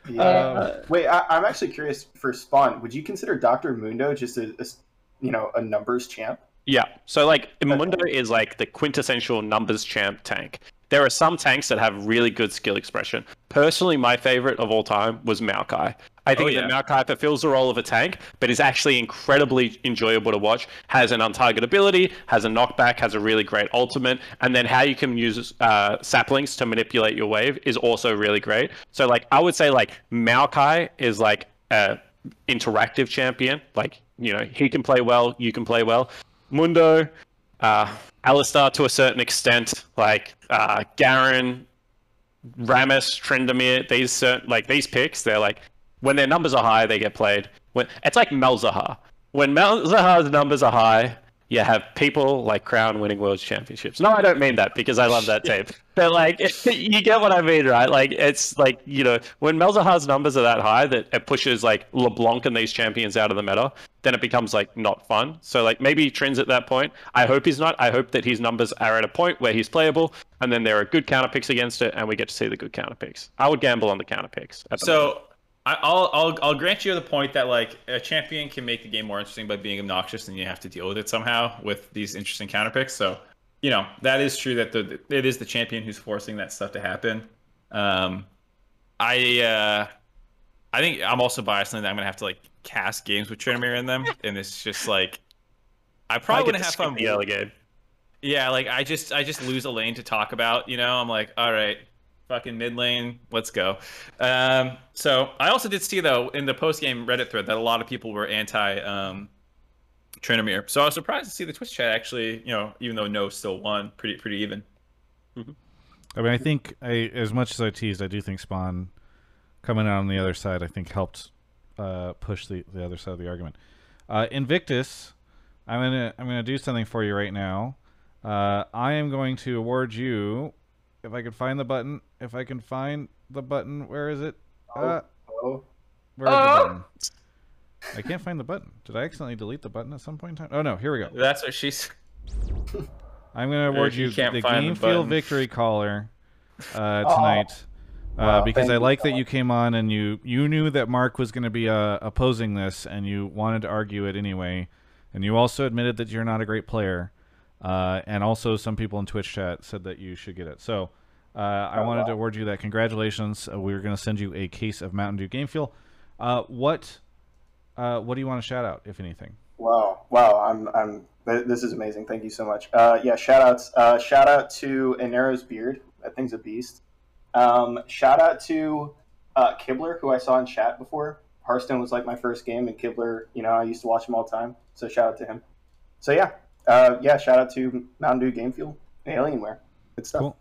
Yeah. Uh, Wait, I, I'm actually curious for Spawn. Would you consider Doctor Mundo just a, a s- you know a numbers champ? Yeah. So like Mundo is like the quintessential numbers champ tank. There are some tanks that have really good skill expression. Personally, my favorite of all time was Maokai. I think Oh, yeah. that Maokai fulfills the role of a tank, but is actually incredibly enjoyable to watch. Has an untarget ability, has a knockback, has a really great ultimate, and then how you can use uh, saplings to manipulate your wave is also really great. So like I would say like Maokai is like a interactive champion. Like you know he can play well, you can play well. Mundo, uh, Alistar to a certain extent, like uh, Garen, Rammus, Tryndamere, these certain, like these picks, they're like when their numbers are high, they get played. When it's like Malzahar. When Malzahar's numbers are high, you have people like Crown winning world championships. No, I don't mean that because I love that team. But like, you get what I mean, right? Like, it's like you know, when Malzahar's numbers are that high that it pushes like LeBlanc and these champions out of the meta, then it becomes like not fun. So like maybe Trins at that point. I hope he's not. I hope that his numbers are at a point where he's playable, and then there are good counter picks against it, and we get to see the good counter picks. I would gamble on the counter picks. the moment. I'll I'll I'll grant you the point that like a champion can make the game more interesting by being obnoxious, and you have to deal with it somehow with these interesting counter picks. So, you know that is true that the it is the champion who's forcing that stuff to happen. Um, I uh, I think I'm also biased in that I'm gonna have to like cast games with Tryndamere in them, and it's just like I probably wouldn't to have fun. the game. Yeah, like I just I just lose a lane to talk about, you know. I'm like, all right, fucking mid lane, let's go. Um, so I also did see though in the post game Reddit thread that a lot of people were anti um, Tryndamere. So I was surprised to see the Twitch chat actually, you know, even though no still won, pretty pretty even. I mean, I think I, as much as I teased, I do think Spawn coming out on the other side, I think helped uh, push the, the other side of the argument. Uh, Invictus, I'm gonna I'm gonna do something for you right now. Uh, I am going to award you, if I could find the button, if I can find the button, where is it? Uh, Oh, where is the button? I can't find the button. Did I accidentally delete the button at some point in time? Oh no, here we go. That's what she's. I'm going to award you you the find the Game Fuel. Victory Caller uh, Oh. tonight. Uh, Wow, because I like so that you came on and you you knew that Mark was going to be uh, opposing this and you wanted to argue it anyway, and you also admitted that you're not a great player, uh, and also some people in Twitch chat said that you should get it. So uh, I Oh, wanted to award you that. Congratulations! Uh, we're going to send you a case of Mountain Dew Game Fuel. Uh, what uh, what do you want to shout out, if anything? Wow, wow, I'm, I'm. This is amazing. Thank you so much. Uh, yeah, shout outs. Uh, shout out to Inero's beard. That thing's a beast. Um, shout out to uh, Kibler, who I saw in chat before. Hearthstone was like my first game, and Kibler, you know, I used to watch him all the time. So shout out to him. So yeah, uh, yeah, shout out to Mountain Dew Game Fuel Alienware. Good stuff. Cool.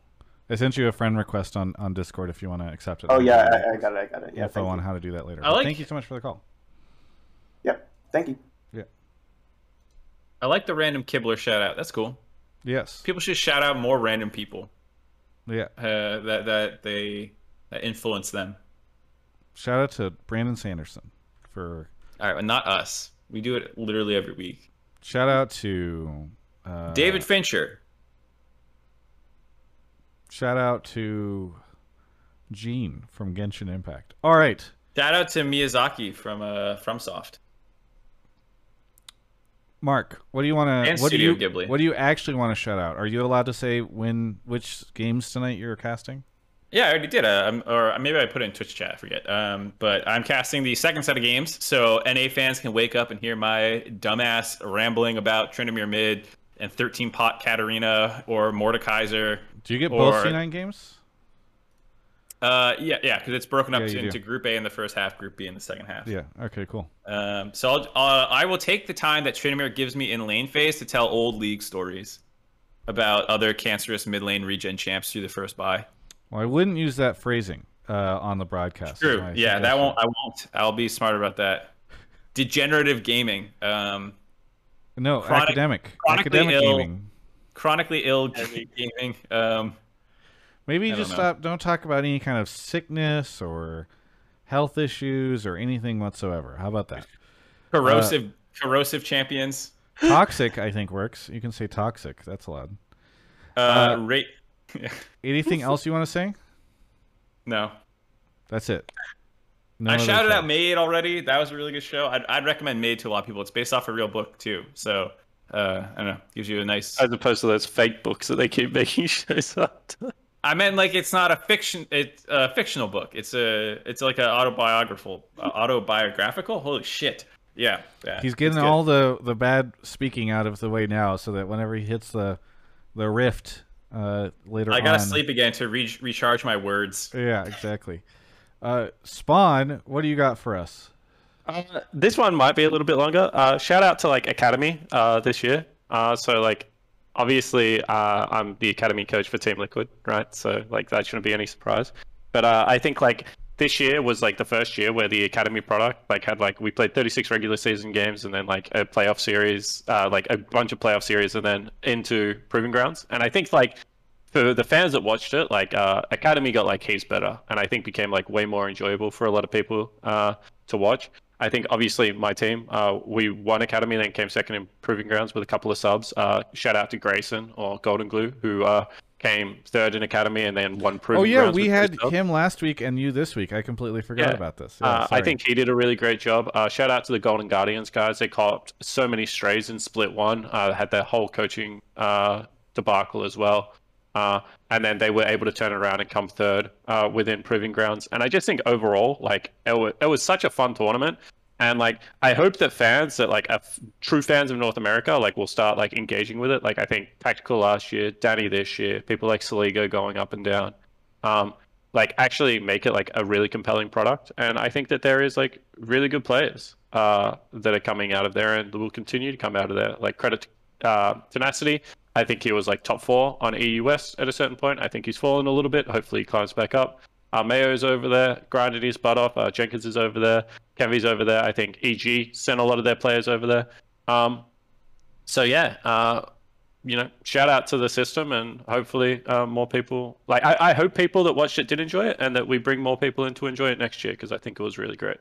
I sent you a friend request on, on Discord if you want to accept it. Oh yeah, I, I got it. I got it. Yeah, info on you. how to do that later. I like- thank you so much for the call. Yep, thank you. Yeah. I like the random Kibler shout out. That's cool. Yes. People should shout out more random people Yeah. uh, that that they that influence them. Shout out to Brandon Sanderson for. All right, but not us. We do it literally every week. Shout out to uh, David Fincher. Shout out to Jean from Genshin Impact. All right. Shout out to Miyazaki from uh FromSoft. Mark, what do you want to? What do you? Studio Ghibli. What do you actually want to shout out? Are you allowed to say when which games tonight you're casting? Yeah, I already did. Uh, or maybe I put it in Twitch chat. I forget. Um, but I'm casting the second set of games, so NA fans can wake up and hear my dumbass rambling about Tryndamere Mid and 13 Pot Katarina or Mordekaiser. Do you get both C9 games? Uh, yeah, yeah, because it's broken up Yeah, into do. Group A in the first half, Group B in the second half. Yeah. Okay. Cool. Um, so I'll, uh, I will take the time that Tryndamere gives me in lane phase to tell old league stories about other cancerous mid lane regen champs through the first buy. Well, I wouldn't use that phrasing uh, on the broadcast. True. my Yeah, that won't. I won't. I'll be smart about that. Degenerative gaming. Um, No, Chronic- academic. Academic ill- gaming. Chronically ill gaming. Um, Maybe I don't just know. stop. Don't talk about any kind of sickness or health issues or anything whatsoever. How about that? corrosive, corrosive champions. Toxic, I think works. You can say toxic. That's allowed. Uh, Uh, rate. Anything else you want to say? no, That's it. No I shouted shout. out Maid already. That was a really good show. I'd, I'd recommend Maid to a lot of people. It's based off a real book too, so uh, I don't know. Gives you a nice. As opposed to those fake books that they keep making shows up. I meant like it's not a fiction. It's a fictional book. It's a. It's like an autobiographical. Uh, autobiographical. Holy shit. Yeah. yeah He's getting all the the bad speaking out of the way now, so that whenever he hits the the rift uh, later on. I gotta on, sleep again to re- recharge my words. Yeah, exactly. Uh, Spawn, what do you got for us? Uh, this one might be a little bit longer. Uh, shout out to like Academy uh, this year. Uh, so like, obviously, uh, I'm the Academy coach for Team Liquid, right? So like that shouldn't be any surprise. But I think like this year was like the first year where the academy product like had like we played 36 regular season games and then like a playoff series, like a bunch of playoff series, and then into proving grounds. And I think like for the fans that watched it, like uh, academy got like heaps better, and I think became like way more enjoyable for a lot of people uh, to watch. I think obviously my team, uh, we won Academy, then came second in Proving Grounds with a couple of subs. Uh, shout out to Grayson or Golden Glue, who uh, came third in Academy and then won Proving Grounds. Oh yeah, we had him last week and you this week. I completely forgot Yeah. about this. Yeah, Uh, I think he did a really great job. Uh, shout out to the Golden Guardians guys. They caught so many strays in split one. Uh, had their whole coaching uh, debacle as well. Uh, and then they were able to turn around and come third uh, within Proving Grounds. And I just think overall, like it was, it was such a fun tournament. And like I hope that fans that like are f- true fans of North America like will start like engaging with it. Like I think Tactical last year, Danny this year, people like Saligo going up and down. Um, like actually make it like a really compelling product. And I think that there is like really good players uh, that are coming out of there and will continue to come out of there. Like credit uh, Tenacity. I think he was like top four on EU West at a certain point. I think he's fallen a little bit. Hopefully he climbs back up. Uh, Mayo's over there, grinded his butt off. Uh, Jenkins is over there. Kevy's over there. I think EG sent a lot of their players over there. Um, so yeah, uh, you know, shout out to the system, and hopefully uh, more people. Like, I, I hope people that watched it did enjoy it, and that we bring more people in to enjoy it next year because I think it was really great.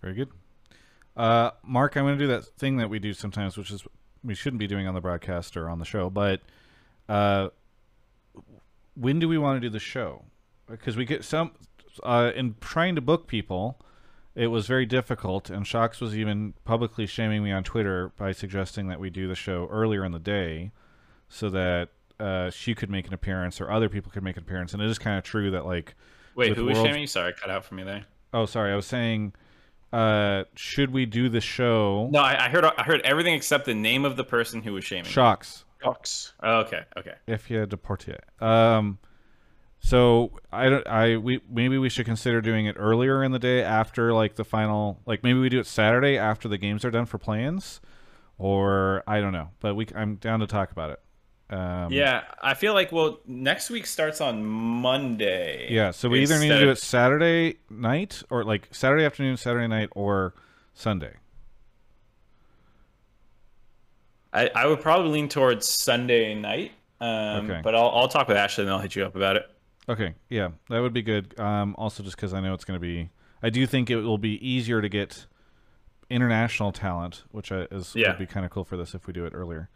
Very good. Uh, Mark, I'm going to do that thing that we do sometimes, which is we shouldn't be doing on the broadcast or on the show, but uh, when do we want to do the show? Because we get some uh, in trying to book people, it was very difficult, and Sjokz was even publicly shaming me on Twitter by suggesting that we do the show earlier in the day, so that uh, she could make an appearance or other people could make an appearance. And it is kind of true that like Wait, who was World- shaming? Sorry, cut out for me there. Oh, sorry. I was saying, uh, should we do the show? No, I, I heard I heard everything except the name of the person who was shaming. Sjokz. Sjokz. Oh, okay, okay. Eefje Depoortere. Um, so I don't. I we maybe we should consider doing it earlier in the day after like the final. Like maybe we do it Saturday after the games are done for play-ins, or I don't know. But we I'm down to talk about it. Um, Yeah, I feel like well, next week starts on Monday. Yeah. So we either need to do it Saturday night or like Saturday afternoon, Saturday night, or Sunday. I, I would probably lean towards Sunday night. Um, Okay. But I'll I'll talk with Ashley and I'll hit you up about it. Okay, yeah, that would be good. Um, also, just because I know it's going to be, I do think it will be easier to get international talent, which is Yeah. would be kind of cool for this if we do it earlier.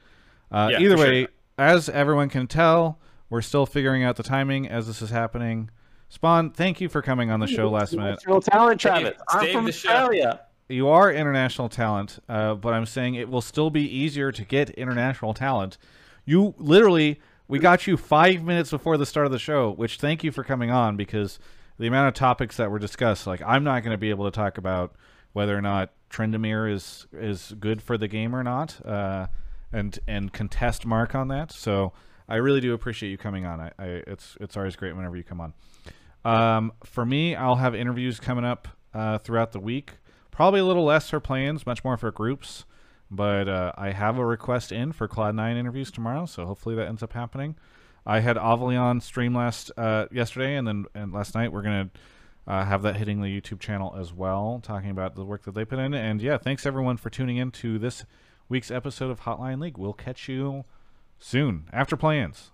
Uh, Yeah, either way, sure. Way, as everyone can tell, we're still figuring out the timing as this is happening. Spawn, thank you for coming on the show last minute. International talent, Save- Travis. I'm save from the show. Australia. You are international talent, uh, but I'm saying it will still be easier to get international talent. You literally, we got you five minutes before the start of the show, which thank you for coming on because the amount of topics that were discussed, like I'm not going to be able to talk about whether or not Tryndamere is is good for the game or not, uh, and and contest Mark on that. So I really do appreciate you coming on. I, I it's it's always great whenever you come on. Um, for me, I'll have interviews coming up uh, throughout the week. Probably a little less for play-ins, much more for groups. But uh, I have a request in for Cloud9 interviews tomorrow, so hopefully that ends up happening. I had Avalion stream last uh, yesterday, and then and last night we're gonna uh, have that hitting the YouTube channel as well, talking about the work that they put in. And yeah, thanks everyone for tuning in to this week's episode of Hotline League. We'll catch you soon after play-ins.